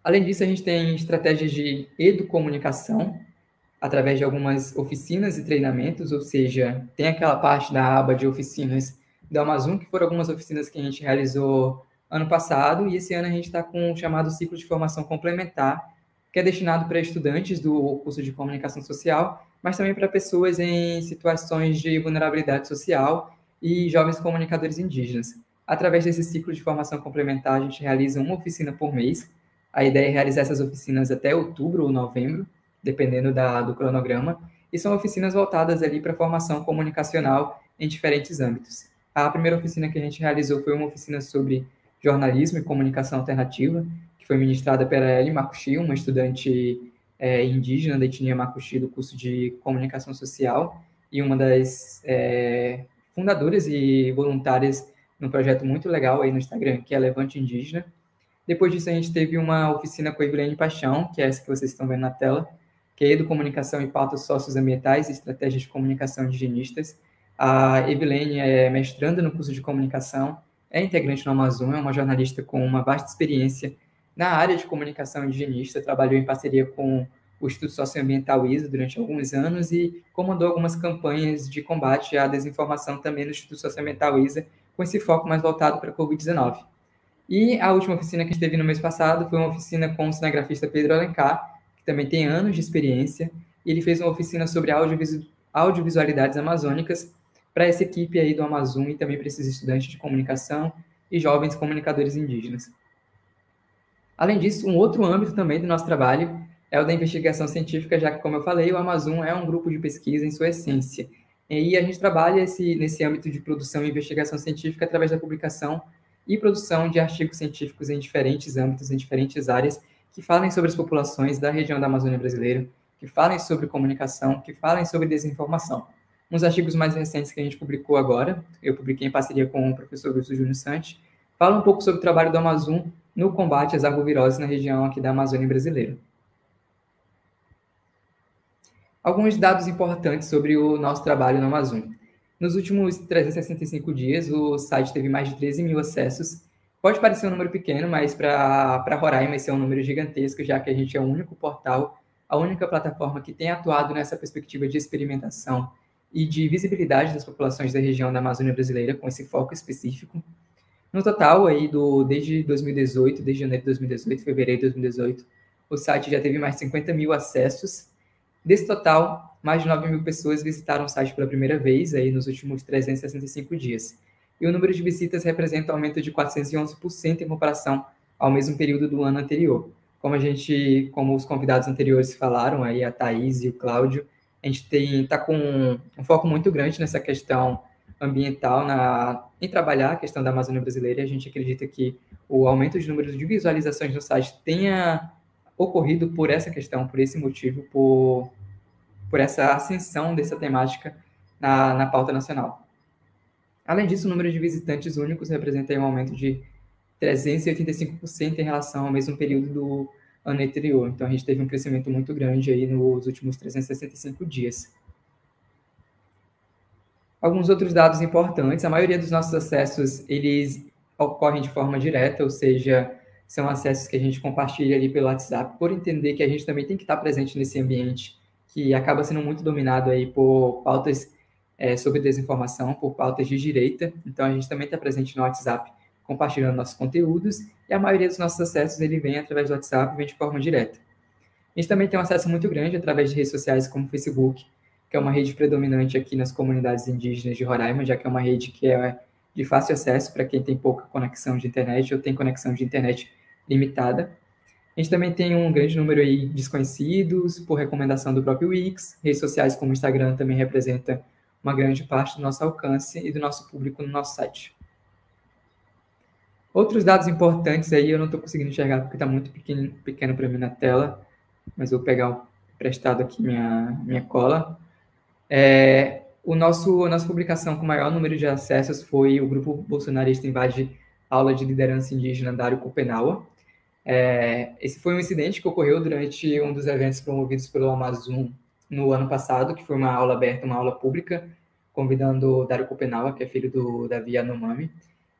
Além disso, a gente tem estratégias de educomunicação, através de algumas oficinas e treinamentos, ou seja, tem aquela parte da aba de oficinas do Amazon, que foram algumas oficinas que a gente realizou ano passado, e esse ano a gente está com o chamado ciclo de formação complementar, que é destinado para estudantes do curso de comunicação social, mas também para pessoas em situações de vulnerabilidade social e jovens comunicadores indígenas. Através desse ciclo de formação complementar, a gente realiza uma oficina por mês. A ideia é realizar essas oficinas até outubro ou novembro, dependendo da, do cronograma, e são oficinas voltadas ali para formação comunicacional em diferentes âmbitos. A primeira oficina que a gente realizou foi uma oficina sobre jornalismo e comunicação alternativa, que foi ministrada pela Ellie Makushi, uma estudante é, indígena da etnia Makushi do curso de comunicação social e uma das é, fundadoras e voluntárias num projeto muito legal aí no Instagram, que é Levante Indígena. Depois disso, a gente teve uma oficina com a Evelene Paixão, que é essa que vocês estão vendo na tela, que é Educomunicação e Pautas Socioambientais e Estratégias de Comunicação Indigenistas. A Evelene é mestranda no curso de comunicação, é integrante no Amazon, é uma jornalista com uma vasta experiência na área de comunicação indigenista, trabalhou em parceria com o Instituto Socioambiental ISA durante alguns anos e comandou algumas campanhas de combate à desinformação também no Instituto Socioambiental ISA, com esse foco mais voltado para a Covid-19. E a última oficina que a gente teve no mês passado foi uma oficina com o cinegrafista Pedro Alencar, que também tem anos de experiência, e ele fez uma oficina sobre audiovisualidades amazônicas para essa equipe aí do Amazon e também para esses estudantes de comunicação e jovens comunicadores indígenas. Além disso, um outro âmbito também do nosso trabalho é o da investigação científica, já que, como eu falei, o Amazon é um grupo de pesquisa em sua essência. E a gente trabalha esse, nesse âmbito de produção e investigação científica através da publicação e produção de artigos científicos em diferentes âmbitos, em diferentes áreas, que falem sobre as populações da região da Amazônia brasileira, que falem sobre comunicação, que falem sobre desinformação. Uns artigos mais recentes que a gente publicou agora, eu publiquei em parceria com o professor Wilson Júnior Santos, fala um pouco sobre o trabalho do Amazon no combate às arboviroses na região aqui da Amazônia brasileira. Alguns dados importantes sobre o nosso trabalho no Amazon. Nos últimos 365 dias, o site teve mais de 13 mil acessos Pode parecer um número pequeno, mas para Roraima esse é um número gigantesco, já que a gente é o único portal, a única plataforma que tem atuado nessa perspectiva de experimentação e de visibilidade das populações da região da Amazônia brasileira, com esse foco específico. No total, aí, do, desde 2018, desde janeiro de 2018, fevereiro de 2018, o site já teve mais de 50 mil acessos. Desse total, mais de 9 mil pessoas visitaram o site pela primeira vez aí nos últimos 365 dias. E o número de visitas representa um aumento de 411% em comparação ao mesmo período do ano anterior. Como a gente, como os convidados anteriores falaram, aí a Thaís e o Cláudio, a gente está com um foco muito grande nessa questão ambiental, na, em trabalhar a questão da Amazônia brasileira. A gente acredita que o aumento de números de visualizações no site tenha ocorrido por essa questão, por esse motivo, por, por essa ascensão dessa temática na, na pauta nacional. Além disso, o número de visitantes únicos representa um aumento de 385% em relação ao mesmo período do ano anterior. Então, a gente teve um crescimento muito grande aí nos últimos 365 dias. Alguns outros dados importantes, a maioria dos nossos acessos, eles ocorrem de forma direta, ou seja, são acessos que a gente compartilha ali pelo WhatsApp, por entender que a gente também tem que estar presente nesse ambiente que acaba sendo muito dominado aí por pautas é, sobre desinformação, por pautas de direita. Então, a gente também está presente no WhatsApp compartilhando nossos conteúdos, e a maioria dos nossos acessos ele vem através do WhatsApp, vem de forma direta. A gente também tem um acesso muito grande através de redes sociais como o Facebook, que é uma rede predominante aqui nas comunidades indígenas de Roraima, já que é uma rede que é de fácil acesso para quem tem pouca conexão de internet ou tem conexão de internet limitada. A gente também tem um grande número aí de desconhecidos, por recomendação do próprio Wix. Redes sociais como o Instagram também representa uma grande parte do nosso alcance e do nosso público no nosso site. Outros dados importantes aí, eu não estou conseguindo enxergar porque está muito pequeno, pequeno para mim na tela, mas vou pegar emprestado aqui minha, minha cola. É, o nosso, a nossa publicação com maior número de acessos foi o grupo bolsonarista invade aula de liderança indígena Dário Copenaua. É, esse foi um incidente que ocorreu durante um dos eventos promovidos pelo Amazon no ano passado, que foi uma aula aberta, uma aula pública, convidando Dário Copenaua, que é filho do Davi Anomami,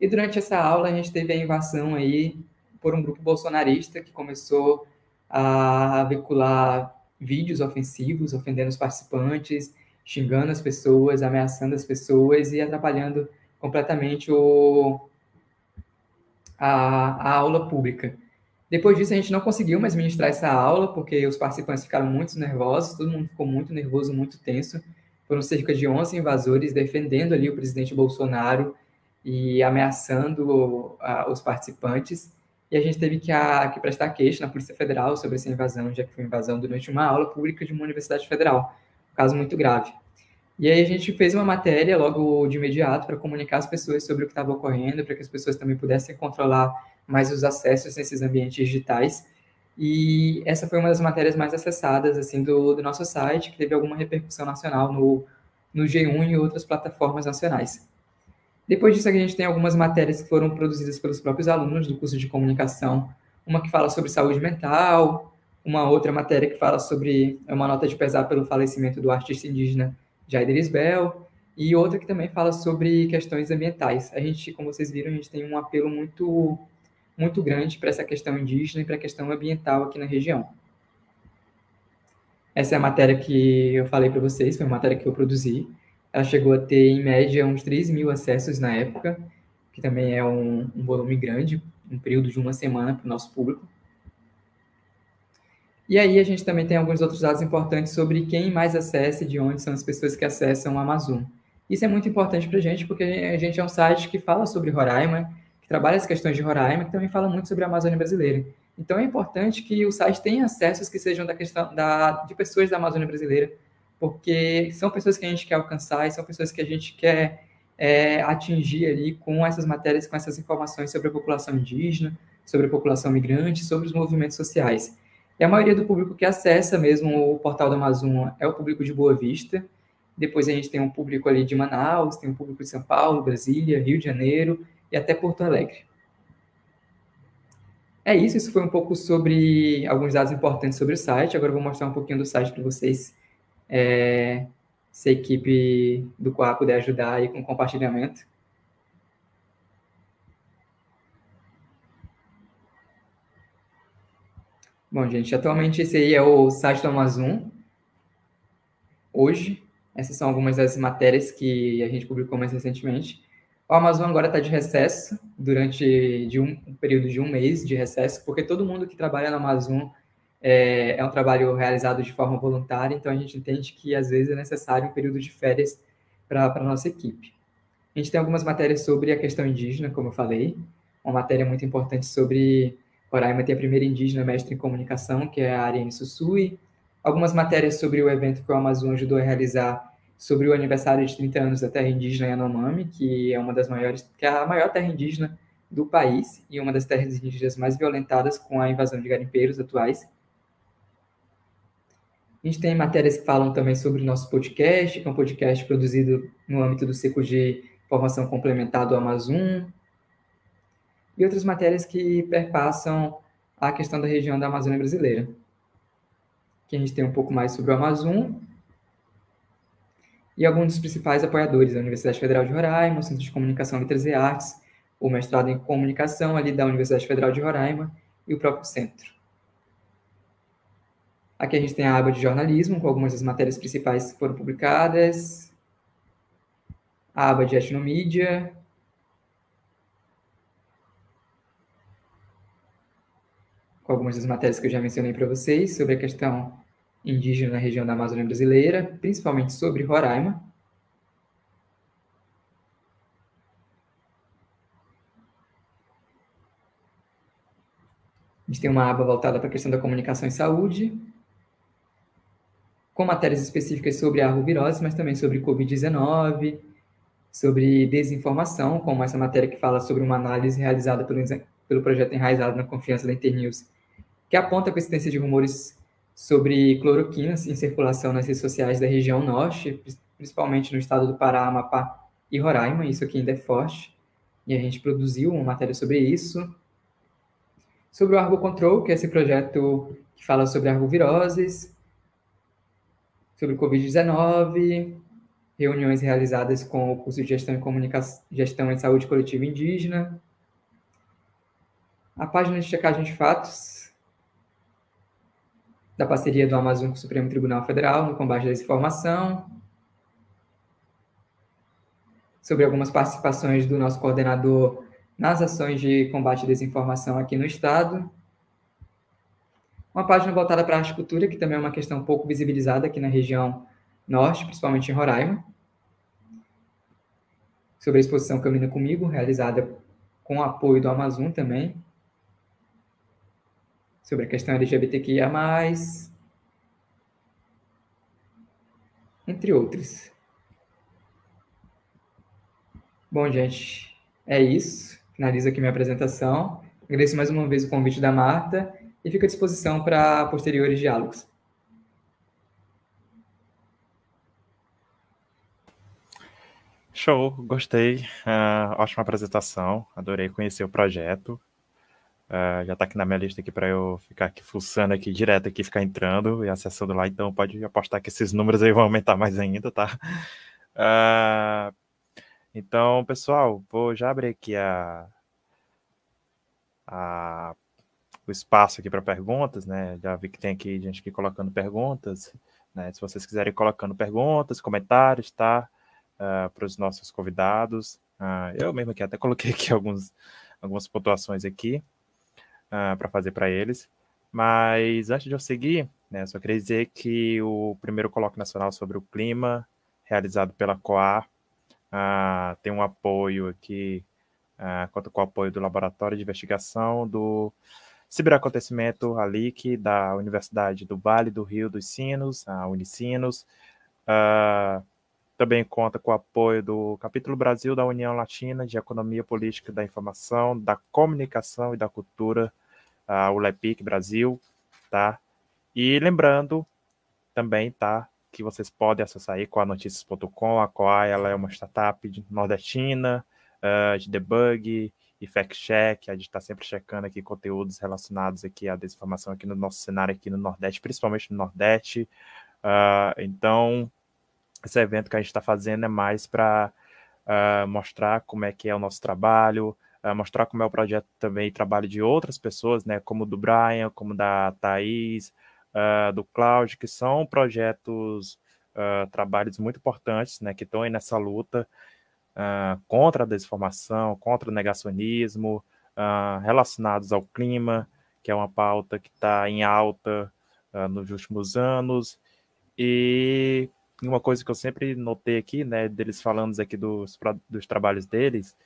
e durante essa aula a gente teve a invasão aí por um grupo bolsonarista que começou a veicular vídeos ofensivos, ofendendo os participantes, xingando as pessoas, ameaçando as pessoas e atrapalhando completamente o, a, a aula pública. Depois disso, a gente não conseguiu mais ministrar essa aula, porque os participantes ficaram muito nervosos, todo mundo ficou muito nervoso, muito tenso. Foram cerca de 11 invasores defendendo ali o presidente Bolsonaro, e ameaçando a, os participantes. E a gente teve que, a, que prestar queixa na Polícia Federal sobre essa invasão, já que foi invasão durante uma aula pública de uma universidade federal. Um caso muito grave. E aí a gente fez uma matéria logo de imediato para comunicar às pessoas sobre o que estava ocorrendo, para que as pessoas também pudessem controlar mais os acessos nesses ambientes digitais. E essa foi uma das matérias mais acessadas assim do, do nosso site, que teve alguma repercussão nacional no, no G1 e outras plataformas nacionais. Depois disso, a gente tem algumas matérias que foram produzidas pelos próprios alunos do curso de comunicação. Uma que fala sobre saúde mental, uma outra matéria que fala sobre é uma nota de pesar pelo falecimento do artista indígena Jair Isbel, e outra que também fala sobre questões ambientais. A gente, como vocês viram, a gente tem um apelo muito muito grande para essa questão indígena e para a questão ambiental aqui na região. Essa é a matéria que eu falei para vocês, foi uma matéria que eu produzi. Ela chegou a ter, em média, uns 3 mil acessos na época, que também é um, um volume grande, um período de uma semana para o nosso público. E aí a gente também tem alguns outros dados importantes sobre quem mais acessa e de onde são as pessoas que acessam o Amazon. Isso é muito importante para a gente, porque a gente é um site que fala sobre Roraima, trabalha as questões de Roraima, que também fala muito sobre a Amazônia brasileira. Então é importante que o site tenha acessos que sejam da questão da, de pessoas da Amazônia brasileira, porque são pessoas que a gente quer alcançar e são pessoas que a gente quer é, atingir ali com essas matérias, com essas informações sobre a população indígena, sobre a população migrante, sobre os movimentos sociais. E a maioria do público que acessa mesmo o portal da Amazon é o público de Boa Vista. Depois a gente tem um público ali de Manaus, tem um público de São Paulo, Brasília, Rio de Janeiro e até Porto Alegre. É isso, isso foi um pouco sobre alguns dados importantes sobre o site. Agora eu vou mostrar um pouquinho do site para vocês, é, se a equipe do COA puder ajudar aí com compartilhamento. Bom, gente, atualmente esse aí é o site do Amazon. Hoje, essas são algumas das matérias que a gente publicou mais recentemente. O Amazon agora está de recesso durante de um, um, período de um mês de recesso, porque todo mundo que trabalha no Amazon é, é um trabalho realizado de forma voluntária, então a gente entende que às vezes é necessário um período de férias para a nossa equipe. A gente tem algumas matérias sobre a questão indígena, como eu falei, uma matéria muito importante sobre Roraima tem a primeira indígena mestre em comunicação, que é a Ariane Susui. Algumas matérias sobre o evento que o Amazon ajudou a realizar sobre o aniversário de 30 anos da terra indígena Yanomami, que é uma das maiores, que é a maior terra indígena do país e uma das terras indígenas mais violentadas com a invasão de garimpeiros atuais. A gente tem matérias que falam também sobre o nosso podcast, que é um podcast produzido no âmbito do ciclo de formação complementar do Amazon, e outras matérias que perpassam a questão da região da Amazônia brasileira. Aqui a gente tem um pouco mais sobre o Amazon e alguns dos principais apoiadores, a Universidade Federal de Roraima, o Centro de Comunicação, Letras e Artes, o mestrado em Comunicação ali da Universidade Federal de Roraima e o próprio centro. Aqui a gente tem a aba de jornalismo, com algumas das matérias principais que foram publicadas, a aba de etnomídia, com algumas das matérias que eu já mencionei para vocês sobre a questão indígena na região da Amazônia brasileira, principalmente sobre Roraima. A gente tem uma aba voltada para a questão da comunicação e saúde, com matérias específicas sobre a arbovirose, mas também sobre Covid-19, sobre desinformação, como essa matéria que fala sobre uma análise realizada pelo, pelo projeto Enraizado na Confiança da Internews, que aponta a persistência de rumores sobre cloroquinas em circulação nas redes sociais da região norte, principalmente no estado do Pará, Amapá e Roraima, isso aqui ainda é forte, e a gente produziu uma matéria sobre isso. Sobre o Arbocontrol, que é esse projeto que fala sobre arboviroses, sobre o Covid-19, reuniões realizadas com o curso de Gestão e Comunicação, Gestão em Saúde Coletiva Indígena, a página de checagem de fatos, da parceria do Amazon com o Supremo Tribunal Federal no combate à desinformação, sobre algumas participações do nosso coordenador nas ações de combate à desinformação aqui no Estado. Uma página voltada para a arte cultura, que também é uma questão pouco visibilizada aqui na região norte, principalmente em Roraima. Sobre a exposição Camina Comigo, realizada com o apoio do Amazon também sobre a questão LGBTQIA+, entre outros. Bom, gente, é isso. Finalizo aqui minha apresentação. Agradeço mais uma vez o convite da Marta e fico à disposição para posteriores diálogos. Show, gostei. Uh, ótima apresentação. Adorei conhecer o projeto. Uh, já está aqui na minha lista aqui para eu ficar aqui fuçando aqui direto aqui, ficar entrando e acessando lá. Então pode apostar que esses números aí vão aumentar mais ainda, tá? Uh, então, pessoal, vou já abrir aqui a, a o espaço aqui para perguntas, né? Já vi que tem aqui gente aqui colocando perguntas, né? Se vocês quiserem colocando perguntas, comentários, tá? Uh, para os nossos convidados. eu mesmo aqui até coloquei aqui alguns, algumas pontuações aqui uh, ah, para fazer para eles. Mas antes de eu seguir, né, só queria dizer que o primeiro colóquio nacional sobre o clima, realizado pela COAR, uh, tem um apoio aqui, uh, conta com o apoio do Laboratório de Investigação do Ciberacontecimento, a LIC, da Universidade do Vale do Rio dos Sinos, a Unicinos. Uh, também conta com o apoio do Capítulo Brasil da União Latina de Economia Política da Informação, da Comunicação e da Cultura uh, o LEPIC Brasil, tá? E lembrando também, tá, que vocês podem acessar aí com a a Coai, ela é uma startup de nordestina, uh, de debug e fact-check, a gente está sempre checando aqui conteúdos relacionados aqui à desinformação aqui no nosso cenário aqui no Nordeste, principalmente no Nordeste, uh, então esse evento que a gente está fazendo é mais para uh, mostrar como é que é o nosso trabalho, mostrar como é o projeto também trabalho de outras pessoas, né, como do Brian, como da Thaís, uh, do Cláudio, que são projetos, uh, trabalhos muito importantes, né, que estão aí nessa luta contra a desinformação, contra o negacionismo, relacionados ao clima, que é uma pauta que está em alta nos últimos anos, e uma coisa que eu sempre notei aqui, né, deles falando aqui dos, dos trabalhos deles,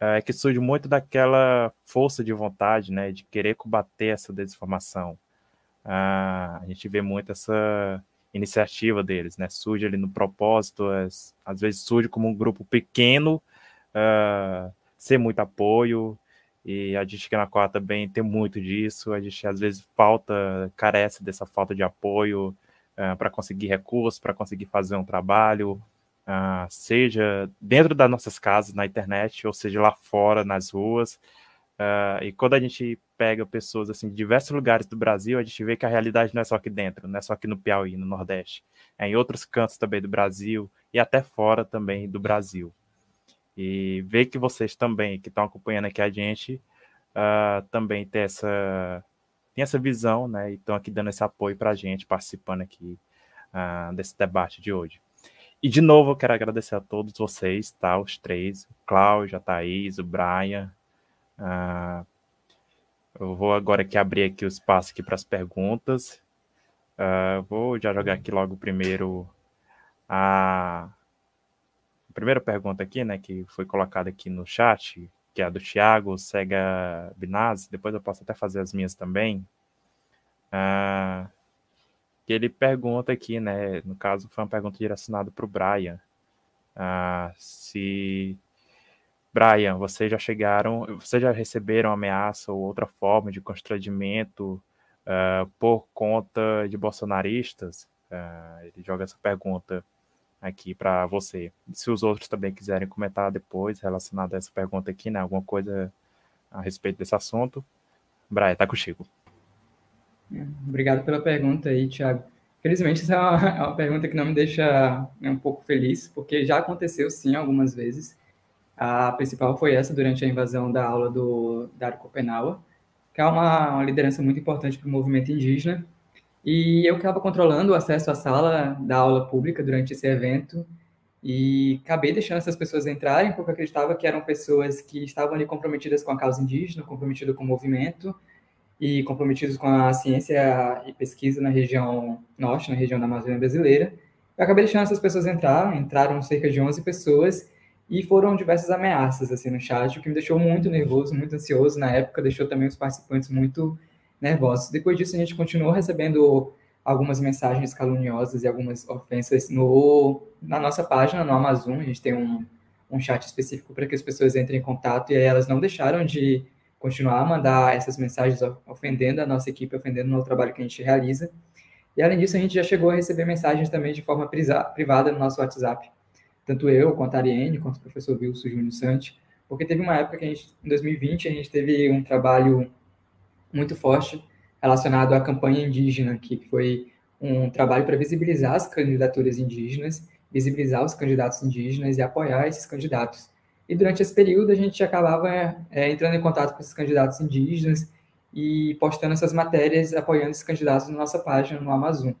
é que surge muito daquela força de vontade, né, de querer combater essa desinformação. Ah, a gente vê muito essa iniciativa deles, né, surge ali no propósito, às, vezes surge como um grupo pequeno, uh, sem muito apoio, e a gente aqui na Quatro também tem muito disso, a gente às vezes falta, carece dessa falta de apoio uh, para conseguir recursos, para conseguir fazer um trabalho, uh, seja dentro das nossas casas, na internet, ou seja lá fora, nas ruas. Uh, e quando a gente pega pessoas assim de diversos lugares do Brasil, a gente vê que a realidade não é só aqui dentro, não é só aqui no Piauí, no Nordeste, é em outros cantos também do Brasil e até fora também do Brasil. E ver que vocês também, que estão acompanhando aqui a gente, uh, também tem essa, tem essa visão, né? E estão aqui dando esse apoio para a gente, participando aqui uh, desse debate de hoje. E de novo eu quero agradecer a todos vocês, tá? Os três, o Cláudio, a Thaís, o Brian. Uh, eu vou agora aqui abrir aqui o espaço aqui para as perguntas. Uh, vou já jogar aqui logo primeiro a... a primeira pergunta aqui, né, que foi colocada aqui no chat, que é a do Thiago Sega Binazzi. Depois eu posso até fazer as minhas também. Uh, que ele pergunta aqui, né? No caso, foi uma pergunta direcionada para o Brian. Uh, se Brian, vocês já chegaram, vocês já receberam ameaça ou outra forma de constrangimento uh, por conta de bolsonaristas? Uh, ele joga essa pergunta aqui para você. Se os outros também quiserem comentar depois relacionado a essa pergunta aqui, né? Alguma coisa a respeito desse assunto. Brian, tá contigo. Obrigado pela pergunta aí, Thiago. Felizmente, essa é uma, é uma pergunta que não me deixa né, um pouco feliz, porque já aconteceu sim algumas vezes. A principal foi essa durante a invasão da aula do Dário Copenaua, que é uma, uma liderança muito importante para o movimento indígena. E eu estava controlando o acesso à sala da aula pública durante esse evento e acabei deixando essas pessoas entrarem porque eu acreditava que eram pessoas que estavam ali comprometidas com a causa indígena, comprometidas com o movimento, e comprometidos com a ciência e pesquisa na região norte, na região da Amazônia brasileira. Eu acabei deixando essas pessoas entrar, entraram cerca de 11 pessoas e foram diversas ameaças assim no chat, o que me deixou muito nervoso, muito ansioso na época, deixou também os participantes muito nervosos. Depois disso a gente continuou recebendo algumas mensagens caluniosas e algumas ofensas no na nossa página no Amazon, a gente tem um um chat específico para que as pessoas entrem em contato e aí elas não deixaram de continuar a mandar essas mensagens ofendendo a nossa equipe, ofendendo o trabalho que a gente realiza. E além disso, a gente já chegou a receber mensagens também de forma privada no nosso WhatsApp. Tanto eu, quanto a Ariane, quanto o professor Wilson Júnior Santi, porque teve uma época que a gente, em 2020, a gente teve um trabalho muito forte relacionado à campanha indígena, que foi um trabalho para visibilizar as candidaturas indígenas, visibilizar os candidatos indígenas e apoiar esses candidatos. E durante esse período a gente acabava é, entrando em contato com esses candidatos indígenas e postando essas matérias apoiando esses candidatos na nossa página no Amazon.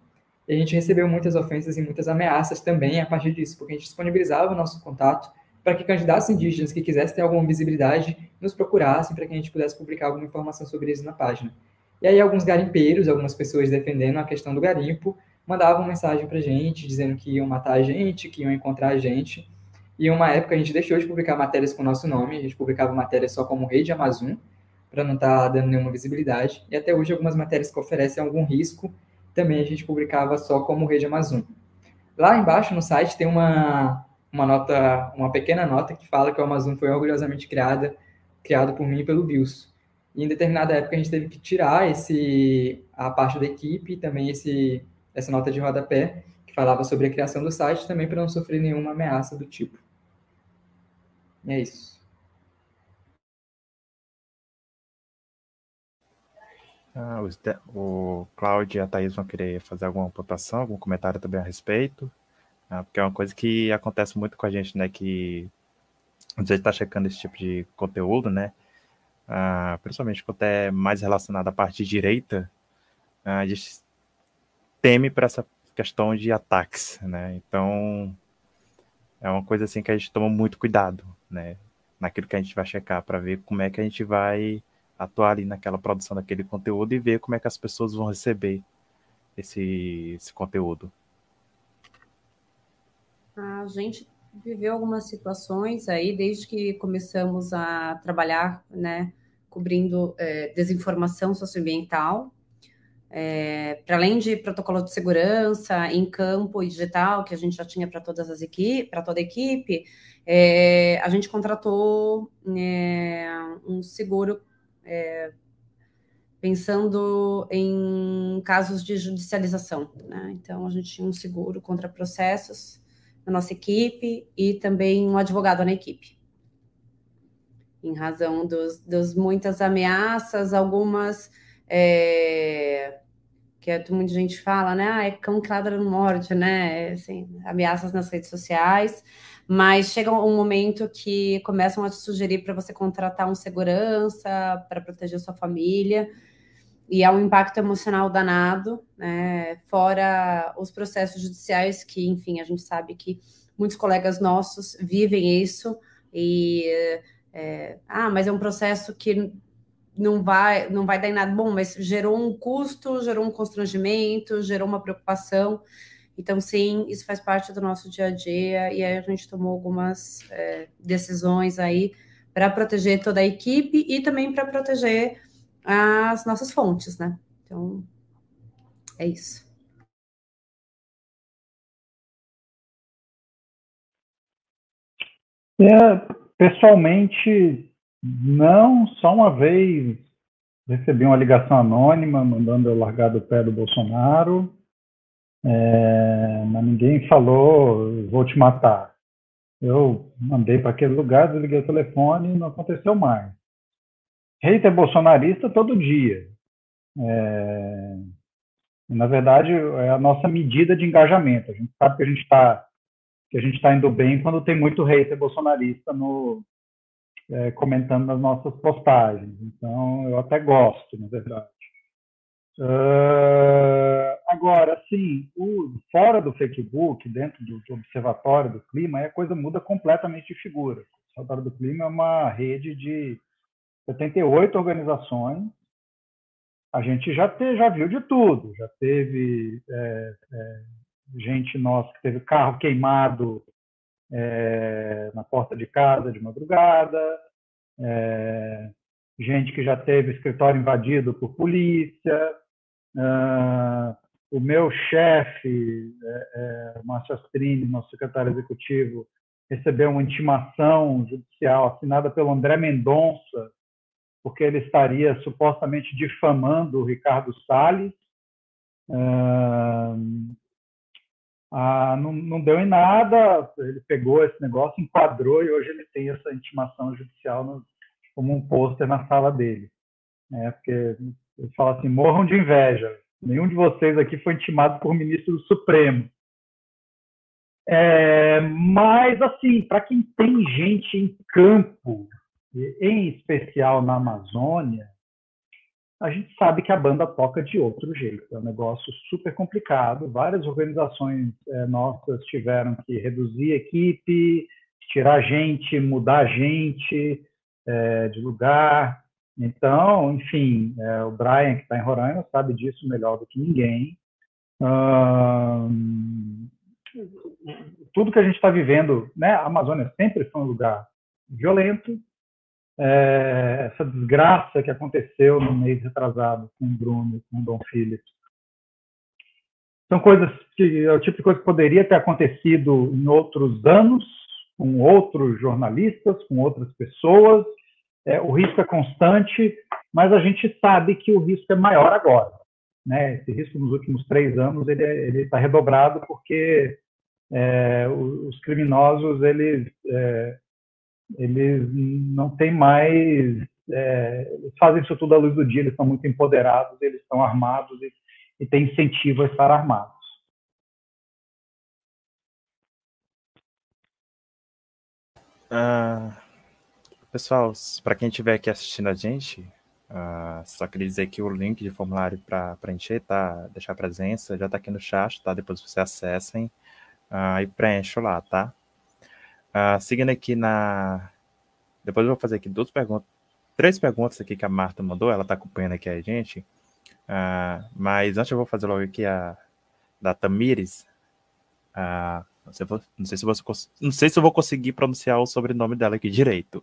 E a gente recebeu muitas ofensas e muitas ameaças também a partir disso, porque a gente disponibilizava o nosso contato para que candidatos indígenas que quisessem ter alguma visibilidade nos procurassem para que a gente pudesse publicar alguma informação sobre isso na página. E aí alguns garimpeiros, algumas pessoas defendendo a questão do garimpo, mandavam mensagem para a gente dizendo que iam matar a gente, que iam encontrar a gente. E uma época a gente deixou de publicar matérias com o nosso nome, a gente publicava matérias só como Rede Amazon, para não estar tá dando nenhuma visibilidade. E até hoje algumas matérias que oferecem algum risco, também a gente publicava só como Rede Amazon. Lá embaixo no site tem uma, uma nota, uma pequena nota que fala que o Amazon foi orgulhosamente criada, criado por mim e pelo Bills. E em determinada época a gente teve que tirar esse a parte da equipe, também esse essa nota de rodapé que falava sobre a criação do site, também para não sofrer nenhuma ameaça do tipo. É isso. Ah, o, Cláudio e a Thaís vão querer fazer alguma apontação, algum comentário também a respeito, ah, porque é uma coisa que acontece muito com a gente, né, que a gente está checando esse tipo de conteúdo, né, uh, principalmente quando é mais relacionado à parte direita, uh, a gente teme para essa questão de ataques, né? Então é uma coisa assim que a gente toma muito cuidado, né? Naquilo que a gente vai checar para ver como é que a gente vai atuar ali naquela produção daquele conteúdo e ver como é que as pessoas vão receber esse, esse conteúdo. A gente viveu algumas situações aí desde que começamos a trabalhar, né, cobrindo é, desinformação socioambiental, é, para além de protocolo de segurança em campo e digital que a gente já tinha para todas as equipes, para toda a equipe, é, a gente contratou é, um seguro é, pensando em casos de judicialização. Né? Então, a gente tinha um seguro contra processos na nossa equipe e também um advogado na equipe. Em razão dos, dos muitas ameaças, algumas é, que é, muita gente fala, né? Ah, é cão que ladra morde, né? Assim, ameaças nas redes sociais, mas chega um momento que começam a te sugerir para você contratar um segurança para proteger sua família e há um impacto emocional danado, né? Fora os processos judiciais que, enfim, a gente sabe que muitos colegas nossos vivem isso e é, ah, mas é um processo que não vai não vai dar em nada bom, mas gerou um custo, gerou um constrangimento, gerou uma preocupação. Então, sim, isso faz parte do nosso dia a dia e aí a gente tomou algumas é, decisões aí para proteger toda a equipe e também para proteger as nossas fontes, né? Então, é isso. É, pessoalmente, não, só uma vez recebi uma ligação anônima mandando eu largar do pé do Bolsonaro, é, mas ninguém falou, vou te matar. Eu mandei para aquele lugar, desliguei o telefone e não aconteceu mais hater bolsonarista todo dia. É, na verdade, é a nossa medida de engajamento. A gente sabe que a gente está que a gente está indo bem quando tem muito hater bolsonarista no é, comentando nas nossas postagens. Então, eu até gosto, na verdade. Uh, agora, sim, fora do Facebook, dentro do, do, Observatório do Clima, a coisa muda completamente de figura. O Observatório do Clima é uma rede de 78 organizações, a gente já, te, já viu de tudo. Já teve é, é, gente nossa que teve carro queimado é, na porta de casa de madrugada, é, gente que já teve escritório invadido por polícia. Uh, o meu chefe, é, é, Márcio Astrini, nosso secretário executivo, recebeu uma intimação judicial assinada pelo André Mendonça, porque ele estaria supostamente difamando o Ricardo Salles. Ah, não, não, deu em nada, ele pegou esse negócio, enquadrou e hoje ele tem essa intimação judicial no, como um pôster na sala dele. É, porque ele fala assim: morram de inveja, nenhum de vocês aqui foi intimado por ministro do Supremo. É, mas, assim, para quem tem gente em campo em especial na Amazônia, a gente sabe que a banda toca de outro jeito. É um negócio super complicado. Várias organizações é, nossas tiveram que reduzir a equipe, tirar gente, mudar gente é, de lugar. Então, enfim, é, o Brian, que está em Roraima, sabe disso melhor do que ninguém. Hum, tudo que a gente está vivendo, né? A Amazônia sempre foi um lugar violento, é, essa desgraça que aconteceu no mês retrasado com o Bruno, com o Dom Phillips. São coisas que é o tipo de coisa que poderia ter acontecido em outros anos, com outros jornalistas, com outras pessoas. É, o risco é constante, mas a gente sabe que o risco é maior agora. Né? Esse risco nos últimos três anos ele está redobrado porque é, os criminosos eles é, eles não têm mais. É, eles fazem isso tudo à luz do dia, eles estão muito empoderados, eles estão armados e, e têm incentivo a estar armados. Ah, pessoal, para quem estiver aqui assistindo a gente, uh, só queria dizer que o link de formulário para preencher, tá? Deixar presença, já está aqui no chat, tá? Depois vocês acessem uh, e preencham lá, tá? Uh, seguindo aqui na. Depois eu vou fazer aqui duas perguntas, três perguntas aqui que a Marta mandou, ela está acompanhando aqui a gente. mas antes eu vou fazer logo aqui a da Tamires. não, sei, não, sei se você, não sei se eu vou conseguir pronunciar o sobrenome dela aqui direito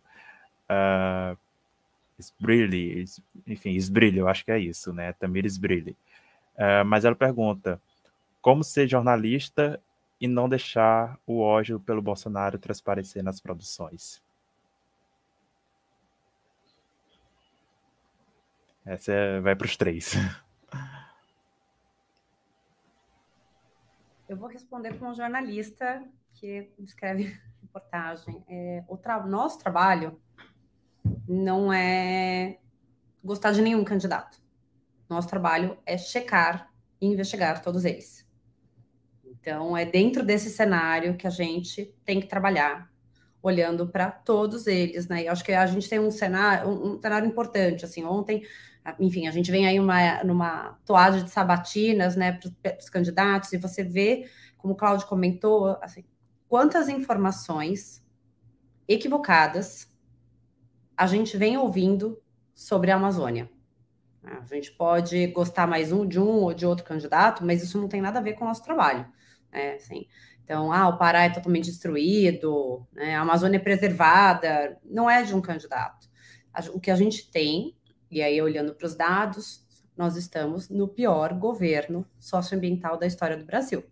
uh, Sbrilli, enfim, Sbrilli, eu acho que é isso, né? Tamir Sbrilli. Uh, mas ela pergunta: como ser jornalista e não deixar o ódio pelo Bolsonaro transparecer nas produções? Essa é, vai para os três. Eu vou responder como jornalista que escreve reportagem. É, o tra nosso trabalho não é gostar de nenhum candidato. Nosso trabalho é checar e investigar todos eles. Então, é dentro desse cenário que a gente tem que trabalhar, olhando para todos eles, né? E acho que a gente tem um cenário, um, um cenário importante. Assim, ontem, enfim, a gente vem aí uma, numa toada de sabatinas, né, para os candidatos, e você vê, como o Cláudio comentou, assim, quantas informações equivocadas a gente vem ouvindo sobre a Amazônia. A gente pode gostar mais um de um ou de outro candidato, mas isso não tem nada a ver com o nosso trabalho. Né? Assim, então, ah, o Pará é totalmente destruído, né? a Amazônia é preservada, não é de um candidato. O que a gente tem, e aí olhando para os dados, nós estamos no pior governo socioambiental da história do Brasil,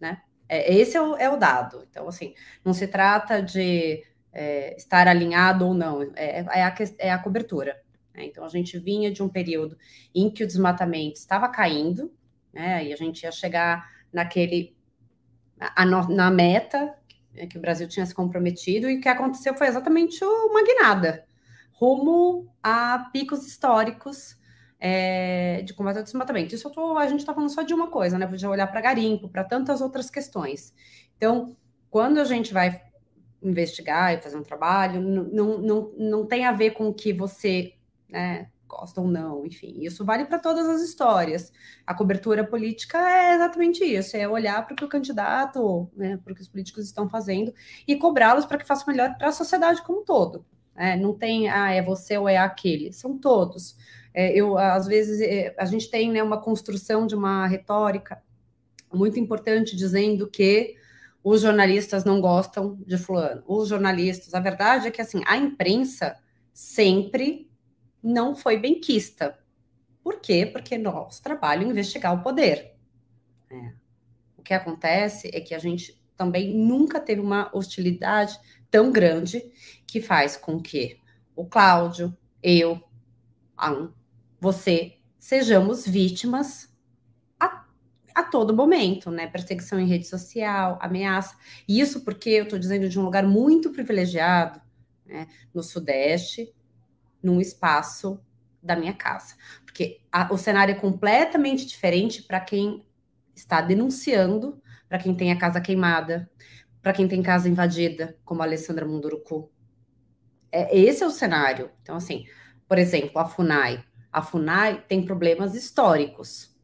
né? É, esse é o, é o dado. Então, assim, não se trata de é, estar alinhado ou não, é, é, a, é a cobertura. Né? Então, a gente vinha de um período em que o desmatamento estava caindo, né? e a gente ia chegar naquele, na meta que o Brasil tinha se comprometido, e o que aconteceu foi exatamente uma guinada, rumo a picos históricos é, de combate ao desmatamento. Isso tô, a gente está falando só de uma coisa, né? Podia olhar para garimpo, para tantas outras questões. Então, quando a gente vai investigar e fazer um trabalho, não, não, não tem a ver com o que você né, gosta ou não, enfim, isso vale para todas as histórias. A cobertura política é exatamente isso, é olhar para o que o candidato, né, para o que os políticos estão fazendo e cobrá-los para que façam melhor para a sociedade como um todo. É, não tem, ah, é você ou é aquele, são todos. É, eu, às vezes, é, a gente tem né, uma construção de uma retórica muito importante dizendo que os jornalistas não gostam de fulano, os jornalistas, a verdade é que assim, a imprensa sempre não foi benquista. Por quê? Porque nosso trabalho é investigar o poder. É. O que acontece é que a gente também nunca teve uma hostilidade tão grande que faz com que o Cláudio, eu, você sejamos vítimas a todo momento, né? Perseguição em rede social, ameaça. Isso porque eu estou dizendo de um lugar muito privilegiado, né? no Sudeste, num espaço da minha casa. Porque a, o cenário é completamente diferente para quem está denunciando, para quem tem a casa queimada, para quem tem casa invadida, como a Alessandra Munduruku. É, esse é o cenário. Então, assim, por exemplo, a FUNAI. A FUNAI tem problemas históricos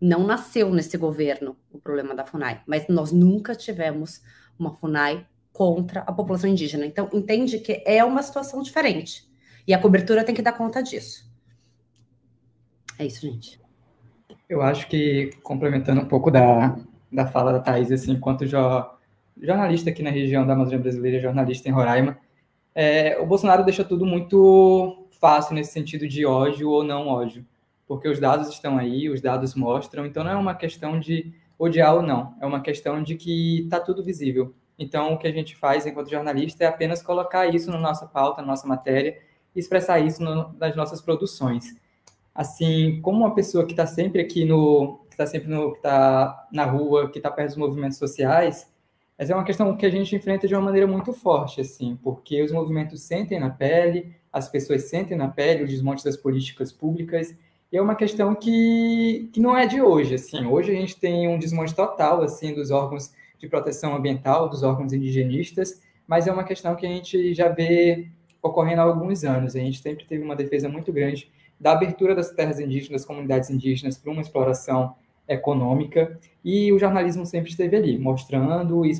não nasceu nesse governo o problema da FUNAI, mas nós nunca tivemos uma FUNAI contra a população indígena. Então, entende que é uma situação diferente. E a cobertura tem que dar conta disso. É isso, gente. Eu acho que, complementando um pouco da, da fala da Thais, assim, enquanto jo, jornalista aqui na região da Amazônia Brasileira, jornalista em Roraima, é, o Bolsonaro deixa tudo muito fácil nesse sentido de ódio ou não ódio porque os dados estão aí, os dados mostram, então não é uma questão de odiar ou não, é uma questão de que está tudo visível. Então, o que a gente faz enquanto jornalista é apenas colocar isso na nossa pauta, na nossa matéria, expressar isso no, nas nossas produções. Assim, como uma pessoa que está sempre aqui no, que está sempre no, que está na rua, que está perto dos movimentos sociais, essa é uma questão que a gente enfrenta de uma maneira muito forte, assim, porque os movimentos sentem na pele, as pessoas sentem na pele o desmonte das políticas públicas, e é uma questão que, que não é de hoje, assim. Hoje a gente tem um desmonte total, assim, dos órgãos de proteção ambiental, dos órgãos indigenistas, mas é uma questão que a gente já vê ocorrendo há alguns anos. A gente sempre teve uma defesa muito grande da abertura das terras indígenas, das comunidades indígenas, para uma exploração econômica, e o jornalismo sempre esteve ali, mostrando e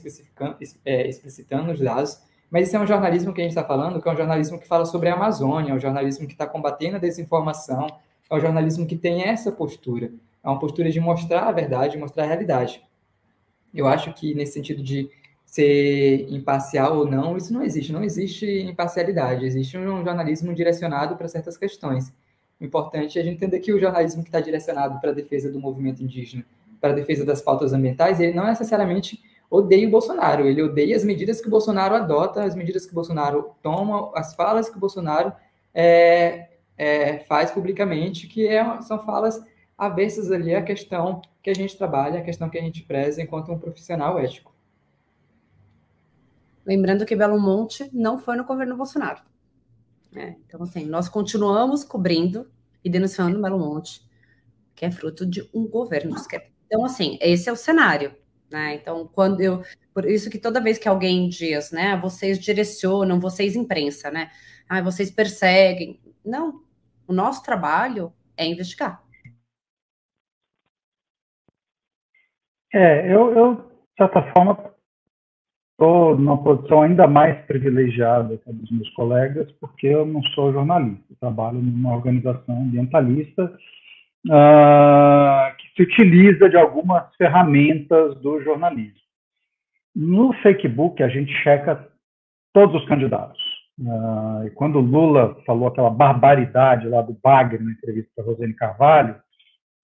é, explicitando os dados, mas esse é um jornalismo que a gente está falando, que é um jornalismo que fala sobre a Amazônia, é um jornalismo que está combatendo a desinformação, é um jornalismo que tem essa postura, é uma postura de mostrar a verdade, mostrar a realidade. Eu acho que nesse sentido de ser imparcial ou não, isso não existe, não existe imparcialidade, existe um jornalismo direcionado para certas questões. O importante é a gente entender que o jornalismo que está direcionado para a defesa do movimento indígena, para a defesa das pautas ambientais, ele não necessariamente odeia o Bolsonaro, ele odeia as medidas que o Bolsonaro adota, as medidas que o Bolsonaro toma, as falas que o Bolsonaro é, é, faz publicamente, que é, são falas aversas ali à questão que a gente trabalha, a questão que a gente preza enquanto um profissional ético. Lembrando que Belo Monte não foi no governo Bolsonaro. É, então, assim, nós continuamos cobrindo e denunciando Belo Monte, que é fruto de um governo de esquerda. Então, assim, esse é o cenário. Né? Então, quando eu. Por isso que toda vez que alguém diz, né, vocês direcionam, vocês imprensa, né? Ah, vocês perseguem. Não. O nosso trabalho é investigar. É, eu, eu de certa forma, estou numa posição ainda mais privilegiada que a dos meus colegas, porque eu não sou jornalista, eu trabalho numa organização ambientalista uh, que se utiliza de algumas ferramentas do jornalismo. No Fakebook, a gente checa todos os candidatos. Uh, e quando Lula falou aquela barbaridade lá do Bagre na entrevista para Rosane Carvalho,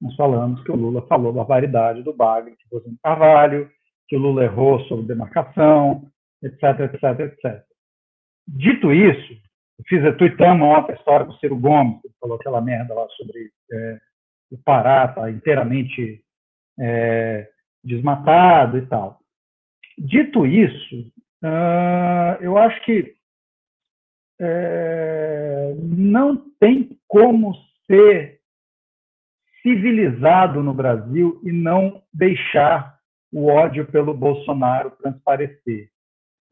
nós falamos que o Lula falou barbaridade do Bagre, de Rosane Carvalho, que o Lula errou sobre demarcação, etc, etc, etc. Dito isso, fiz, tweetamos uma história com o Ciro Gomes, que falou aquela merda lá sobre é, o Pará tá inteiramente é, desmatado e tal. Dito isso, uh, eu acho que é, não tem como ser civilizado no Brasil e não deixar o ódio pelo Bolsonaro transparecer.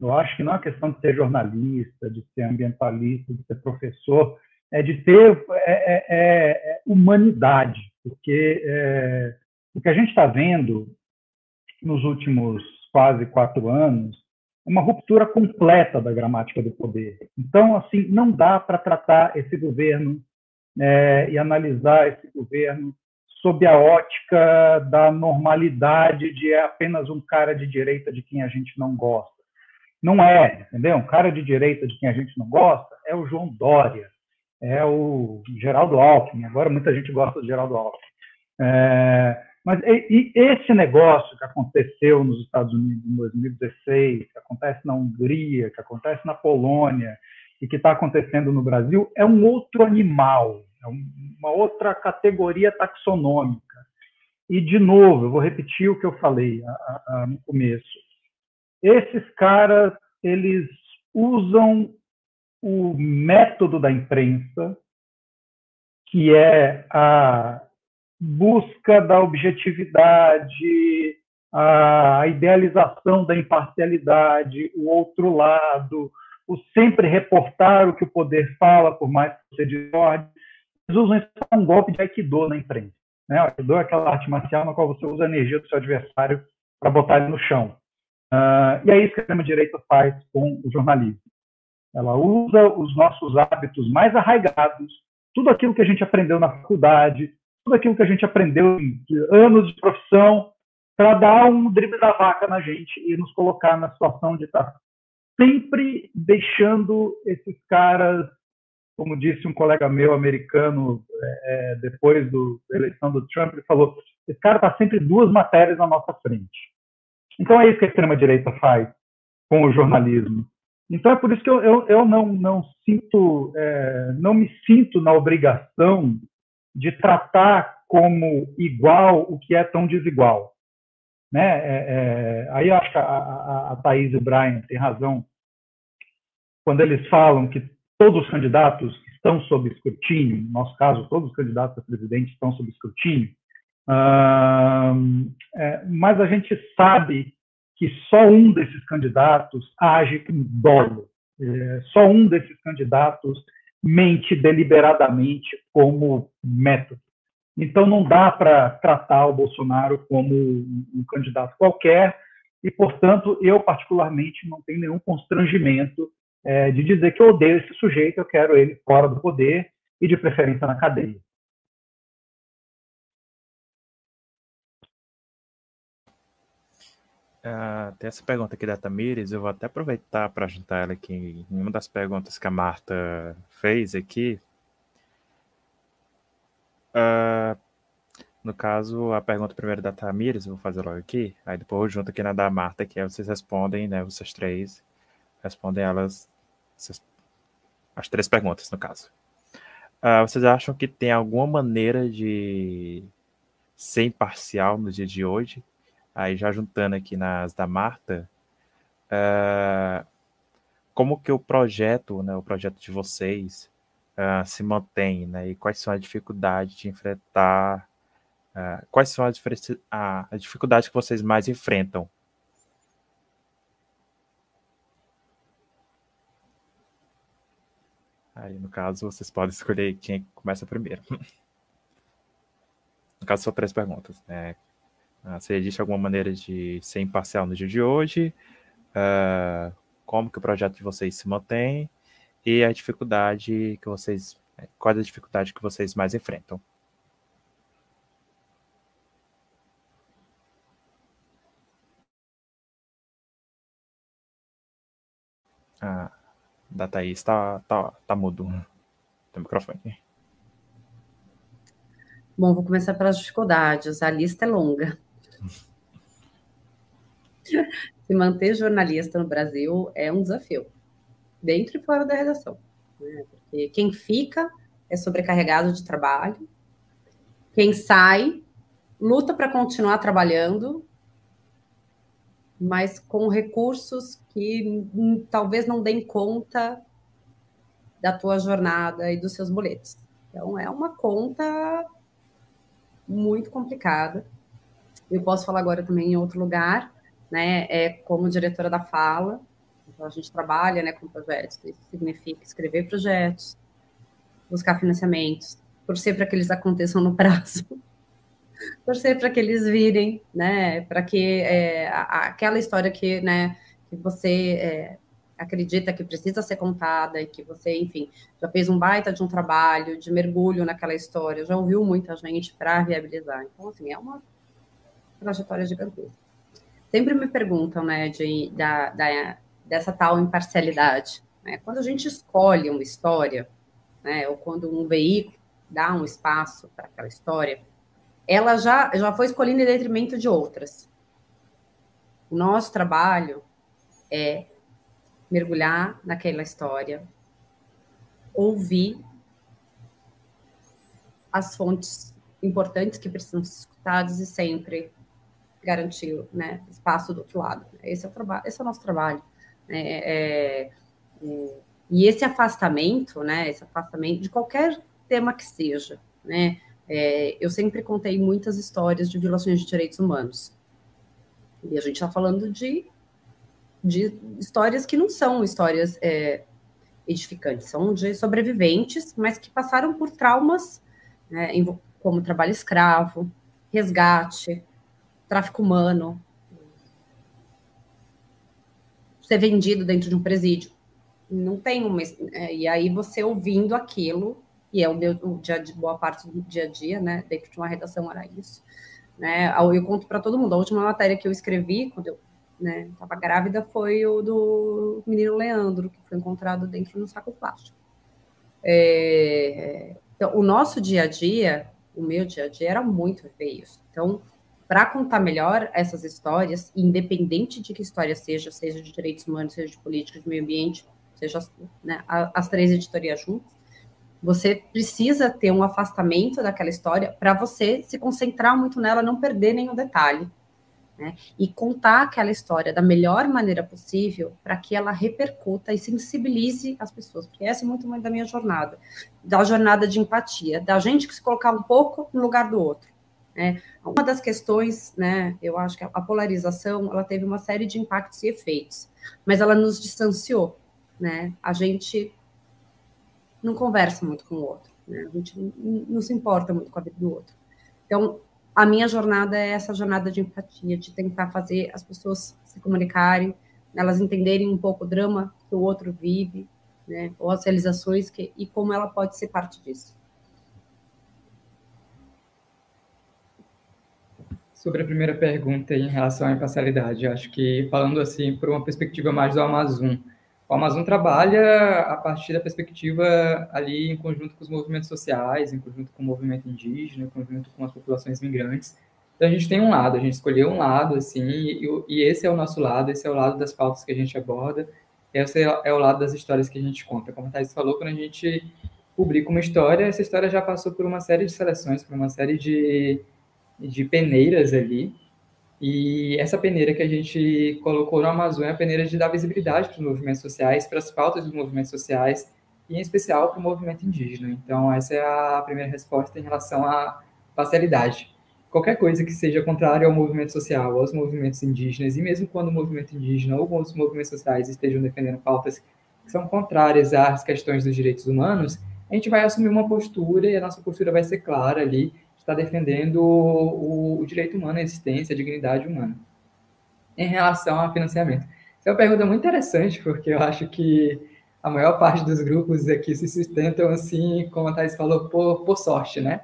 Eu acho que não é questão de ser jornalista, de ser ambientalista, de ser professor, é de ter é, é, é, é humanidade, porque é, o que a gente está vendo nos últimos quase quatro anos é uma ruptura completa da gramática do poder. Então, assim, não dá para tratar esse governo é, e analisar esse governo sob a ótica da normalidade de é apenas um cara de direita de quem a gente não gosta. Não é, entendeu? Um cara de direita de quem a gente não gosta é o João Dória, é o Geraldo Alckmin. Agora muita gente gosta do Geraldo Alckmin. É, mas e, e esse negócio que aconteceu nos Estados Unidos em 2016, que acontece na Hungria, que acontece na Polônia e que está acontecendo no Brasil, é um outro animal, é uma outra categoria taxonômica. E, de novo, eu vou repetir o que eu falei a, a, no começo. Esses caras, eles usam o método da imprensa, que é a busca da objetividade, a idealização da imparcialidade, o outro lado, o sempre reportar o que o poder fala, por mais que você discorde, usam isso como um golpe de Aikido na imprensa. Né? O Aikido é aquela arte marcial na qual você usa a energia do seu adversário para botar ele no chão. Uh, e é isso que a extrema-direita faz com o jornalismo. Ela usa os nossos hábitos mais arraigados, tudo aquilo que a gente aprendeu na faculdade, tudo aquilo que a gente aprendeu em anos de profissão, para dar um drible da vaca na gente e nos colocar na situação de estar sempre deixando esses caras como disse um colega meu americano é, é depois do, da eleição do Trump, ele falou: esse cara está sempre duas matérias na nossa frente. Então é isso que a extrema-direita faz com o jornalismo. Então é por isso que eu, eu, eu não, não sinto, é, não me sinto na obrigação de tratar como igual o que é tão desigual. Né? É, é, aí acho que a, a, a Thaís e o Brian têm razão quando eles falam que todos os candidatos estão sob escrutínio, no nosso caso, todos os candidatos a presidente estão sob escrutínio, uh, é, mas a gente sabe que só um desses candidatos age com dolo, É, só um desses candidatos mente deliberadamente como método. Então, não dá para tratar o Bolsonaro como um candidato qualquer, e, portanto, eu, particularmente, não tenho nenhum constrangimento é, de dizer que eu odeio esse sujeito, eu quero ele fora do poder e, de preferência, na cadeia. Uh, tem essa pergunta aqui da Tamires, eu vou até aproveitar para juntar ela aqui em uma das perguntas que a Marta fez aqui. Uh, no caso, a pergunta primeiro da Tamires, eu vou fazer logo aqui, aí depois eu junto aqui na da Marta, que aí vocês respondem, né, vocês três, respondem elas, as três perguntas, no caso. Uh, vocês acham que tem alguma maneira de ser imparcial no dia de hoje? Aí já juntando aqui nas da Marta, uh, como que o projeto, né, o projeto de vocês uh, se mantém, né, e quais são as dificuldades de enfrentar, quais são as, as dificuldades que vocês mais enfrentam? Aí, no caso, vocês podem escolher quem começa primeiro. No caso, são três perguntas. Né? Uh, se existe alguma maneira de ser imparcial no dia de hoje, uh, como que o projeto de vocês se mantém e a dificuldade que vocês, qual é a dificuldade que vocês mais enfrentam. Ah, da Thaís está tá, tá mudo. Tem microfone. Bom, vou começar pelas dificuldades. A lista é longa. Se manter jornalista no Brasil é um desafio, dentro e fora da redação. Né? Porque quem fica é sobrecarregado de trabalho, quem sai luta para continuar trabalhando, mas com recursos que talvez não deem conta da tua jornada e dos seus boletos. Então, é uma conta muito complicada. Eu posso falar agora também em outro lugar, né? É como diretora da Fala. Então a gente trabalha, né, com projetos. Isso significa escrever projetos, buscar financiamentos, torcer para que eles aconteçam no prazo, torcer para que eles virem, né? Para que é, aquela história que, né, que você é, acredita que precisa ser contada e que você, enfim, já fez um baita de um trabalho de mergulho naquela história, já ouviu muita gente para viabilizar. Então, assim, é uma trajetória gigantesca. Sempre me perguntam, né, de, da, da, dessa tal imparcialidade. Né? Quando a gente escolhe uma história, né, ou quando um veículo dá um espaço para aquela história, ela já, já foi escolhida em detrimento de outras. O nosso trabalho é mergulhar naquela história, ouvir as fontes importantes que precisam ser escutadas e sempre garantir né, espaço do outro lado. Esse é o, trabalho, esse é o nosso trabalho. Né, é, é, e esse afastamento, né, esse afastamento de qualquer tema que seja, né, é, eu sempre contei muitas histórias de violações de direitos humanos. E a gente está falando de, de histórias que não são histórias é, edificantes, são de sobreviventes, mas que passaram por traumas, né, como trabalho escravo, resgate, tráfico humano, ser vendido dentro de um presídio. Não tem uma. É, e aí você ouvindo aquilo, e é o meu o dia de boa parte do dia a dia, né? Dentro de uma redação era isso. Né? Eu conto para todo mundo. A última matéria que eu escrevi, quando eu estava né, grávida, foi o do menino Leandro, que foi encontrado dentro de um saco plástico. É, então, o nosso dia a dia, o meu dia a dia, era muito feio. Então, para contar melhor essas histórias, independente de que história seja, seja de direitos humanos, seja de política, de meio ambiente, seja né, as três editorias juntas, você precisa ter um afastamento daquela história para você se concentrar muito nela, não perder nenhum detalhe. Né? E contar aquela história da melhor maneira possível para que ela repercuta e sensibilize as pessoas, porque essa é muito da minha jornada, da jornada de empatia, da gente que se colocar um pouco no lugar do outro. Né? Uma das questões, né, eu acho que a polarização, ela teve uma série de impactos e efeitos, mas ela nos distanciou. né, a gente não conversa muito com o outro, né? A gente não, se importa muito com a vida do outro. Então, a minha jornada é essa jornada de empatia, de tentar fazer as pessoas se comunicarem, elas entenderem um pouco o drama que o outro vive, né, ou as realizações que, e como ela pode ser parte disso. Sobre a primeira pergunta em relação à imparcialidade, acho que falando assim por uma perspectiva mais do Amazon, o Amazon trabalha a partir da perspectiva ali em conjunto com os movimentos sociais, em conjunto com o movimento indígena, em conjunto com as populações migrantes. Então a gente tem um lado, a gente escolheu um lado assim, e, e esse é o nosso lado, esse é o lado das pautas que a gente aborda, esse é, é o lado das histórias que a gente conta. Como a Thais falou, quando a gente publica uma história, essa história já passou por uma série de seleções, por uma série de de peneiras ali. E essa peneira que a gente colocou no Amazônia é a peneira de dar visibilidade para os movimentos sociais, para as pautas dos movimentos sociais, e em especial para o movimento indígena. Então, essa é a primeira resposta em relação à parcialidade. Qualquer coisa que seja contrária ao movimento social, aos movimentos indígenas, e mesmo quando o movimento indígena ou os movimentos sociais estejam defendendo pautas que são contrárias às questões dos direitos humanos, a gente vai assumir uma postura e a nossa postura vai ser clara ali está defendendo o, o, direito humano, a existência, a dignidade humana. Em relação ao financiamento. Essa é uma pergunta muito interessante, porque eu acho que a maior parte dos grupos aqui se sustentam, assim, como a Thais falou, por, por sorte, né?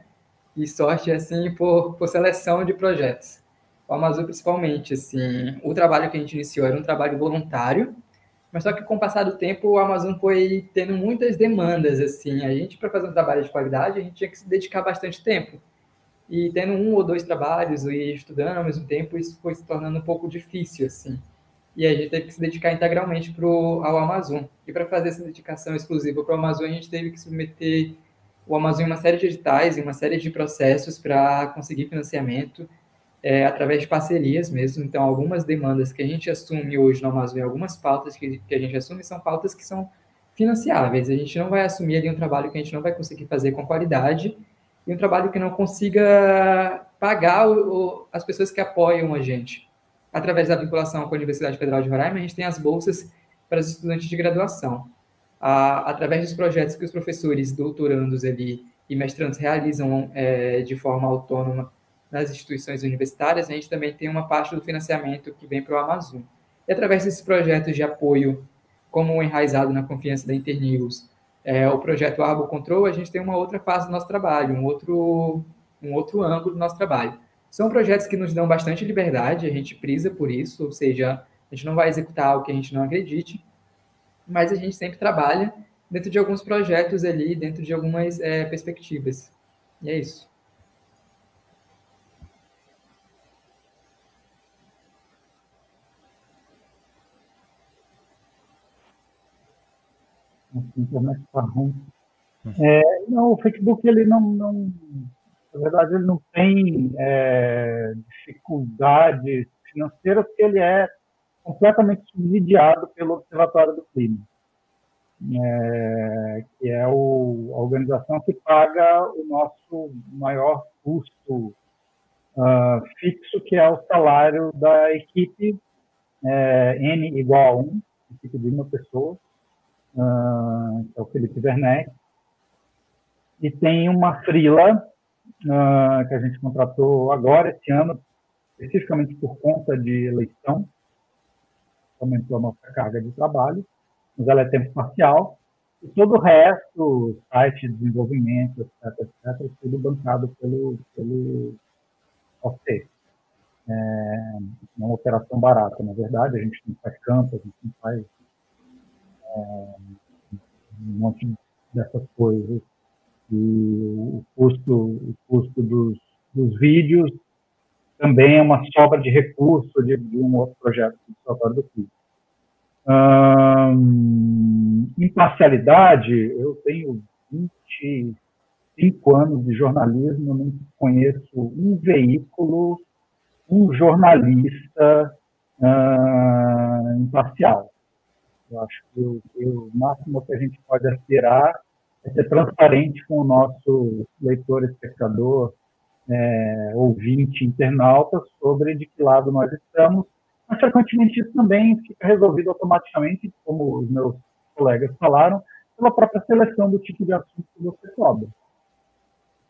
E sorte, assim, por, por seleção de projetos. O Amazon, principalmente, assim, o trabalho que a gente iniciou era um trabalho voluntário, mas só que com o passar do tempo o Amazon foi tendo muitas demandas, assim. A gente, para fazer um trabalho de qualidade, a gente tinha que se dedicar bastante tempo e tendo um ou dois trabalhos e estudando ao mesmo tempo, isso foi se tornando um pouco difícil, assim. E a gente teve que se dedicar integralmente pro, ao Amazon. E para fazer essa dedicação exclusiva para o Amazon, a gente teve que submeter o Amazon em uma série de editais, em uma série de processos para conseguir financiamento, é, através de parcerias mesmo. Então, algumas demandas que a gente assume hoje no Amazon algumas pautas que, que a gente assume são pautas que são financiáveis. A gente não vai assumir ali um trabalho que a gente não vai conseguir fazer com qualidade e um trabalho que não consiga pagar o, o, as pessoas que apoiam a gente. Através da vinculação com a Universidade Federal de Roraima, a gente tem as bolsas para os estudantes de graduação. A, através dos projetos que os professores doutorandos ali e mestrandos realizam é, de forma autônoma nas instituições universitárias, a gente também tem uma parte do financiamento que vem para o Amazon. E através desses projetos de apoio, como o Enraizado na Confiança da Internews, é, o projeto Arbo Control, a gente tem uma outra fase do nosso trabalho, um outro, um outro ângulo do nosso trabalho. São projetos que nos dão bastante liberdade, a gente prisa por isso, ou seja, a gente não vai executar o que a gente não acredite, mas a gente sempre trabalha dentro de alguns projetos ali, dentro de algumas é, perspectivas. E é isso. A internet está ruim. É, não, o Facebook, ele não, não, na verdade, ele não tem é, dificuldades financeiras, porque ele é completamente subsidiado pelo Observatório do Clima, é, que é o, a organização que paga o nosso maior custo uh, fixo, que é o salário da equipe é, N igual a 1, equipe de uma pessoa, uh, é o Felipe Werneck, e tem uma frila uh, que a gente contratou agora, esse ano, especificamente por conta de eleição, aumentou a nossa carga de trabalho, mas ela é tempo parcial, e todo o resto, site de desenvolvimento, etc., etc., tudo bancado pelo, pelo OC. É uma operação barata, na verdade, a gente não faz campo, a gente não faz é, um monte dessas coisas. E o custo, o custo dos, dos vídeos também é uma sobra de recurso de, de um outro projeto do Salvador do Filho. Hum, imparcialidade, eu tenho 25 anos de jornalismo, não conheço um veículo, um jornalista uh, imparcial. Eu acho que o, o máximo que a gente pode aspirar é ser transparente com o nosso leitor, espectador, é, ouvinte, internauta, sobre de que lado nós estamos. Mas, frequentemente, isso também fica resolvido automaticamente, como os meus colegas falaram, pela própria seleção do tipo de assunto que você cobra.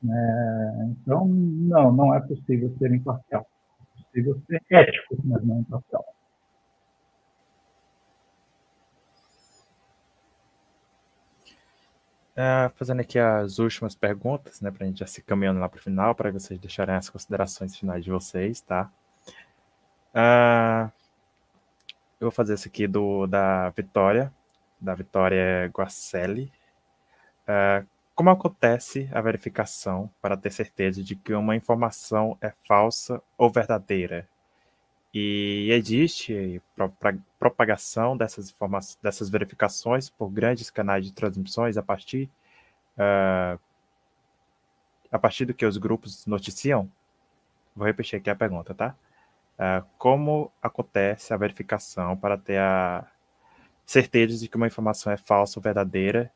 É, então, não, não é possível ser imparcial. É possível ser ético, mas não imparcial. É, fazendo aqui as últimas perguntas, né, para a gente já se caminhando lá para o final, para vocês deixarem as considerações finais de vocês, tá? Uh, eu vou fazer esse aqui do, da Vitória, da Vitória Guacelli. Uh, como acontece a verificação para ter certeza de que uma informação é falsa ou verdadeira? E existe propagação dessas informações, dessas verificações por grandes canais de transmissões a partir uh, a partir do que os grupos noticiam? Vou repetir aqui a pergunta, tá? Uh, como acontece a verificação para ter a certeza de que uma informação é falsa ou verdadeira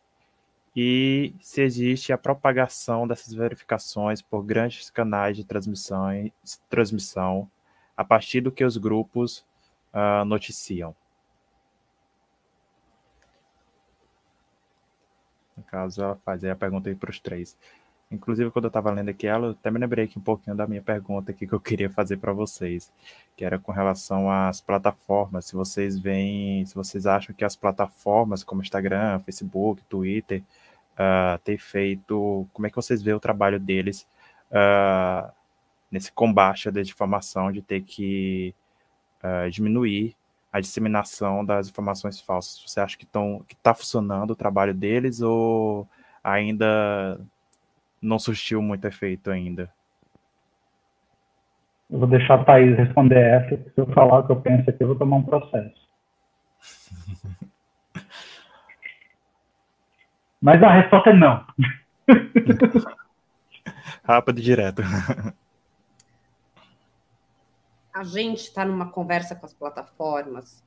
e se existe a propagação dessas verificações por grandes canais de transmissão, transmissão a partir do que os grupos uh, noticiam. No caso, ela faz a pergunta aí para os três. Inclusive, quando eu estava lendo aqui ela, eu até me lembrei aqui um pouquinho da minha pergunta aqui que eu queria fazer para vocês, que era com relação às plataformas. Se vocês veem, se vocês acham que as plataformas como Instagram, Facebook, Twitter, uh, têm feito, como é que vocês veem o trabalho deles uh, nesse combate à desinformação, de ter que uh, diminuir a disseminação das informações falsas. Você acha que está funcionando o trabalho deles ou ainda não surtiu muito efeito ainda? Eu vou deixar a Thaís responder essa, se eu falar o que eu penso aqui, eu vou tomar um processo. Mas a resposta é não. Rápido e direto. a gente está numa conversa com as plataformas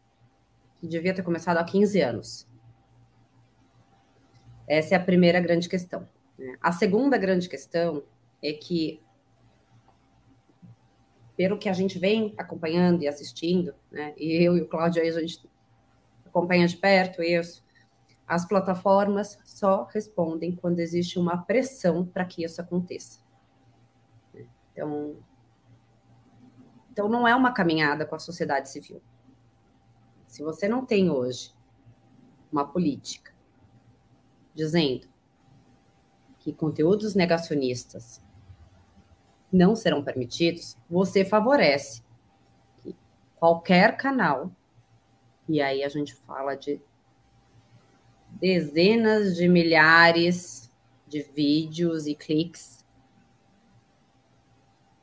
que devia ter começado há 15 anos. Essa é a primeira grande questão. Né? A segunda grande questão é que, pelo que a gente vem acompanhando e assistindo, né, e eu e o Cláudio aí a gente acompanha de perto isso, as plataformas só respondem quando existe uma pressão para que isso aconteça. Então, então, não é uma caminhada com a sociedade civil. Se você não tem hoje uma política dizendo que conteúdos negacionistas não serão permitidos, você favorece que qualquer canal, e aí a gente fala de dezenas de milhares de vídeos e cliques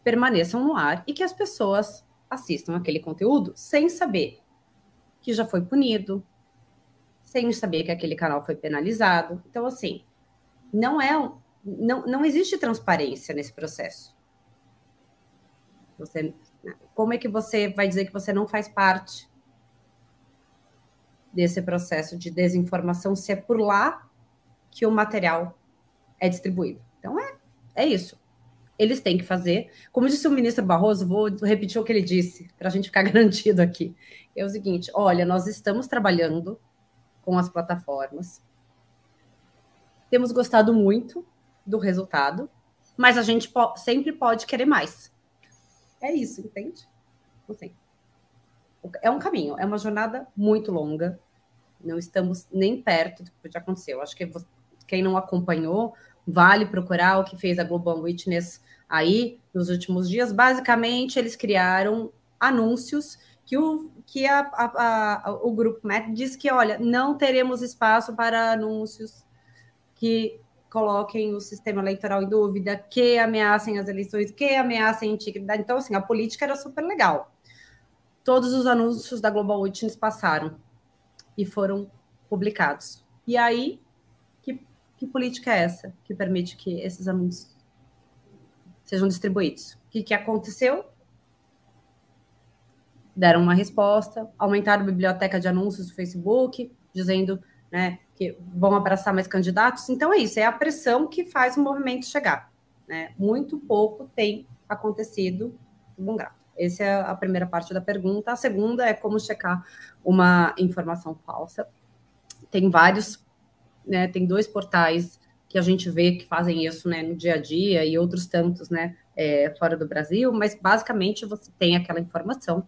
permaneçam no ar e que as pessoas assistam aquele conteúdo sem saber que já foi punido, sem saber que aquele canal foi penalizado. Então, assim, não é não, não existe transparência nesse processo. Você, como é que você vai dizer que você não faz parte desse processo de desinformação se é por lá que o material é distribuído? Então é, é isso eles têm que fazer. Como disse o ministro Barroso, vou repetir o que ele disse, para a gente ficar garantido aqui. É o seguinte: olha, nós estamos trabalhando com as plataformas, temos gostado muito do resultado, mas a gente po sempre pode querer mais. É isso, entende? Assim, é um caminho, é uma jornada muito longa. Não estamos nem perto do que já aconteceu. Acho que quem não acompanhou Vale procurar o que fez a Global Witness aí nos últimos dias. Basicamente, eles criaram anúncios que o, que a, a, a, o grupo MET diz que, olha, não teremos espaço para anúncios que coloquem o sistema eleitoral em dúvida, que ameacem as eleições, que ameacem a integridade. Então, assim, a política era super legal. Todos os anúncios da Global Witness passaram e foram publicados. E aí, que política é essa que permite que esses anúncios sejam distribuídos? O que, que aconteceu? Deram uma resposta, aumentaram a biblioteca de anúncios do Facebook, dizendo né, que vão abraçar mais candidatos. Então é isso, é a pressão que faz o movimento chegar. Né? Muito pouco tem acontecido bom grau. Essa é a primeira parte da pergunta. A segunda é como checar uma informação falsa tem vários, né, tem dois portais que a gente vê que fazem isso, né, no dia a dia e outros tantos, né, é, fora do Brasil, mas basicamente você tem aquela informação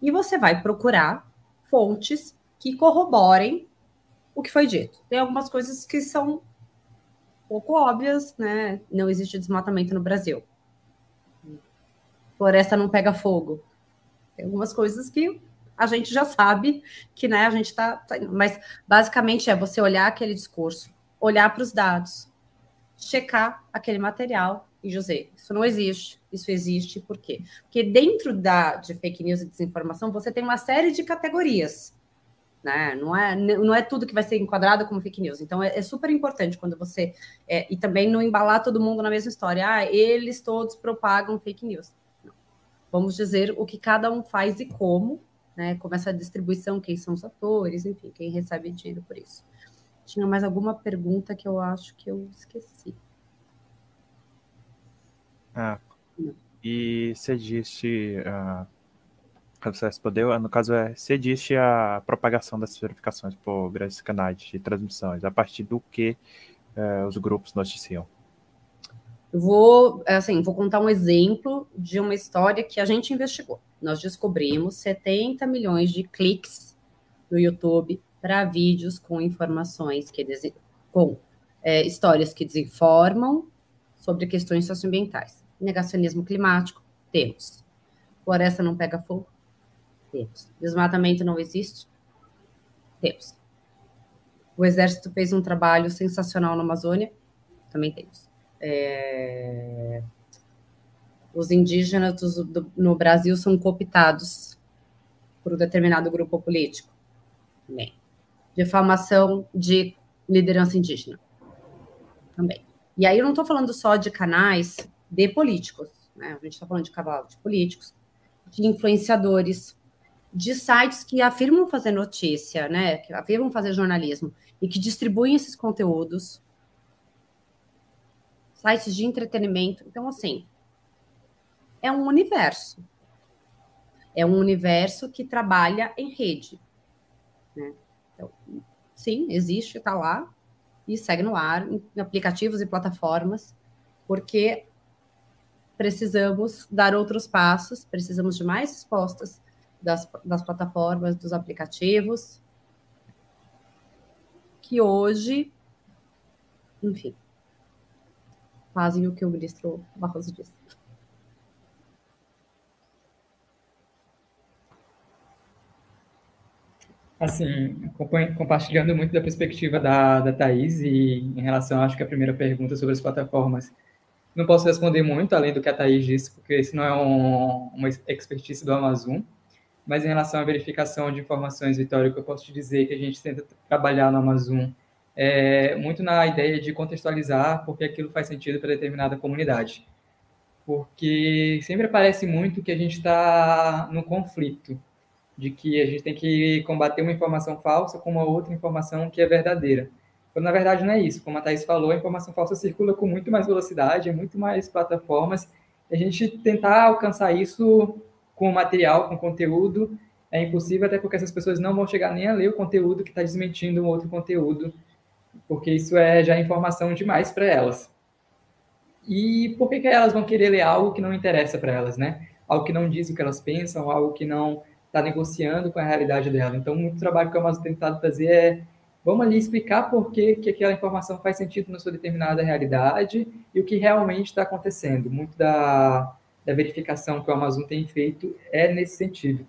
e você vai procurar fontes que corroborem o que foi dito. Tem algumas coisas que são pouco óbvias, né? Não existe desmatamento no Brasil. Floresta não pega fogo. Tem algumas coisas que a gente já sabe que, né, a gente está. Tá, mas basicamente é você olhar aquele discurso, olhar para os dados, checar aquele material e José, isso não existe, isso existe por quê? Porque dentro da, de fake news e desinformação você tem uma série de categorias né? Não é, não é tudo que vai ser enquadrado como fake news. Então é, é super importante quando você é, e também não embalar todo mundo na mesma história. Ah, eles todos propagam fake news. Não. Vamos dizer o que cada um faz e como, né? Como essa distribuição, quem são os atores, enfim, quem recebe dinheiro por isso. Tinha mais alguma pergunta que eu acho que eu esqueci. Ah, e você disse uh você respondeu, no caso é, se existe a propagação dessas verificações por grandes canais de transmissões, a partir do que é, os grupos noticiam? Eu vou, assim, vou contar um exemplo de uma história que a gente investigou. Nós descobrimos 70 milhões de cliques no YouTube para vídeos com informações que com é, histórias que desinformam sobre questões socioambientais. Negacionismo climático, temos. Floresta não pega fogo, temos. Desmatamento não existe? Temos. O Exército fez um trabalho sensacional na Amazônia? Também temos. É... Os indígenas do, do, no Brasil são cooptados por um determinado grupo político? Também. Difamação de liderança indígena? Também. E aí eu não estou falando só de canais de políticos, né? A gente está falando de cavalo de políticos, de influenciadores, de sites que afirmam fazer notícia, né, que afirmam fazer jornalismo e que distribuem esses conteúdos, sites de entretenimento. Então, assim, é um universo. É um universo que trabalha em rede. Né? Então, sim, existe, está lá e segue no ar, em aplicativos e plataformas, porque precisamos dar outros passos, precisamos de mais respostas, das, das plataformas, dos aplicativos, que hoje, enfim, fazem o que o ministro Barroso disse. Assim, compartilhando muito da perspectiva da, da Thaís e em relação, acho que a primeira pergunta sobre as plataformas, não posso responder muito além do que a Thaís disse, porque isso não é um, uma expertise do Amazon, mas em relação à verificação de informações, Vitória, o que eu posso te dizer que a gente tenta trabalhar no Amazon é muito na ideia de contextualizar porque aquilo faz sentido para determinada comunidade. Porque sempre parece muito que a gente está no conflito, de que a gente tem que combater uma informação falsa com uma outra informação que é verdadeira. Quando, na verdade, não é isso. Como a Thais falou, a informação falsa circula com muito mais velocidade, em muito mais plataformas. A gente tentar alcançar isso com material, com conteúdo, é impossível, até porque essas pessoas não vão chegar nem a ler o conteúdo que está desmentindo um outro conteúdo, porque isso é já informação demais para elas. E por que, que elas vão querer ler algo que não interessa para elas, né? Algo que não diz o que elas pensam, algo que não está negociando com a realidade dela. Então, muito trabalho que a Amazon tem tentado fazer é vamos ali explicar por que, que aquela informação faz sentido na sua determinada realidade e o que realmente está acontecendo. Muito da, da verificação que o Amazon tem feito é nesse sentido.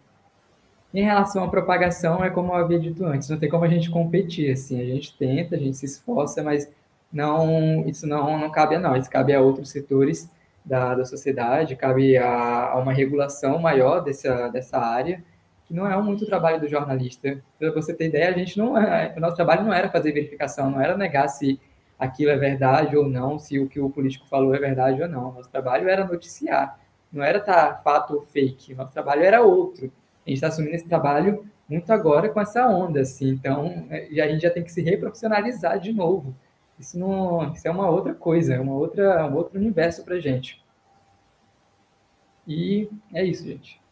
Em relação à propagação, é como eu havia dito antes, não tem como a gente competir, assim, a gente tenta, a gente se esforça, mas não, isso não, não cabe a nós, cabe a outros setores da, da sociedade, cabe a, a uma regulação maior dessa, dessa área, que não é muito trabalho do jornalista. Para você ter ideia, a gente não, é, o nosso trabalho não era fazer verificação, não era negar se aquilo é verdade ou não, se o que o político falou é verdade ou não. Nosso trabalho era noticiar não era tá fato ou fake, nosso trabalho era outro. A gente está assumindo esse trabalho muito agora com essa onda, assim, então é, a gente já tem que se reprofissionalizar de novo. Isso, não, isso é uma outra coisa, é uma outra, um outro universo para gente. E é isso, gente.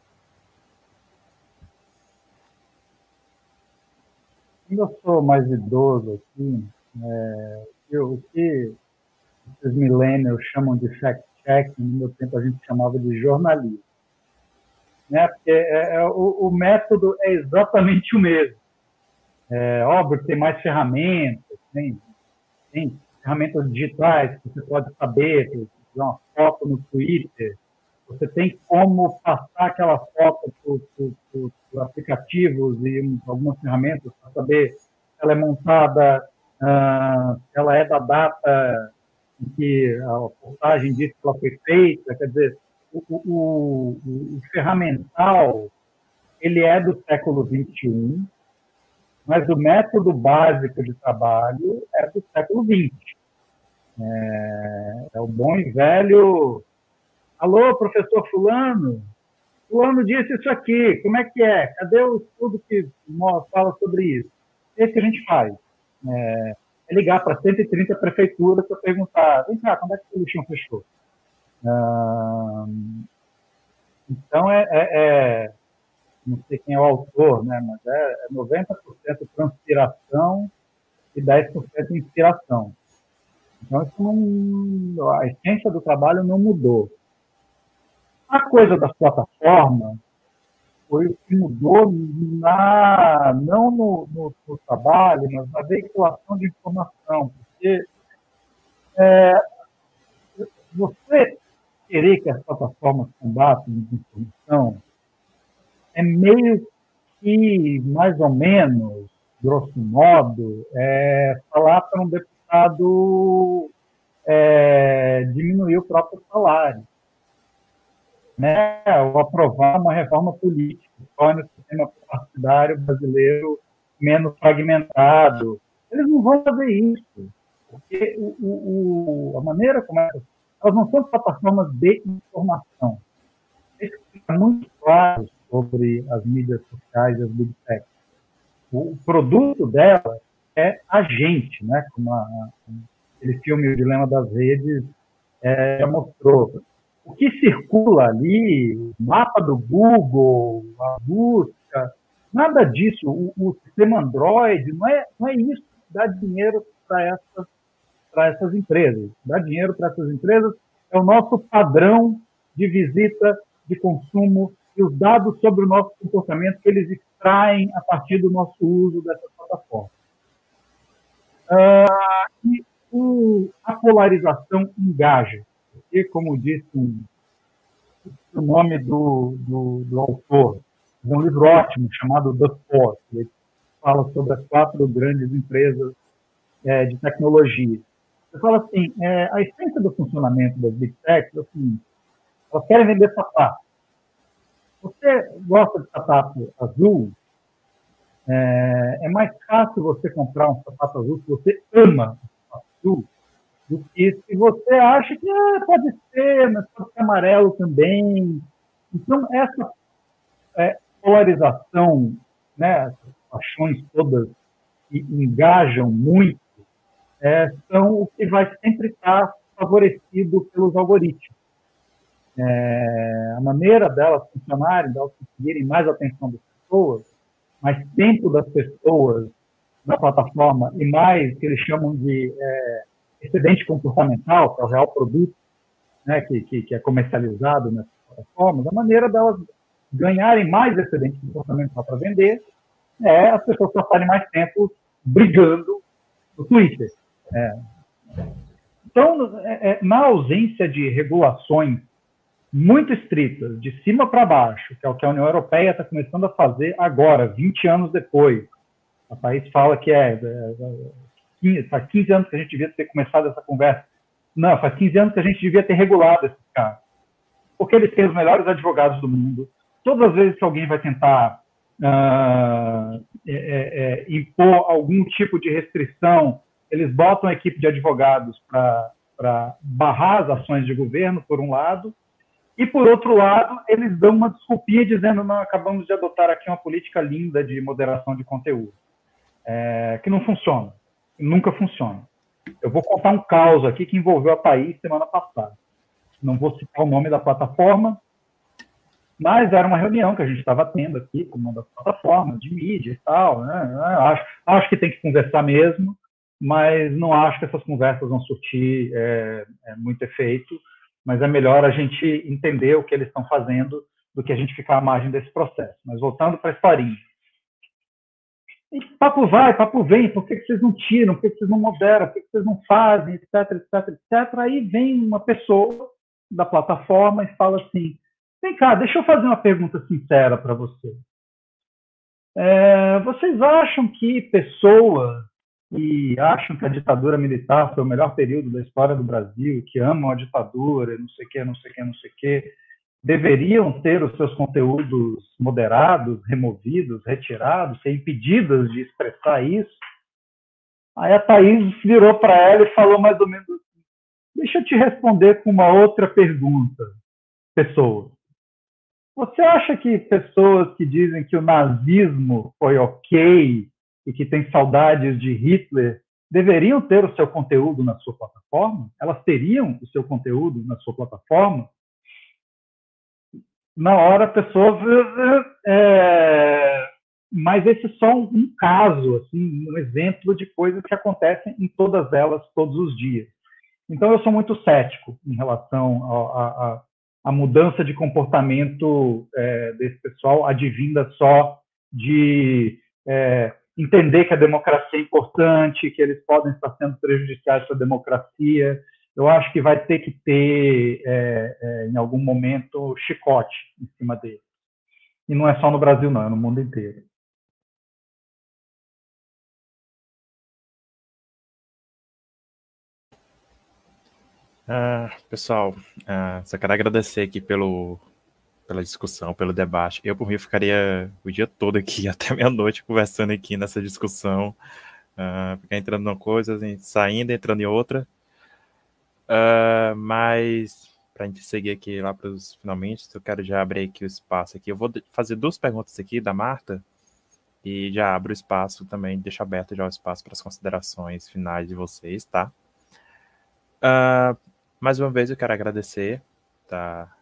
Eu sou mais idoso aqui, é, eu, o que os millennials chamam de fact-checking, no meu tempo a gente chamava de jornalismo. Né? Porque é, é, o, o, método é exatamente o mesmo. É óbvio que tem mais ferramentas, tem, tem ferramentas digitais que você pode saber, fazer uma foto no Twitter, você tem como passar aquela foto por, aplicativos e algumas ferramentas para saber se ela é montada, uh, se ela é da data em que a postagem diz que ela foi feita. Quer dizer, o, o, o ferramental ele é do século XXI, mas o método básico de trabalho é do século XX. É, é o bom e velho Alô, professor Fulano? Fulano disse isso aqui, como é que é? Cadê o estudo que fala sobre isso? Esse que a gente faz. É, é ligar para 130 prefeituras para perguntar: vem cá, quando é que o lixão fechou? Então, é, é, é, não sei quem é o autor, né, mas é, é 90% transpiração e 10% inspiração. Então, isso não, a essência do trabalho não mudou. A coisa das plataformas foi o que mudou na, não no, no, no trabalho, mas na veiculação de informação. Porque é, você querer que as plataformas combatam desinformação é meio que, mais ou menos, grosso modo, é falar para um deputado é, diminuir o próprio salário né, ou aprovar uma reforma política, torne o sistema partidário brasileiro menos fragmentado. Eles não vão fazer isso, porque o, o, a maneira como elas, elas não são plataformas de informação. Isso fica muito claro sobre as mídias sociais e as big tech. O produto dela é a gente, né? Como a, aquele filme O Dilema das Redes é, mostrou o que circula ali, o mapa do Google, a busca, nada disso. O, o sistema Android não é, não é isso que dá dinheiro para essas, essas empresas. Dá dinheiro para essas empresas é o nosso padrão de visita, de consumo e os dados sobre o nosso comportamento que eles extraem a partir do nosso uso dessas plataformas. Ah, e o, a polarização engaja aqui, como disse o nome do, do, do autor, de um livro ótimo chamado The Four, que fala sobre as quatro grandes empresas é, de tecnologia. Ele fala assim, é, a essência do funcionamento das Big Techs é assim, elas querem vender sapato. Você gosta de sapato azul, é, é, mais fácil você comprar um sapato azul se você ama o sapato azul do que se você acha que ah, pode ser, mas pode ser amarelo também. Então, essa é, polarização, né, essas paixões todas que engajam muito, é, são o que vai sempre estar favorecido pelos algoritmos. É, a maneira delas funcionarem, delas conseguirem mais atenção das pessoas, mais tempo das pessoas na plataforma e mais que eles chamam de é, excedente comportamental, que é o real produto né, que, que, que, é comercializado nessa plataforma, da maneira delas ganharem mais excedente comportamental para vender, é as pessoas passarem mais tempo brigando no Twitter. É. Então, é, é, na ausência de regulações muito estritas, de cima para baixo, que é o que a União Europeia está começando a fazer agora, 20 anos depois. O país fala que é, é faz 15 anos que a gente devia ter começado essa conversa. Não, faz 15 anos que a gente devia ter regulado esses casos. Porque eles têm os melhores advogados do mundo. Todas as vezes que alguém vai tentar uh, é, é, impor algum tipo de restrição, eles botam a equipe de advogados para barrar as ações de governo, por um lado, e, por outro lado, eles dão uma desculpinha dizendo: não, acabamos de adotar aqui uma política linda de moderação de conteúdo, é, que não funciona nunca funciona. Eu vou contar um caos aqui que envolveu a Thaís semana passada. Não vou citar o nome da plataforma, Mas era uma reunião que a gente estava tendo aqui com uma das plataformas de mídia e tal. Né? Acho, acho que tem que conversar mesmo, mas não acho que essas conversas vão surtir é, é muito efeito. Mas é melhor a gente entender o que eles estão fazendo do que a gente ficar à margem desse processo. Mas voltando para a historinha. E papo vai, papo vem, por que, vocês não tiram, por que, que vocês não moderam, por que, que vocês não fazem, etc, etc, etc. Aí vem uma pessoa da plataforma e fala assim, vem cá, deixa eu fazer uma pergunta sincera para você. É, vocês acham que pessoas que acham que a ditadura militar foi o melhor período da história do Brasil, que amam a ditadura, não sei o que, não sei o que, não sei o que, deveriam ter os seus conteúdos moderados, removidos, retirados, ser impedidas de expressar isso. Aí a Thaís virou para ela e falou mais ou menos assim: Deixa eu te responder com uma outra pergunta, pessoa. Você acha que pessoas que dizem que o nazismo foi ok e que têm saudades de Hitler deveriam ter o seu conteúdo na sua plataforma? Elas teriam o seu conteúdo na sua plataforma? Na hora a pessoa. É, mas esse é só um, caso, assim, um exemplo de coisas que acontecem em todas elas, todos os dias. Então, eu sou muito cético em relação à mudança de comportamento é, desse pessoal, advinda só de é, entender que a democracia é importante, que eles podem estar sendo prejudiciais para a democracia, eu acho que vai ter que ter, é, é, em algum momento, chicote em cima dele. E não é só no Brasil, não, é no mundo inteiro. Ah, pessoal, ah, só quero agradecer aqui pelo, pela discussão, pelo debate. Eu, por mim, ficaria o dia todo aqui, até meia-noite, conversando aqui nessa discussão. Ah, ficar entrando numa coisa, saindo, entrando em outra. Uh, mas para a gente seguir aqui lá para os finalmente, eu quero já abrir aqui o espaço aqui. Eu vou fazer duas perguntas aqui da Marta e já abro o espaço também, deixo aberto já o espaço para as considerações finais de vocês, tá? Uh, mais uma vez eu quero agradecer tá,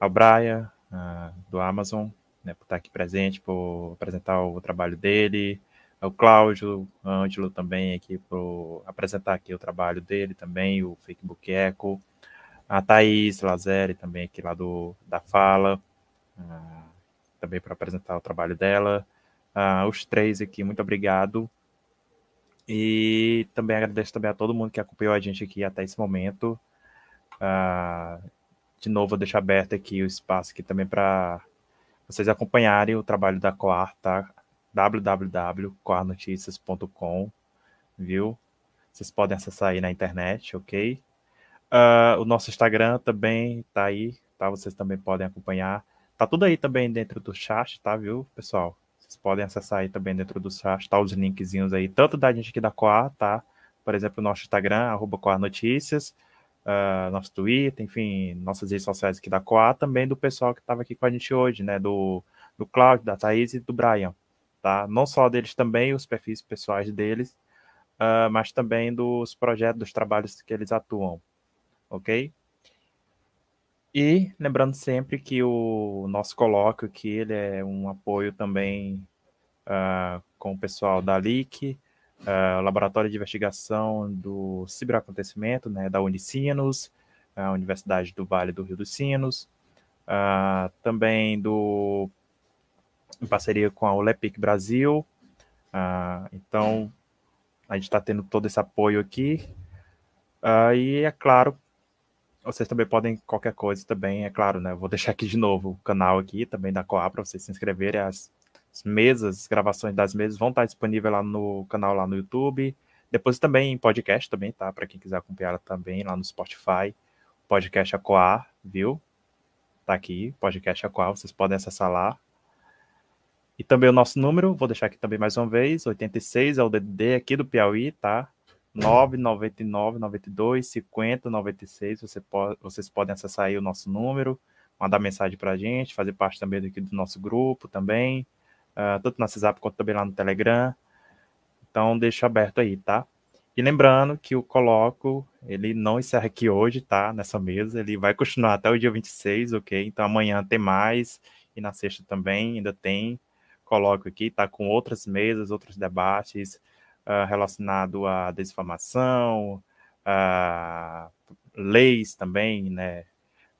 ao Brian, uh, do Amazon, né, por estar aqui presente, por apresentar o trabalho dele, o Cláudio Ângelo também aqui para apresentar aqui o trabalho dele também, o Facebook Echo, a Thaís Lazeri também aqui lá do, da Fala, uh, também para apresentar o trabalho dela. Uh, os três aqui, muito obrigado. E também agradeço também a todo mundo que acompanhou a gente aqui até esse momento. Uh, de novo, vou deixar aberto aqui o espaço aqui também para vocês acompanharem o trabalho da Coar, tá? www.coarnoticias.com, viu? Vocês podem acessar aí na internet, ok? Uh, o nosso Instagram também tá aí, tá? Vocês também podem acompanhar. Tá tudo aí também dentro do chat, tá, viu, pessoal? Vocês podem acessar aí também dentro do chat, tá? Os linkzinhos aí, tanto da gente aqui da Coar, tá? Por exemplo, nosso Instagram, arroba Notícias, uh, nosso Twitter, enfim, nossas redes sociais aqui da Coar, também do pessoal que estava aqui com a gente hoje, né? Do, do Cláudio, da Thaís e do Brian, tá? Não só deles também, os perfis pessoais deles, uh, mas também dos projetos, dos trabalhos que eles atuam, ok? E lembrando sempre que o nosso colóquio aqui ele é um apoio também uh, com o pessoal da LIC, uh, Laboratório de Investigação do Ciberacontecimento, né, da Unicinos, a Universidade do Vale do Rio dos Sinos, também do em parceria com a Olepic Brasil. Uh, então, a gente está tendo todo esse apoio aqui. Uh, e é claro, vocês também podem qualquer coisa também, é claro, né? Vou deixar aqui de novo o canal aqui também da Coab para vocês se inscreverem. As, as, mesas, as gravações das mesas vão estar disponíveis lá no canal lá no YouTube. Depois também em podcast também, tá? Para quem quiser acompanhar também lá no Spotify. Podcast Acoar, viu? Tá aqui, podcast Acoar, vocês podem acessar lá. E também o nosso número, vou deixar aqui também mais uma vez, 86 é o DDD aqui do Piauí, tá? 999 92 50 96, você pode, vocês podem acessar aí o nosso número, mandar mensagem para a gente, fazer parte também aqui do nosso grupo também, uh, tanto no WhatsApp quanto também lá no Telegram. Então, deixa aberto aí, tá? E lembrando que o Coloco, ele não encerra aqui hoje, tá? Nessa mesa, ele vai continuar até o dia 26, ok? Então amanhã tem mais, e na sexta também ainda tem. Coloco aqui, tá? Com outras mesas, outros debates uh, relacionado à desinformação, leis também, né?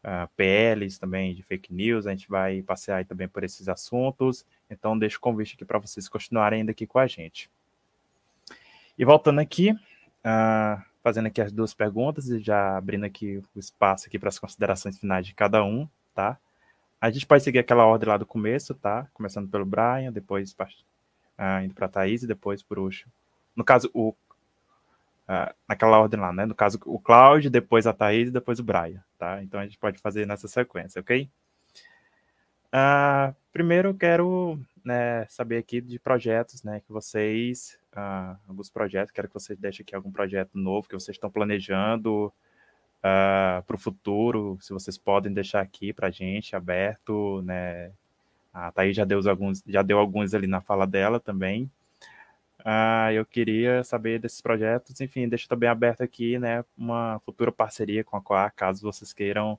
Uh, PLs também de fake news, a gente vai passear também por esses assuntos. Então, deixo o convite aqui para vocês continuarem ainda aqui com a gente. E voltando aqui, uh, fazendo aqui as duas perguntas e já abrindo aqui o espaço aqui para as considerações finais de cada um, tá? A gente pode seguir aquela ordem lá do começo, tá? Começando pelo Brian, depois uh, indo para a Thaís e depois por último. No caso, o Uh, naquela ordem lá, né? No caso, o Cláudio, depois a Thaís e depois o Brian, tá? Então a gente pode fazer nessa sequência, ok? Uh, primeiro eu quero né, saber aqui de projetos, né? Que vocês, alguns projetos, quero que vocês deixem aqui algum projeto novo que vocês estão planejando para o futuro, se vocês podem deixar aqui para a gente aberto, né? A Thaís já deu alguns, já deu alguns ali na fala dela também. Ah, eu queria saber desses projetos, enfim, deixo também aberto aqui, né, uma futura parceria com a Coar, caso vocês queiram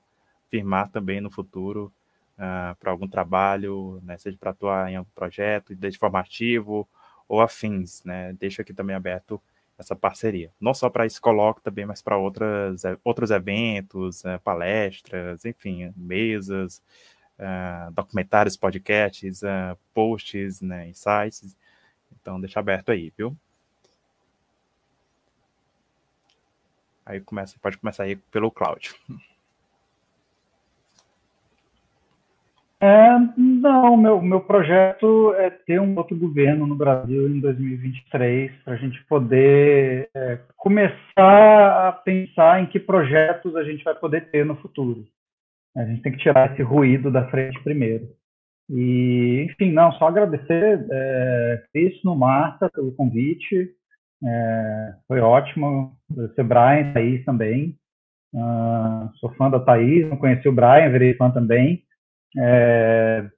firmar também no futuro ah, para algum trabalho, né, seja para atuar em algum projeto, desde formativo ou afins, né, deixo aqui também aberto essa parceria. Não só para esse coloco também, mas para outras, eh, outros eventos, eh, palestras, enfim, mesas, uh, documentários, podcasts, uh, posts, né, insights, então, deixa aberto aí, viu? Aí começa, pode começar aí pelo Cláudio. É, não, meu, meu projeto é ter um outro governo no Brasil em 2023 para a gente poder é, começar a pensar em que projetos a gente vai poder ter no futuro. A gente tem que tirar esse ruído da frente primeiro. E, enfim, não, só agradecer, é, Cris, no Marta, pelo convite. É, foi ótimo. Agradecer Brian, Thaís também. Uh, sou fã da Thaís, não conheci o Brian, virei fã também. É,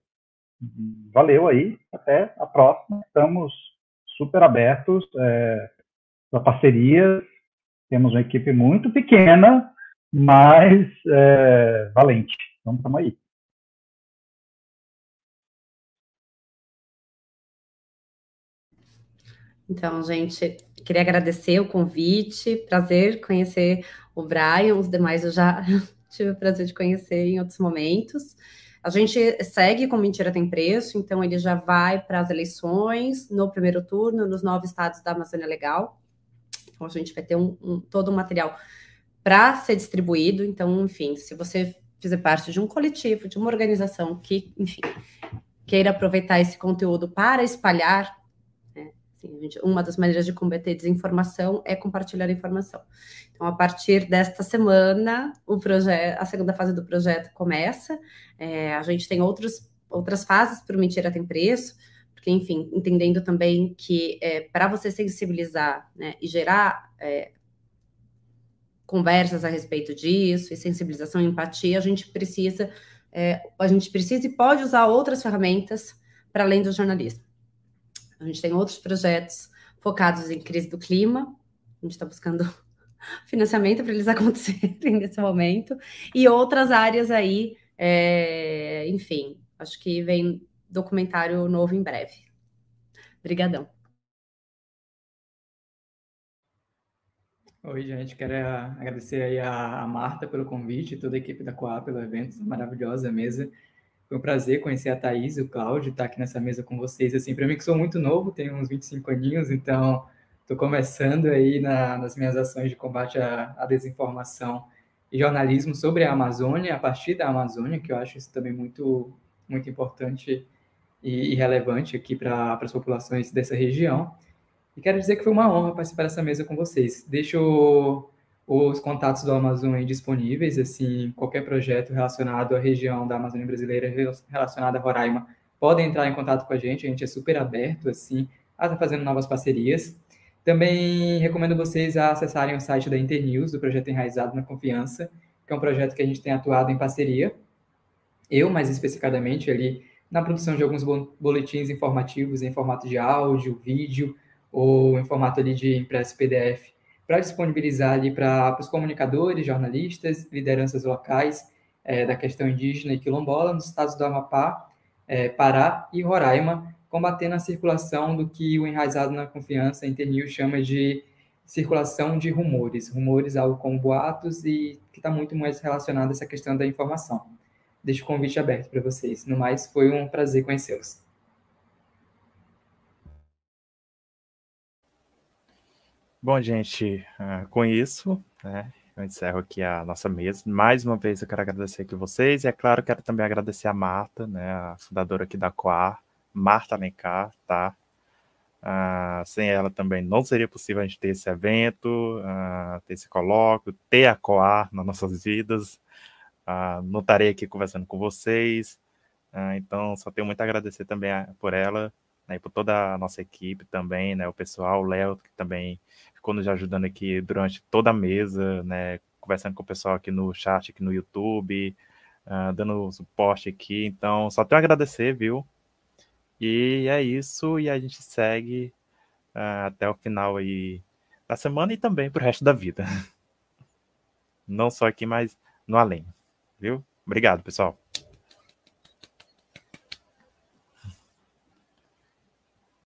valeu aí, até a próxima. Estamos super abertos é, para parcerias. Temos uma equipe muito pequena, mas é, valente. Então, estamos aí. Então, gente, queria agradecer o convite, prazer conhecer o Brian, os demais eu já tive o prazer de conhecer em outros momentos. A gente segue com Mentira Tem Preço, então ele já vai para as eleições no primeiro turno, nos nove estados da Amazônia Legal. Então, a gente vai ter um, um todo o material para ser distribuído. Então, enfim, se você fizer parte de um coletivo, de uma organização que, enfim, queira aproveitar esse conteúdo para espalhar Assim, gente, uma das maneiras de combater desinformação é compartilhar informação. Então, a partir desta semana, o projeto, a segunda fase do projeto começa. É, a gente tem outros, outras fases para o Mentira Tem Preço, porque, enfim, entendendo também que é, para você sensibilizar né, e gerar é, conversas a respeito disso, e sensibilização e empatia, a gente precisa, é, a gente precisa e pode usar outras ferramentas para além do jornalismo. A gente tem outros projetos focados em crise do clima. A gente está buscando financiamento para eles acontecerem nesse momento. E outras áreas aí, é, enfim, acho que vem documentário novo em breve. Obrigadão. Oi, gente, quero agradecer aí a Marta pelo convite, toda a equipe da Coa pelo evento, maravilhosa mesa. Foi um prazer conhecer a Thaís e o Cláudio, estar aqui nessa mesa com vocês. Assim, para mim que sou muito novo, tenho uns 25 aninhos, então estou começando aí na, nas minhas ações de combate à, à, desinformação e jornalismo sobre a Amazônia, a partir da Amazônia, que eu acho isso também muito, muito importante e, relevante aqui para as populações dessa região. E quero dizer que foi uma honra participar dessa mesa com vocês. Deixo os contatos do Amazon disponíveis, assim, qualquer projeto relacionado à região da Amazônia brasileira, relacionado a Roraima, podem entrar em contato com a gente, a gente é super aberto, assim, a estar fazendo novas parcerias. Também recomendo vocês a acessarem o site da Internews, do projeto Enraizado na Confiança, que é um projeto que a gente tem atuado em parceria, eu mais especificadamente ali, na produção de alguns boletins informativos em formato de áudio, vídeo, ou em formato ali de impresso PDF para disponibilizar ali para os comunicadores, jornalistas, lideranças locais é, da questão indígena e quilombola nos estados do Amapá, é, Pará e Roraima, combatendo a circulação do que o Enraizado na Confiança Internews chama de circulação de rumores. Rumores, algo como boatos e que está muito mais relacionado a essa questão da informação. Deixo o convite aberto para vocês. No mais, foi um prazer conhecê-los. Bom, gente, uh, com isso, né, eu encerro aqui a nossa mesa. Mais uma vez eu quero agradecer aqui vocês e, é claro, quero também agradecer a Marta, né, a fundadora aqui da Coar, Marta Alencar, tá? Uh, sem ela também não seria possível a gente ter esse evento, uh, ter esse colóquio, ter a Coar nas nossas vidas. Uh, não estarei aqui conversando com vocês. então, só tenho muito a agradecer também por ela né, por toda a nossa equipe também, né, o pessoal, o Léo, que também ficou nos ajudando aqui durante toda a mesa, né? Conversando com o pessoal aqui no chat, aqui no YouTube, uh, dando suporte aqui. Então, só tenho a agradecer, viu? E é isso, e a gente segue uh, até o final aí da semana e também pro resto da vida. Não só aqui, mas no além, viu? Obrigado, pessoal.